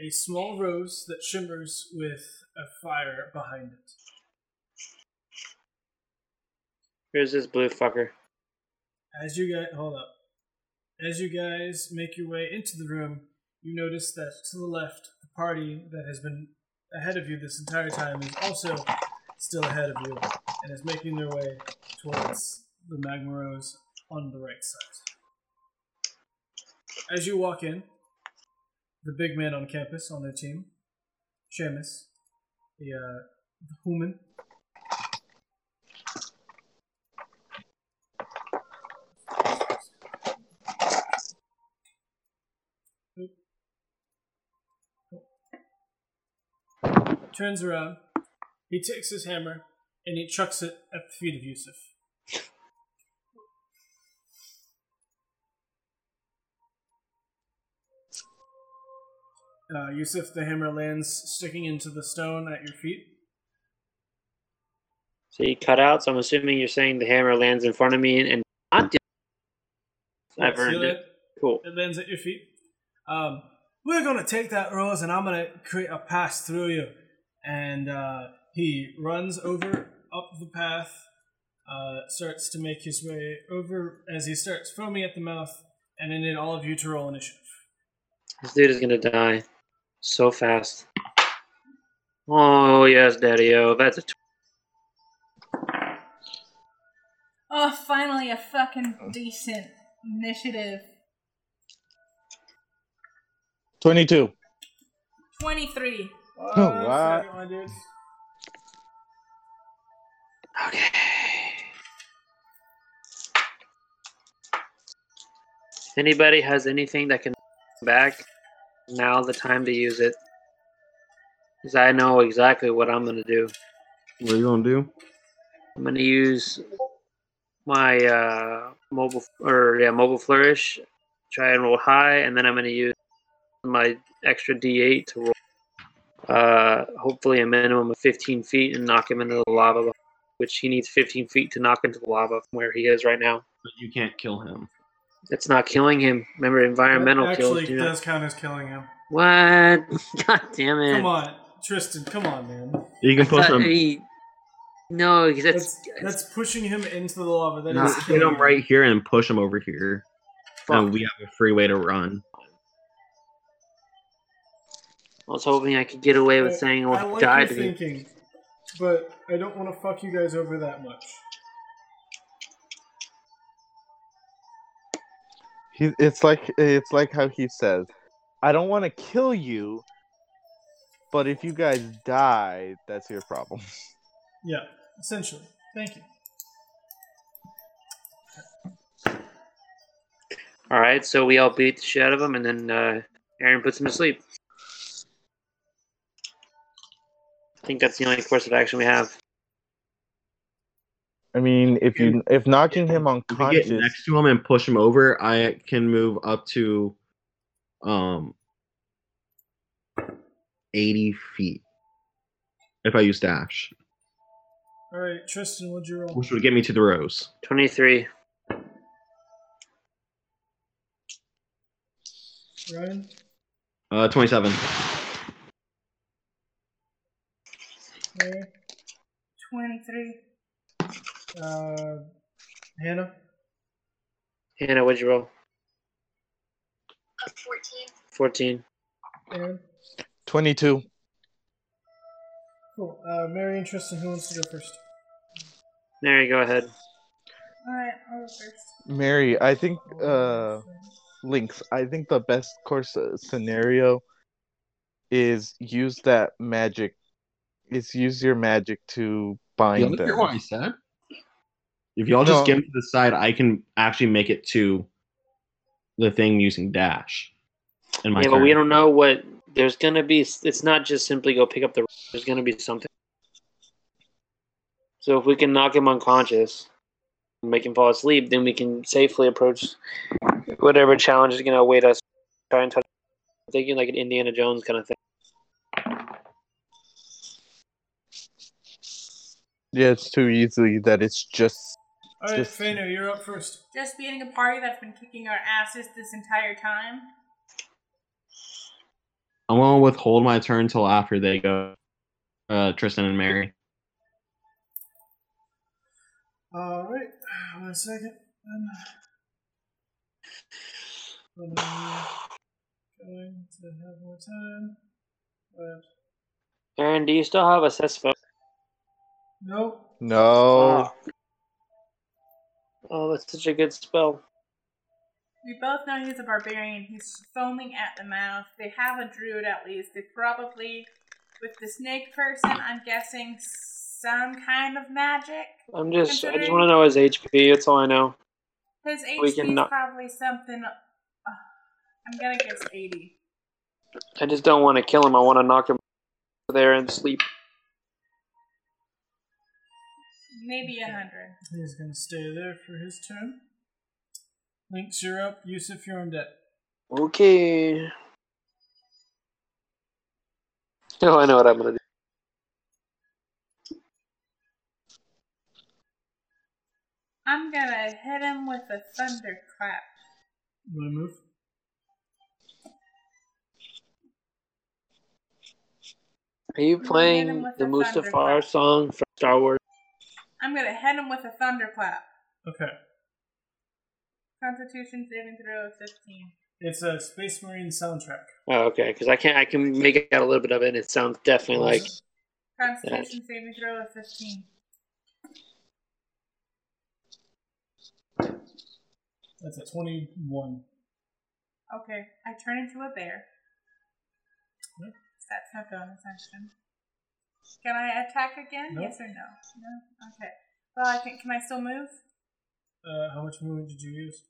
a small rose that shimmers with a fire behind it. Here's this blue fucker. As you get hold up, As you guys make your way into the room, you notice that to the left, the party that has been ahead of you this entire time is also still ahead of you and is making their way towards the Magma Rose on the right side. As you walk in, the big man on campus on their team, Seamus, the, uh, the human, turns around, he takes his hammer, and he chucks it at the feet of Yusuf. Uh, Yusuf, the hammer lands sticking into the stone at your feet. So you cut out. So I'm assuming you're saying the hammer lands in front of me and, not. I've earned it. Cool. It lands at your feet. Um, we're gonna take that rose, and I'm gonna create a pass through you. And uh, he runs over up the path, uh, starts to make his way over as he starts foaming at the mouth, and I need all of you to roll initiative. This dude is gonna die so fast. Oh yes, Daddy. Oh, that's a. Tw- Oh, finally a fucking decent initiative. 22. 23. Oh, wow. second one, dude. okay. If anybody has anything that can back, now the time to use it. Because I know exactly what I'm gonna do. What are you gonna do? I'm gonna use my uh, mobile or yeah mobile flourish, try and roll high, and then I'm gonna use my extra D8 to roll. Uh, hopefully a minimum of 15 feet and knock him into the lava, which he needs 15 feet to knock into the lava from where he is right now. But you can't kill him. It's not killing him. Remember, environmental That kills actually do not. does count as killing him. What? God damn it! Come on, Tristan, come on, man. You can push him. he- No, that's, That's, that's pushing him into the lava. That is No, hit killing him right here and push him over here. Fuck. And we have a free way to run. I was hoping I could get away with I- saying I "Oh, like died your to me." thinking, but I don't want to fuck you guys over that much. He, it's like it's like how he says, "I don't want to kill you, but if you guys die, that's your problem." Yeah, essentially. Thank you. All right, so we all beat the shit out of him, and then uh, Aaron puts him to sleep. I think that's the only course of action we have. I mean, if you if knocking him If we get unconscious, next to him and push him over, I can move up to um 80 feet. If I use dash. All right, Tristan, what'd you roll? Which would get me to the rose. 23. Ryan? Uh 27. Mary? 23. Uh, Hannah? Hannah, what'd you roll? Uh, 14. 14. Aaron? twenty-two. Cool. Uh, Mary and Tristan, who wants to go first? Mary, go ahead. Alright, I'll go first. Mary, I think uh, Lynx. I think the best course uh, scenario is use that magic. Is use your magic to Y'all bind hear them. what I said? If y'all just No. get him to the side, I can actually make it to the thing using dash. In my yeah, but we don't know what. There's gonna be. It's not just simply go pick up the. There's gonna be something. So if we can knock him unconscious, make him fall asleep, then we can safely approach whatever challenge is gonna await us. Try and touch. I'm thinking like an Indiana Jones kind of thing. Yeah, it's too easily that it's just. All right, Just- Fano, you're up first. Just beating a party that's been kicking our asses this entire time. I'm gonna withhold my turn till after they go. Uh, Tristan and Mary. All right, one second. Um, I'm going to have more time. But Aaron, do you still have a Sespo? Nope. No. Oh, that's such a good spell. We both know he's a barbarian. He's foaming at the mouth. They have a druid at least. They probably, with the snake person, I'm guessing some kind of magic. I'm just, I just want to know his HP. That's all I know. His HP can is knock- probably something. Uh, I'm gonna guess 80. I just don't want to kill him. I want to knock him there and sleep. Maybe a 100. He's gonna stay there for his turn. Lynx, you're up. Yusuf, you're on deck. Okay. Oh, I know what I'm gonna do. I'm gonna hit him with a thunderclap. You wanna move? Are you playing the a Mustafar song from Star Wars? I'm gonna hit him with a thunderclap. Okay. Constitution saving throw of 15. It's a Space Marine soundtrack. Oh, okay. Because I can I can make out a little bit of it. and It sounds definitely like Constitution saving throw of 15. That's a 21. Okay, I turn into a bear. Yep. That's my bonus action. Can I attack again? Yes or no? No? Okay. Well, I can. Can I still move? Uh, how much movement did you use?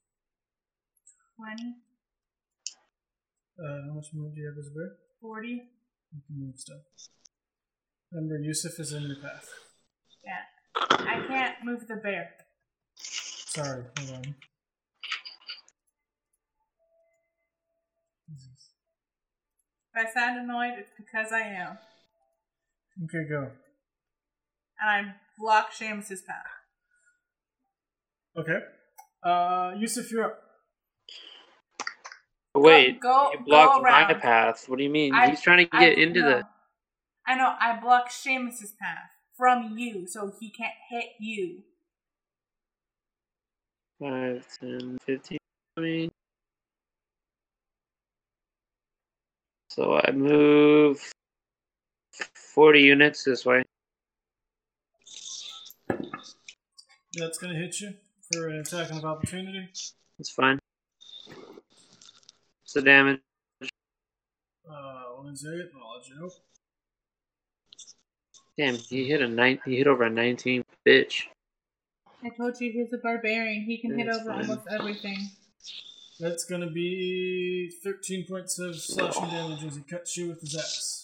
20, Uh, how much movement do you have as a bear? 40? You can move still. Remember, Yusuf is in your path. Yeah. I can't move the bear. Sorry, hold on. If I sound annoyed, it's because I am. Okay, go. And I block Seamus's path. Okay. Uh, Yusuf, you're up. wait. go- you go blocked my path. What do you mean? I- He's trying to I get into know. the. I know. I block Seamus's path from you, so he can't hit you. 5, 10, 15, 20. So I move 40 units this way. That's gonna hit you for an attack of opportunity. That's fine. What's the damage? Uh, one second, I'll let you know. Damn, he hit a nine. He hit over a 19, bitch. I told you he's a barbarian. He can hit over fine. almost everything. That's gonna be 13 points of slashing damage as he cuts you with his axe.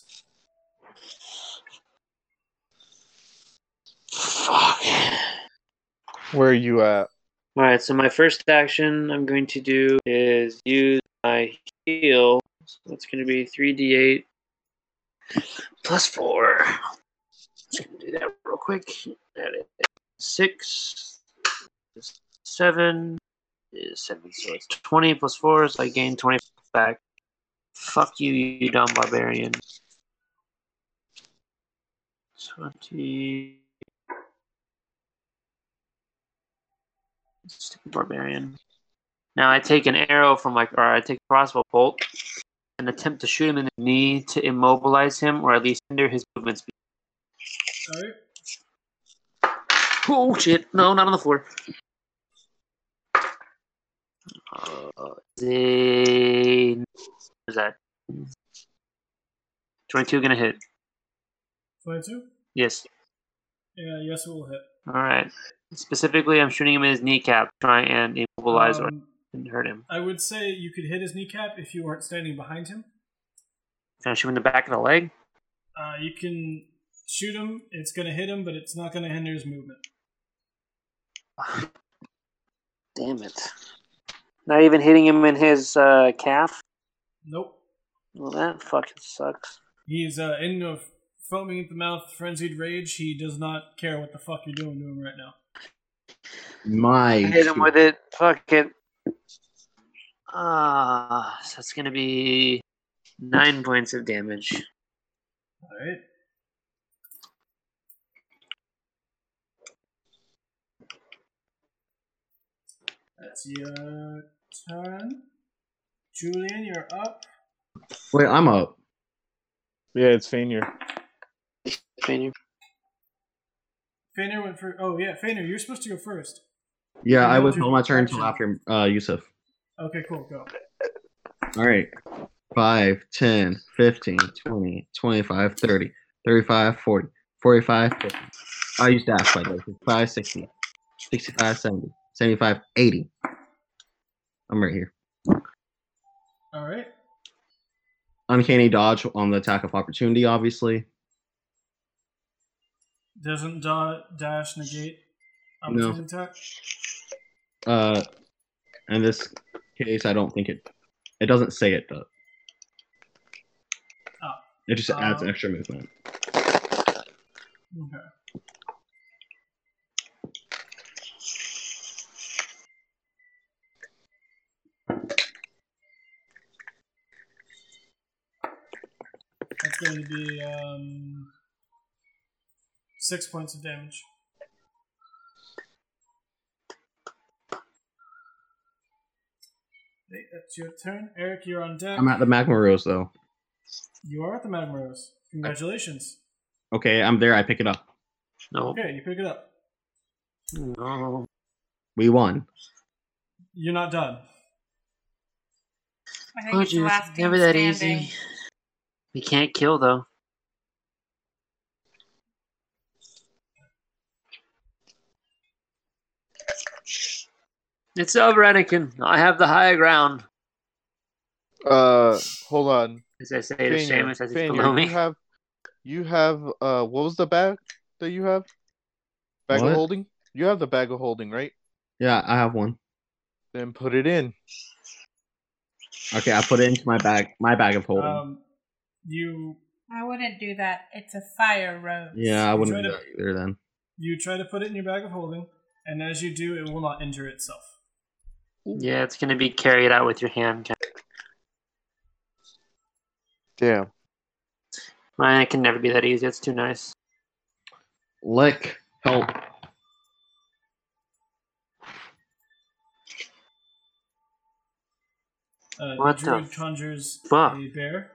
Fuck. Where are you at? All right, so my first action I'm going to do is use my heal. So that's going to be 3d8 plus 4. Just going to do that real quick. That is 6 is 7 is 7. So it's 20 plus 4, so I gain 20 back. Fuck you, you dumb barbarian. 20. Stupid barbarian. Now I take an arrow from my, or I take a crossbow bolt and attempt to shoot him in the knee to immobilize him, or at least hinder his movements. speed. Alright. Oh shit! No, not on the floor. Uh, what is that? Twenty-two gonna hit. 22? Yes. Yeah, yes, it will hit. All right. Specifically, I'm shooting him in his kneecap, try and immobilize or Um, and hurt him. I would say you could hit his kneecap if you weren't standing behind him. Can I shoot him in the back of the leg? Uh, you can shoot him, it's gonna hit him, but it's not gonna hinder his movement. Damn it! Not even hitting him in his uh, calf. Nope. Well, that fucking sucks. He's uh, in a foaming at the mouth, frenzied rage. He does not care what the fuck you're doing to him right now. My. Hit him with it. Fuck it. Ah, so it's gonna be nine points of damage. Alright. That's your turn. Julian, you're up. Wait, I'm up. Yeah, it's Fainir. Fainir. Fainir went for. Oh yeah, Fainir, you're supposed to go first. Yeah, I was on my turn until after uh, Yusuf. Okay, cool. Go. All right. 5, 10, 15, 20, 25, 30, 35, 40, 45, 50. I use dash by the way. 55, 60, 65, 70, 75, 80. I'm right here. All right. Uncanny dodge on the attack of opportunity, obviously. Doesn't da- dash negate No. attack? Uh, in this case, I don't think it. It doesn't say it does. Oh. It just adds Um, extra movement. Okay. That's going to be um, six points of damage. Okay, that's your turn. Eric, you're on deck. I'm at the magma rose though. You are at the Magma Rose. Congratulations. Okay, I'm there. I pick it up. No. Okay, you pick it up. No. We won. You're not done. I think Oh, it's the geez, last never game that standing. easy. We can't kill though. It's over, Anakin. I have the higher ground. Uh, hold on. As I say to Fainir, Seamus as he's Fainir, below me. You have, you have. Uh, what was the bag that you have? Bag What? of holding. You have the bag of holding, right? Yeah, I have one. Then put it in. Okay, I put it into my bag. My bag of holding. Um, you I wouldn't do that. It's a fire rose. yeah, I wouldn't do to- that either. Then. you try to put it in your bag of holding, and as you do, it will not injure itself. Yeah, it's gonna be carried out with your hand. Damn. Mine can never be that easy. It's too nice. Lick. Help. Uh, What the the conjures fuck? a bear.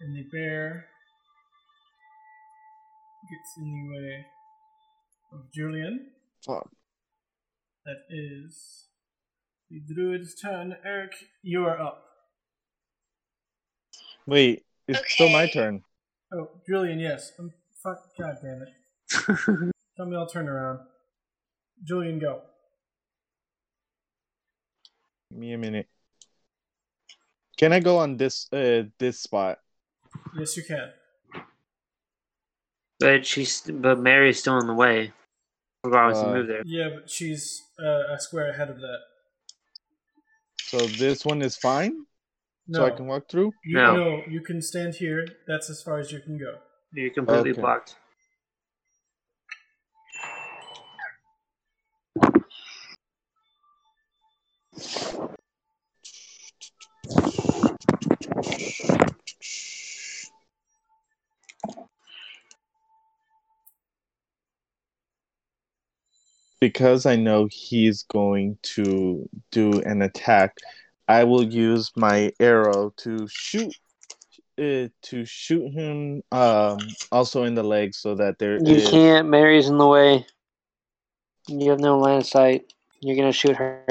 And the bear gets in the way of Julian. Fuck. That is the druid's turn. Eric, you are up. Wait, it's still my turn. Oh, Julian, yes. Um, fuck, god damn it. Tell me I'll turn around. Julian, go. Give me a minute. Can I go on this uh this spot? Yes, you can. But she's but Mary's still in the way. Regardless Uh, of move there. Yeah, but she's uh, a square ahead of that. So this one is fine. No, So I can walk through. you, No. no, you can stand here. That's as far as you can go. You're completely Okay. blocked. Because I know he's going to do an attack, I will use my arrow to shoot uh, to shoot him um also in the leg so that there You is- can't. Mary's in the way. You have no line of sight. You're gonna shoot her.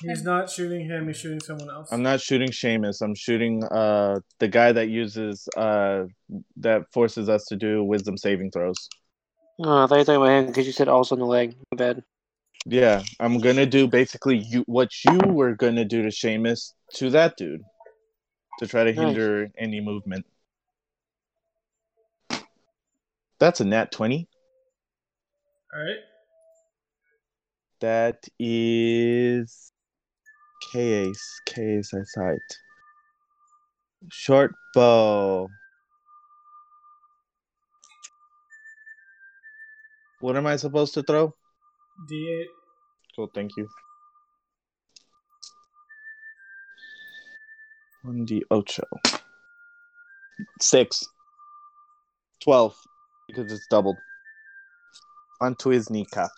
He's not shooting him. He's shooting someone else. I'm not shooting Seamus. I'm shooting uh the guy that uses uh that forces us to do wisdom saving throws. Oh, I thought you were talking about him because you said also in the leg. My bad. Yeah, I'm gonna do basically you what you were gonna do to Seamus to that dude to try to Nice. hinder any movement. That's a nat twenty. All right. That is case case eyesight. Short bow. What am I supposed to throw? D8. Cool, thank you. One D ocho. Six. Twelve. because it's doubled onto his kneecap.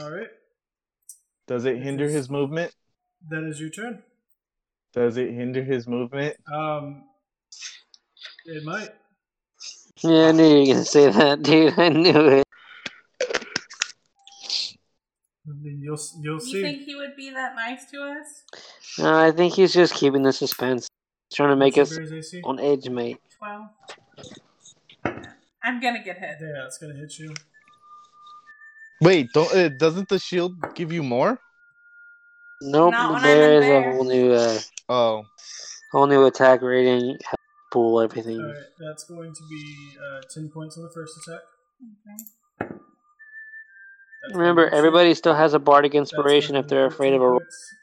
All right, Does it hinder his movement? that is your turn. Does it hinder his movement? Um, it might. Yeah, I knew you were gonna say that, dude. I knew it. I mean, you'll you'll You think he would be that nice to us? No, I think he's just keeping the suspense. He's trying to make What's us your bear's AC? on edge, mate. Twelve. I'm gonna get hit. Yeah, it's gonna hit you. Wait, don't uh, doesn't the shield give you more? Nope, Not the when I'm bear is a there. whole new, uh, Oh, whole new attack rating, pool, everything. All right, that's going to be uh, ten points on the first attack. Okay. That's Remember, gonna everybody still has a bardic inspiration if they're afraid of a. 15 points.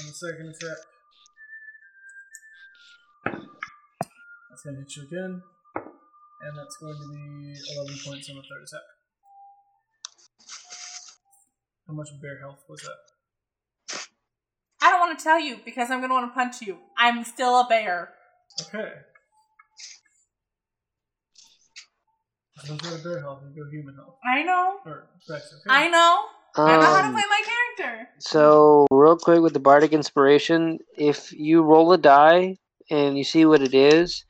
On the second attack. That's going to hit you again. And that's going to be 11 points on the third attack. How much bear health was that? I don't want to tell you because I'm gonna want to punch you. I'm still a bear. Okay. Don't go to bear health, you go human health. I know. Or Rex, okay? I know. I know how to Um, play my character. So, real quick with the bardic inspiration, if you roll a die and you see what it is,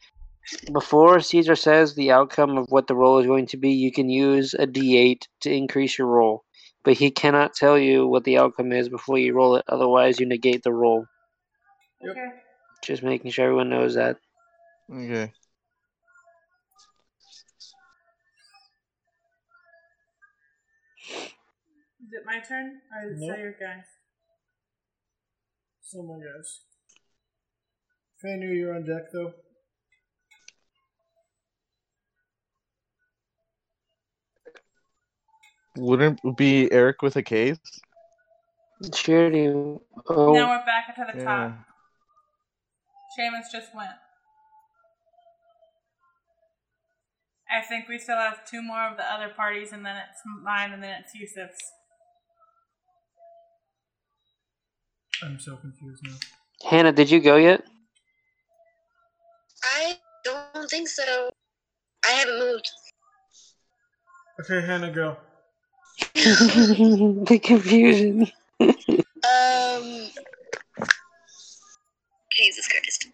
before Caesar says the outcome of what the roll is going to be, you can use a d8 to increase your roll. But he cannot tell you what the outcome is before you roll it, otherwise, you negate the roll. Okay. Just making sure everyone knows that. okay. Is it my turn? Or is it Nope. your guys? So my guys. Fanu, you're on deck though. Wouldn't it be Eric with a case? Charity. Oh, Now we're back to the Yeah. top. Seamus just went. I think we still have two more of the other parties, and then it's mine, and then it's Yusuf's. I'm so confused now. Hannah, did you go yet? I don't think so. I haven't moved. Okay, Hannah, go. the confusion. Um. Jesus Christ.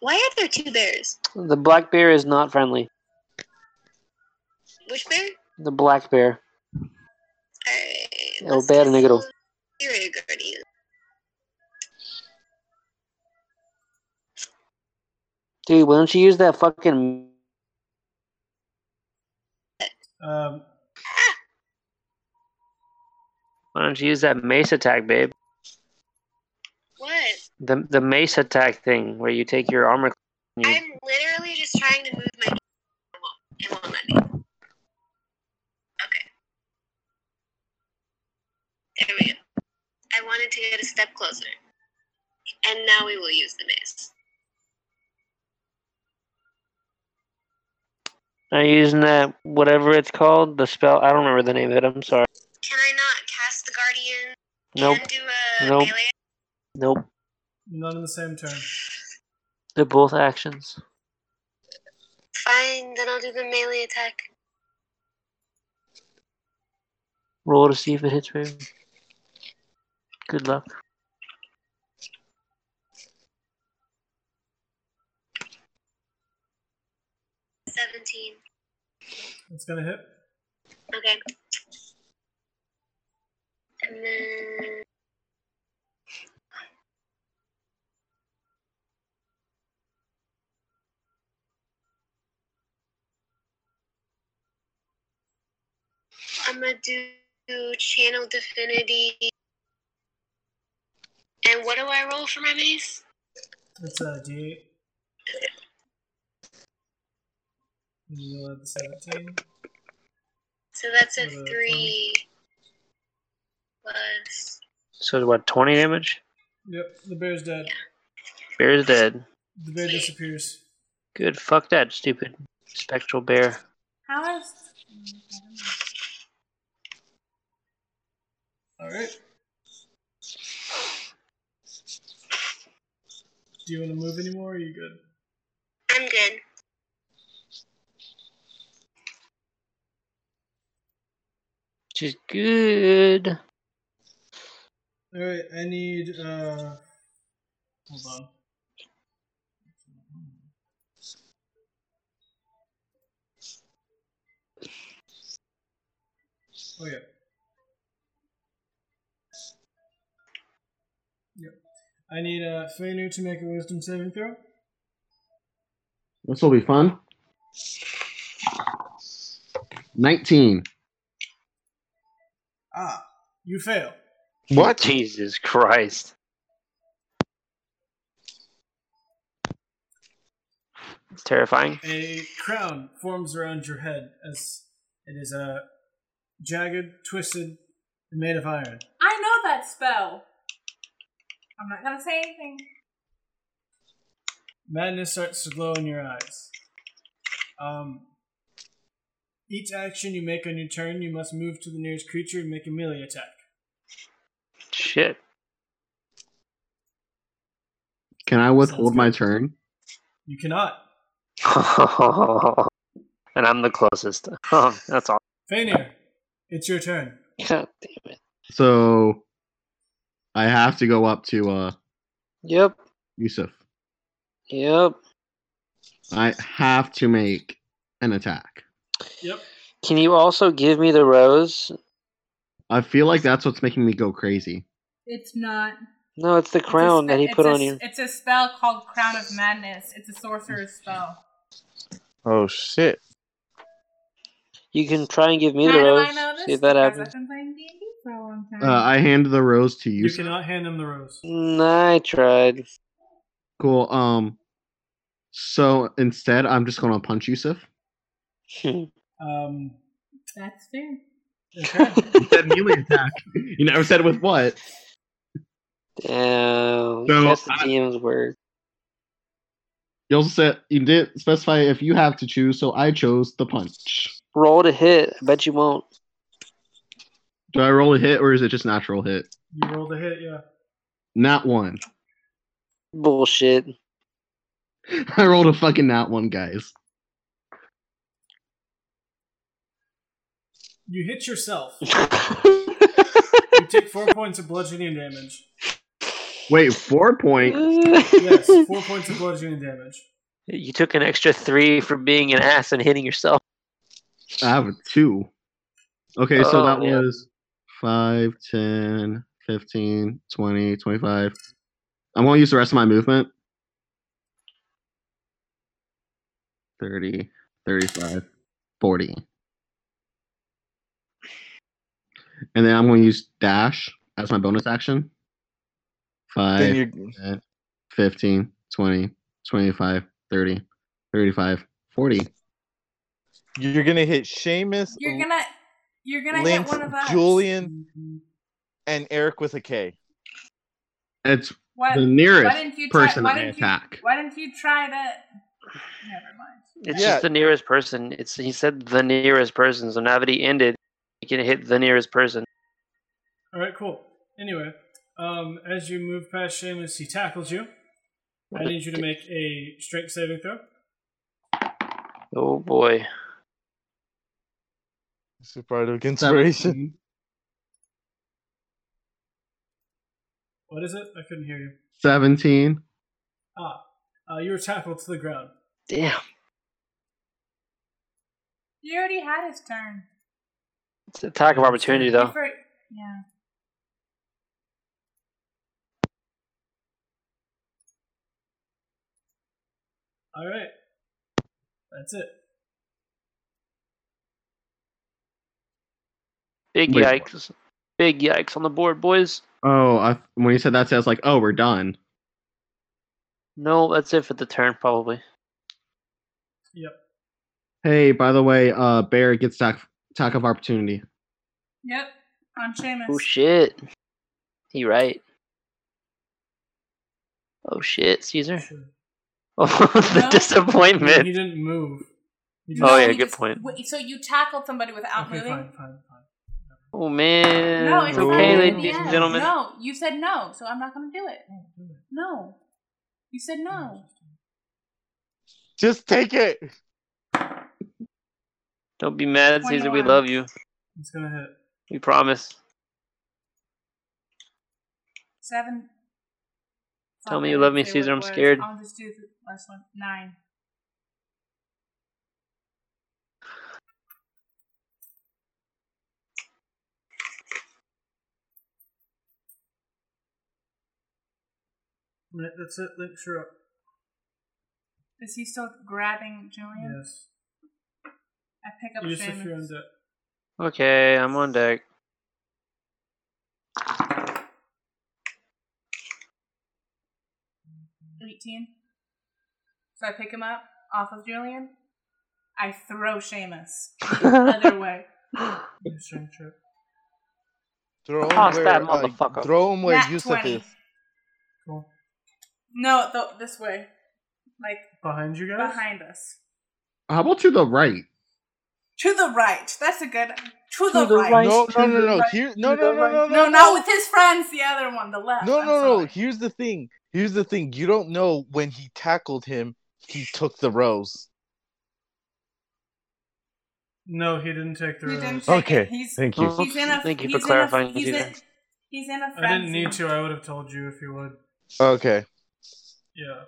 Why are there two bears? The black bear is not friendly. Which bear? The black bear. Alright. É o let's bear negro. Spirit Guardian. Dude, why don't you use that fucking Um, Why don't you use that mace attack, babe? The the mace attack thing where you take your armor. and you- I'm literally just trying to move my. It won't let me. Okay. There we go. I wanted to get a step closer. And now we will use the mace. Are you using that whatever it's called? The spell I don't remember the name of it. I'm sorry. Can I not cast the Guardian Nope. and do a Nope. melee? Nope. None in the same turn. They're both actions. Fine, then I'll do the melee attack. Roll to see if it hits, babe. Good luck. Seventeen. It's gonna hit. Okay. And then I'm gonna do channel divinity. And what do I roll for my mace? It's a D8. You'll 17. So that's a Uh, three plus. So what? Twenty damage. Yep, the bear's dead. Bear's dead. The bear disappears. Good. Fuck that stupid spectral bear. How is. Alright. Do you want to move anymore? Or are you good? I'm good. Which is good. All right. I need. uh Hold on. Oh yeah. I need a Fenu to make a wisdom saving throw. This will be fun. 19. Ah, you fail. What? Jesus Christ. It's terrifying. A crown forms around your head as it is uh, jagged, twisted, and made of iron. I know that spell. I'm not gonna say anything. Madness starts to glow in your eyes. Um, each action you make on your turn, you must move to the nearest creature and make a melee attack. Shit. Can I withhold my turn? You cannot. and I'm the closest. Oh, that's all. Fainir, it's your turn. God damn it. So I have to go up to uh Yep. Yusuf. Yep. I have to make an attack. Yep. Can you also give me the rose? I feel like that's what's making me go crazy. It's not. No, it's the It's crown spe- that he put a on s- you. It's a spell called Crown of Madness. It's a sorcerer's spell. Oh shit. You can try and give me How the do rose. I know this? See if that Because happens. I've been playing D&D for a long time. Uh, I hand the rose to You You cannot hand him the rose. Mm, I tried. Cool. Um. So instead, I'm just gonna punch Yusuf. Um, That's fair. okay. You said melee attack. You never said with what. Damn. So, that's the I- DM's word. You also said you didn't specify if you have to choose, so I chose the punch. Roll to hit. I bet you won't. Do I roll a hit or is it just natural hit? you rolled a hit, yeah. Not one. Bullshit. I rolled a fucking nat one, guys. You hit yourself. You take four points of bludgeoning damage. Wait, four points? Yes, four points of bludgeoning damage. You took an extra three for being an ass and hitting yourself. I have a two. Okay, so Oh, that yeah. was 5, 10, 15, 20, 25. I'm going to use the rest of my movement. 30, 35, 40. And then I'm going to use dash as my bonus action. Then 5, 10, 15, 20, 25, 30, 35, 40. you're gonna hit Seamus, You're gonna you're gonna Lynx, hit one of us. Julian, and Eric with a K. It's Why, the why nearest didn't you try, person why I didn't you, attack. Why didn't you try to? Never mind. It's Yeah. just the nearest person. It's he said the nearest person, so now that he ended, he can hit the nearest person. All right, cool. Anyway, um, as you move past Seamus, he tackles you. I need you to make a strength saving throw. Oh boy. Super inspiration. What is it? I couldn't hear you. 17. Ah, uh, you were tackled to the ground. Damn. He already had his turn. It's an attack of opportunity though. For- yeah. All right, that's it. Big Wait. yikes. Big yikes on the board, boys. Oh, I, when you said that, I was like, oh, we're done. No, that's it for the turn, probably. Yep. Hey, by the way, uh, Bear gets attack, attack of opportunity. Yep. On Seamus. Oh shit. He right. Oh shit, Caesar. Sure. Oh, the No. He he didn't move. He just, Oh, yeah, good just- point. wait, so you tackled somebody without Okay, moving? fine, fine, fine. Oh man. No, it's okay, ladies Yeah. and gentlemen. No, you said no, so I'm not going to do it. Do it. No. You said no. Just take it. Don't be mad, Caesar. We love you. It's gonna hit. We promise. Seven. Tell Fuck, me you love me, Caesar, I'm scared. I'll just do the last one. Nine. Right, that's it. Link, you're up. Is he still grabbing Julian? Yes. I pick up Yusuf, you're on deck. Okay, I'm on deck. Eighteen. So I pick him up off of Julian. I throw Seamus the other way. Strength check. Throw him where, that uh, throw him where Nat Yusuf 20. is. Cool. No, th- this way, like Behind you guys? behind us. How about to the right? To the right. That's a good. To, To the, the right. right. No, no, no, no. right, Here, to no, the no, no, right. no, No, no, not with his friends. The other one, the left. No, I'm no, no. Here's the thing. Here's the thing. You don't know when he tackled him, he took the rose. No, he didn't take the He rose. take Okay, it. He's, thank you. He's in a. Thank you he's for clarifying, In a, he's, in, he's in a. I didn't need to. I would have told you if you would. Okay. Yeah.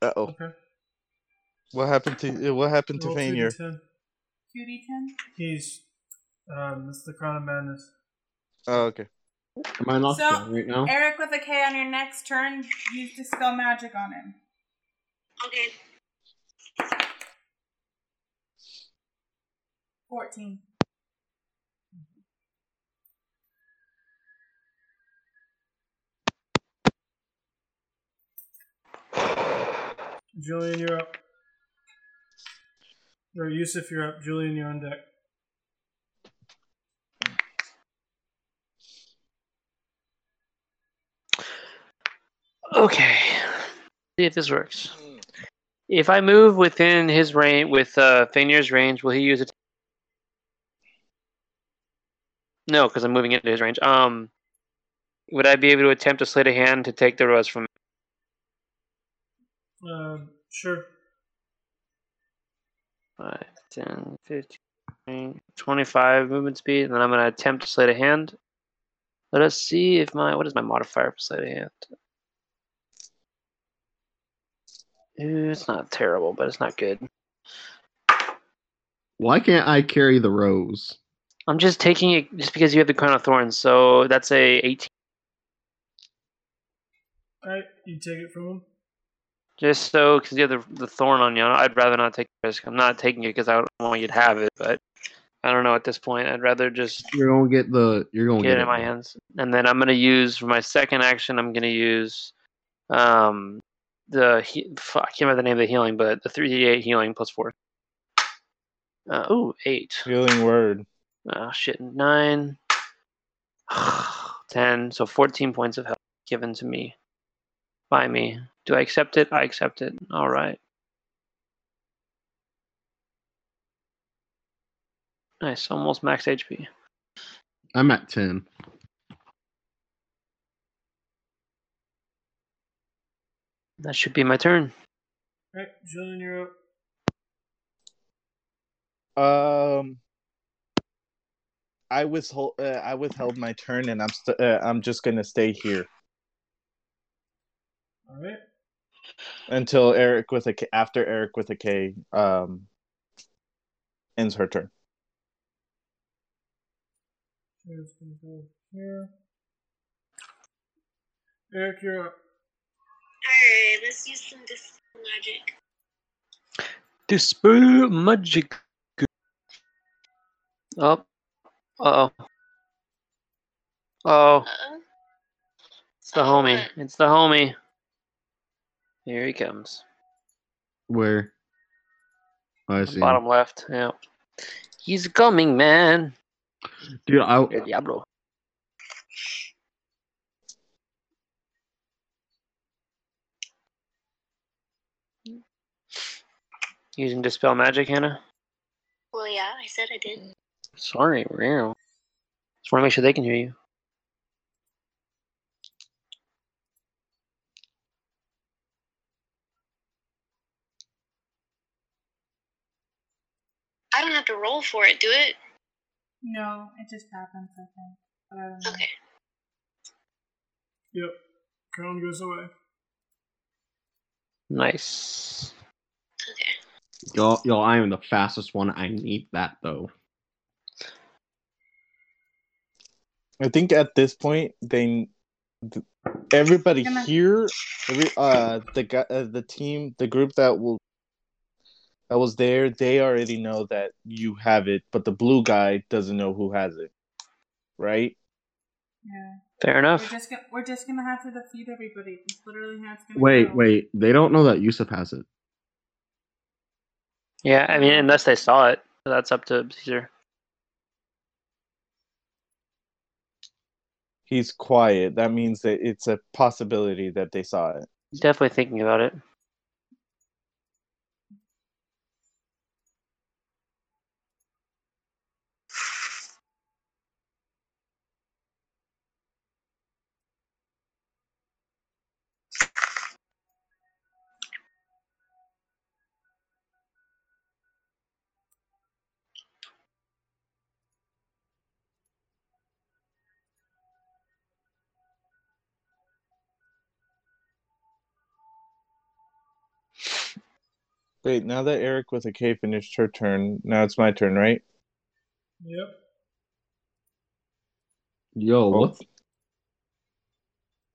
Uh oh. Okay. What happened to what happened to Roll Vanier? 2d10. QD ten. He's. Um, it's the Crown of Madness. Oh, okay. Am I not So, right now? Eric with a K on your next turn. Use dispel magic on him. Okay. Fourteen. Julian, you're up. Or Yusuf, you're up. Julian, you're on deck. Okay. See if this works. If I move within his range, with uh, Fainir's range, will he use it? No, because I'm moving into his range. Um, would I be able to attempt to sleight a hand to take the rose from? Um, sure. 5, 10, 15, 25 movement speed, and then I'm going to attempt to sleight a hand. Let us see if my what is my modifier for sleight of hand. Ooh, it's not terrible, but it's not good. Why can't I carry the rose? I'm just taking it just because you have the crown of thorns, so that's a 18. Alright, you take it from him. Just so because you have the, the thorn on you, I'd rather not take the risk. I'm not taking it because I don't want you to have it, but I don't know at this point. I'd rather just You're gonna get the. You're gonna get get, it in my hands, and then I'm gonna use for my second action. I'm gonna use um the he- fuck, I can't remember the name of the healing, but the 3d8 healing plus four. Uh, ooh, eight. Healing word. Oh shit, nine, ten. So 14 points of health given to me by me. Do I accept it? I accept it. All right. Nice, almost max HP. I'm at ten. That should be my turn. Alright, Julian, you're up. Um, I withhold. Uh, I withheld my turn, and I'm st- uh, I'm just gonna stay here Alright. until Eric with a K, after Eric with a K um ends her turn. Here's gonna go here. Eric, you're up. Alright, let's use some dispel magic. Dispel magic. Oh. Uh oh. Oh, Uh-oh. it's the homie. It's the homie. Here he comes. Where? Oh, I see. Bottom left. Yeah. He's coming, man. Dude, I El Diablo. Using dispel magic, Hannah. Well, yeah, I said I did. Sorry, real. Just want to make sure they can hear you. I don't have to roll for it, do it? No, it just happens, I think. But I don't know. Okay. Yep. Crown goes away. Nice. Okay. Y'all, y'all, I am the fastest one. I need that though. I think at this point, they, th- everybody here, every uh, the guy, uh, the team, the group that will, that was there, they already know that you have it, but the blue guy doesn't know who has it, right? Yeah. Fair We're enough. just, gonna, we're just gonna have to defeat everybody. It's literally how it's gonna Wait, go. wait. They don't know that Yusuf has it. Yeah, I mean, unless they saw it, that's up to Caesar. He's quiet. That means that it's a possibility that they saw it. He's Definitely thinking about it. Wait, now that Eric with a K finished her turn, now it's my turn, right? Yep. Yo, Oh. what?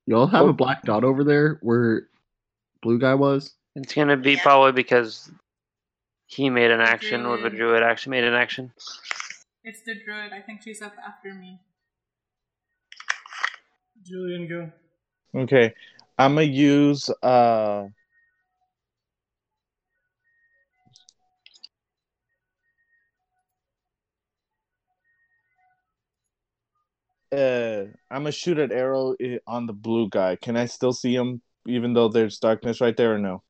Y'all have Oh. a black dot over there where blue guy was? It's gonna be Yeah. probably because he made an action or the Druid. druid actually made an action. It's the druid. I think she's up after me. Julian, go. Okay, I'm gonna use uh. Uh, I'm gonna shoot an arrow on the blue guy. Can I still see him even though there's darkness right there, or no?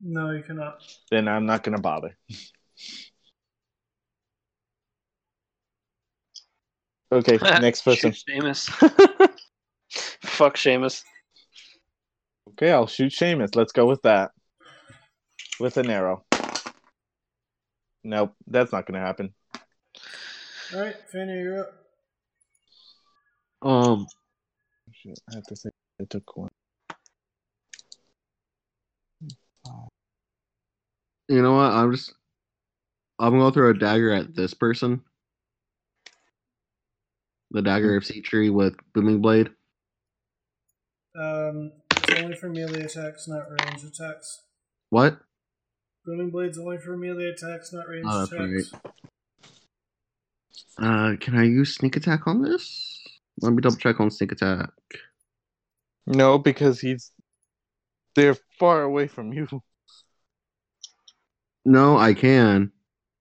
No, you cannot. Then I'm not gonna bother. Okay, next person. Shoot Seamus. Fuck Seamus. Okay, I'll shoot Seamus. Let's go with that. With an arrow. Nope, that's not gonna happen. All right, Fanny, you're up. Um, Shit, I have to say I took one. you know what? I'm just I'm gonna throw a dagger at this person. The dagger of sea tree with booming blade. Um, it's only for melee attacks, not range attacks. What? Booming Blade's only for melee attacks, not range Oh, that's attacks. Uh, can I use sneak attack on this? Let me double check on sneak attack. No, because he's they're far away from you. No, I can,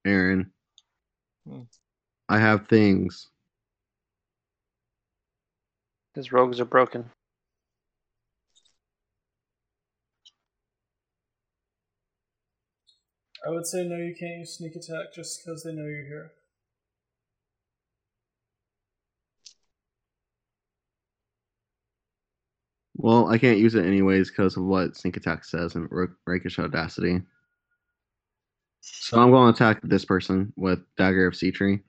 Aaron. Hmm. I have things. His rogues are broken. I would say no, you can't use sneak attack just because they know you're here. Well, I can't use it anyways because of what Sneak Attack says and R- Rakish Audacity. So I'm going to attack this person with Dagger of Sea Tree.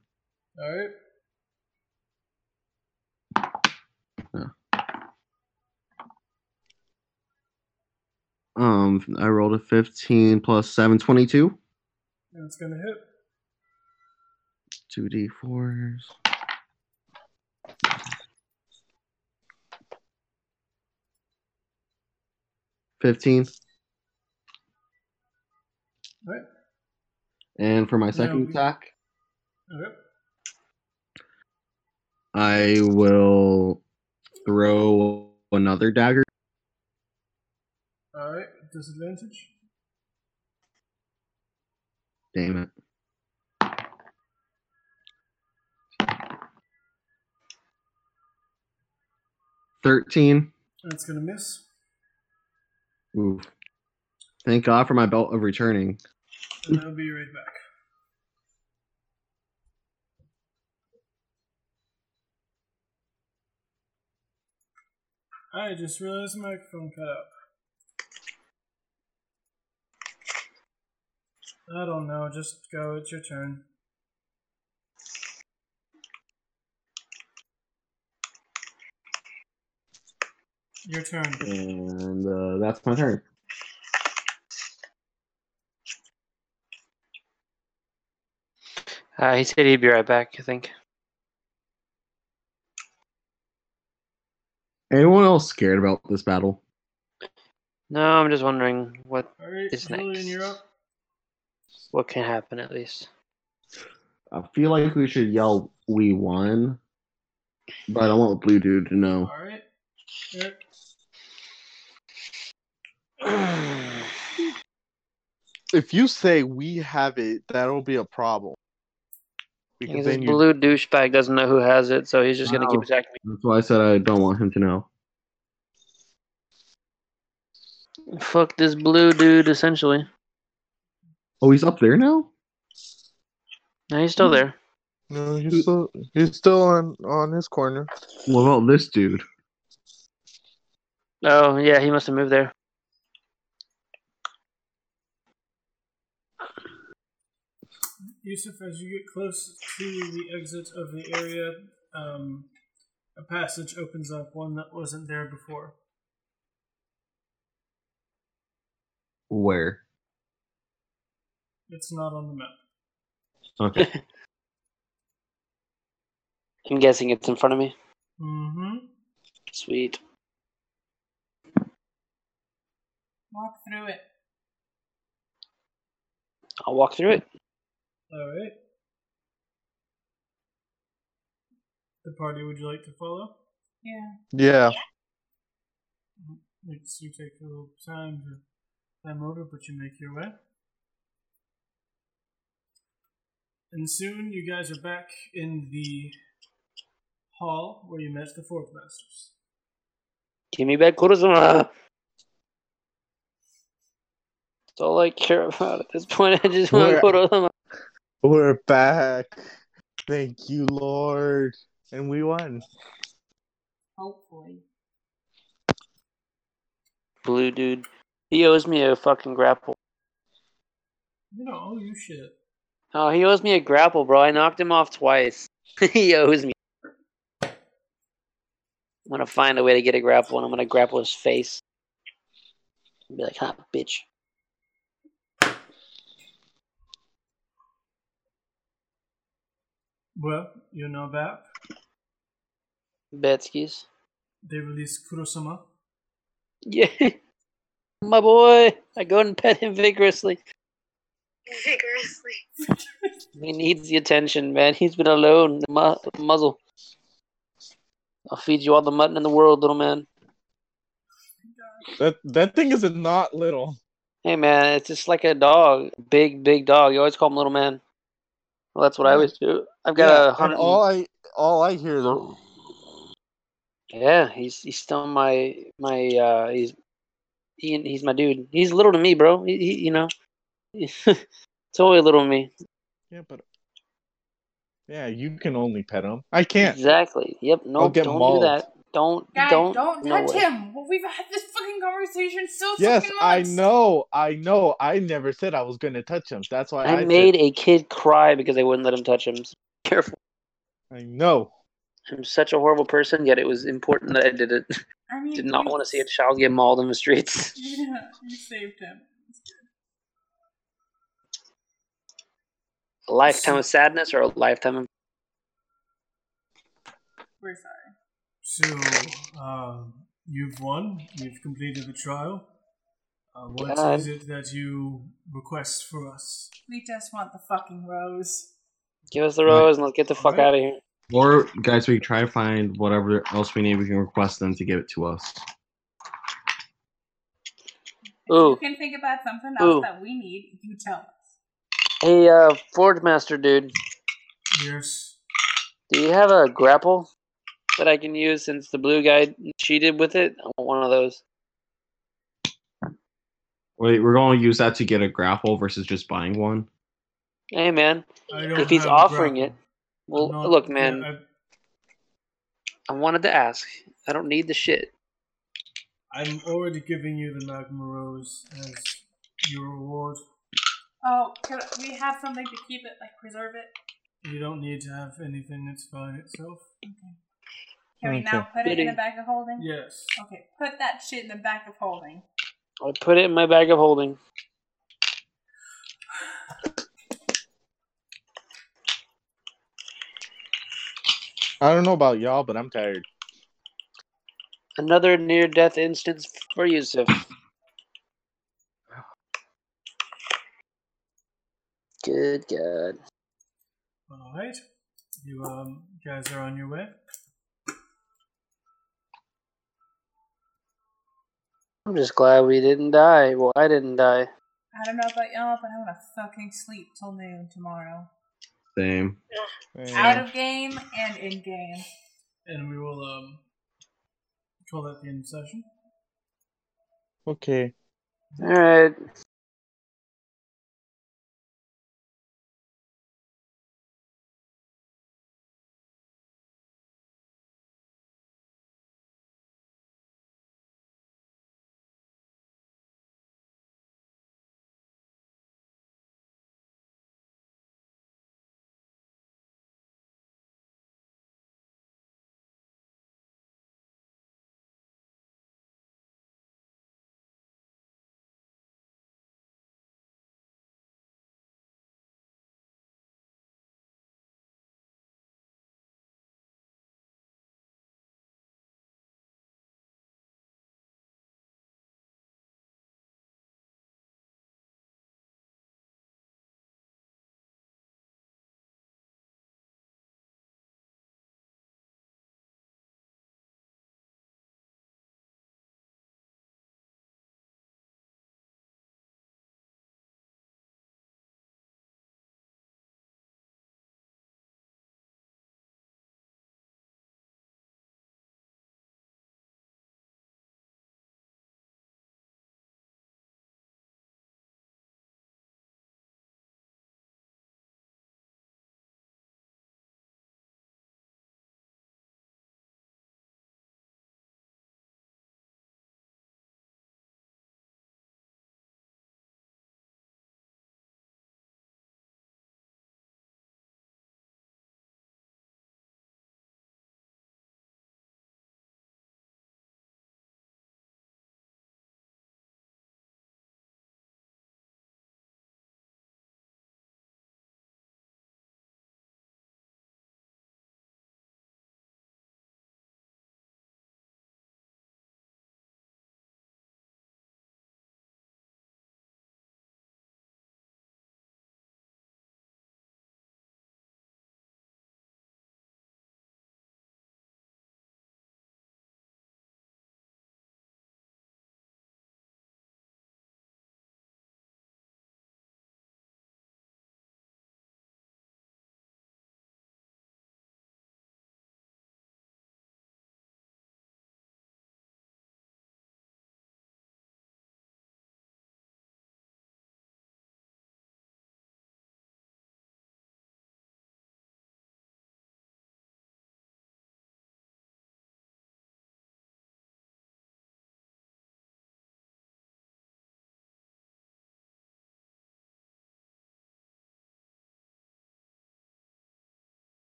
All right. Um, I rolled a 15 plus 7, 22. And it's going to hit. 2d4s. 15. All right. And for my second attack, okay. I will throw another dagger. All right, disadvantage. Damn it. Thirteen. That's gonna miss. Oof. Thank God for my belt of returning. And I'll be right back. I just realized the microphone cut out. I don't know. Just go. It's your turn. Your turn. And uh, that's my turn. Uh, he said he'd be right back. I think. Anyone else scared about this battle? No, I'm just wondering what All right, is Julian, next. you're up. What can happen at least. I feel like we should yell "We won," but I don't want Blue Dude to know. All right. Eric. If you say we have it, that'll be a problem. Because Because this you blue douchebag doesn't know who has it, so he's just gonna keep attacking me. That's why I said I don't want him to know. Fuck this blue dude, essentially. Oh, he's up there now. No, he's still there. no, he's still he's still on on his corner. What about this dude? Oh yeah, he must have moved there. Yusuf, as you get close to the exit of the area, um, a passage opens up, one that wasn't there before. Where? It's not on the map. Okay. I'm guessing it's in front of me. Mm-hmm. Sweet. Walk through it. I'll walk through it. All right. The party would you like to follow? Yeah. Yeah. Makes mm-hmm. you take a little time to climb over, but you make your way. And soon you guys are back in the hall where you met the Forge Masters. Give me back Kurosama. That's all I care about at this point. I just want Where- Kurosama. We're back. Thank you, Lord. And we won. Hopefully. Blue dude. He owes me a fucking grapple. You don't owe you shit. Oh, he owes me a grapple, bro. I knocked him off twice. he owes me. I'm gonna find a way to get a grapple, and I'm gonna grapple his face. Be like, "Huh, bitch." Well, you know now back. Betskis. They released Kurosama. Yeah, my boy. I go and pet him vigorously. Vigorously. He needs the attention, man. He's been alone. The mu- muzzle. I'll feed you all the mutton in the world, little man. That that thing is not little. Hey, man, it's just like a dog. Big, big dog. You always call him little man. Well, that's what I always do. I've got Yeah, a hundred. all I all I hear though. Yeah, he's he's still my my uh he's he, he's my dude. He's little to me, bro. He, he you know, only little to me. Yeah, but yeah, you can only pet him. I can't. Exactly. Yep. No, get don't mauled. do that. Don't Guys, don't don't, no touch way. him. Well, we've had this fucking conversation so Yes, fucking I know, I know. I never said I was gonna touch him. That's why I, I made a kid cry because I wouldn't let him touch him. So careful. I know. I'm such a horrible person, yet it was important that I did it. I mean, Did not want to see a child get mauled in the streets. Yeah, you saved him. A lifetime of sadness or a lifetime of We're sorry. So, um, you've won. You've completed the trial. Uh, what God. is it that you request for us? We just want the fucking rose. give us the rose and let's get the fuck Alright. out of here. Or guys, we can try to find whatever else we need. We can request them to give it to us. If Ooh. you can think about something else Ooh. that we need, you tell us. Hey, uh, Forge Master dude, Yes. do you have a grapple that I can use since the blue guy cheated with it? I want one of those. Wait, we're going to use that to get a grapple versus just buying one. Hey, man, if he's offering it, well, not- look, man, yeah, I wanted to ask. I don't need the shit. I, I'm already giving you the magma rose as your reward. Oh, could we have something to keep it, like preserve it? You don't need to have anything that's fine itself. Can we now Okay. put it in Goody. the bag of holding? Yes. Okay, put that shit in the bag of holding. I put it in my bag of holding. I don't know about y'all, but I'm tired. Another near death instance for Yusuf. Good God. All right. You um guys are on your way. I'm just glad we didn't die. Well, I didn't die. I don't know about y'all, but I want to fucking sleep till noon tomorrow. Same. Out of game and in game. And we will um call that the end of session. Okay. All right.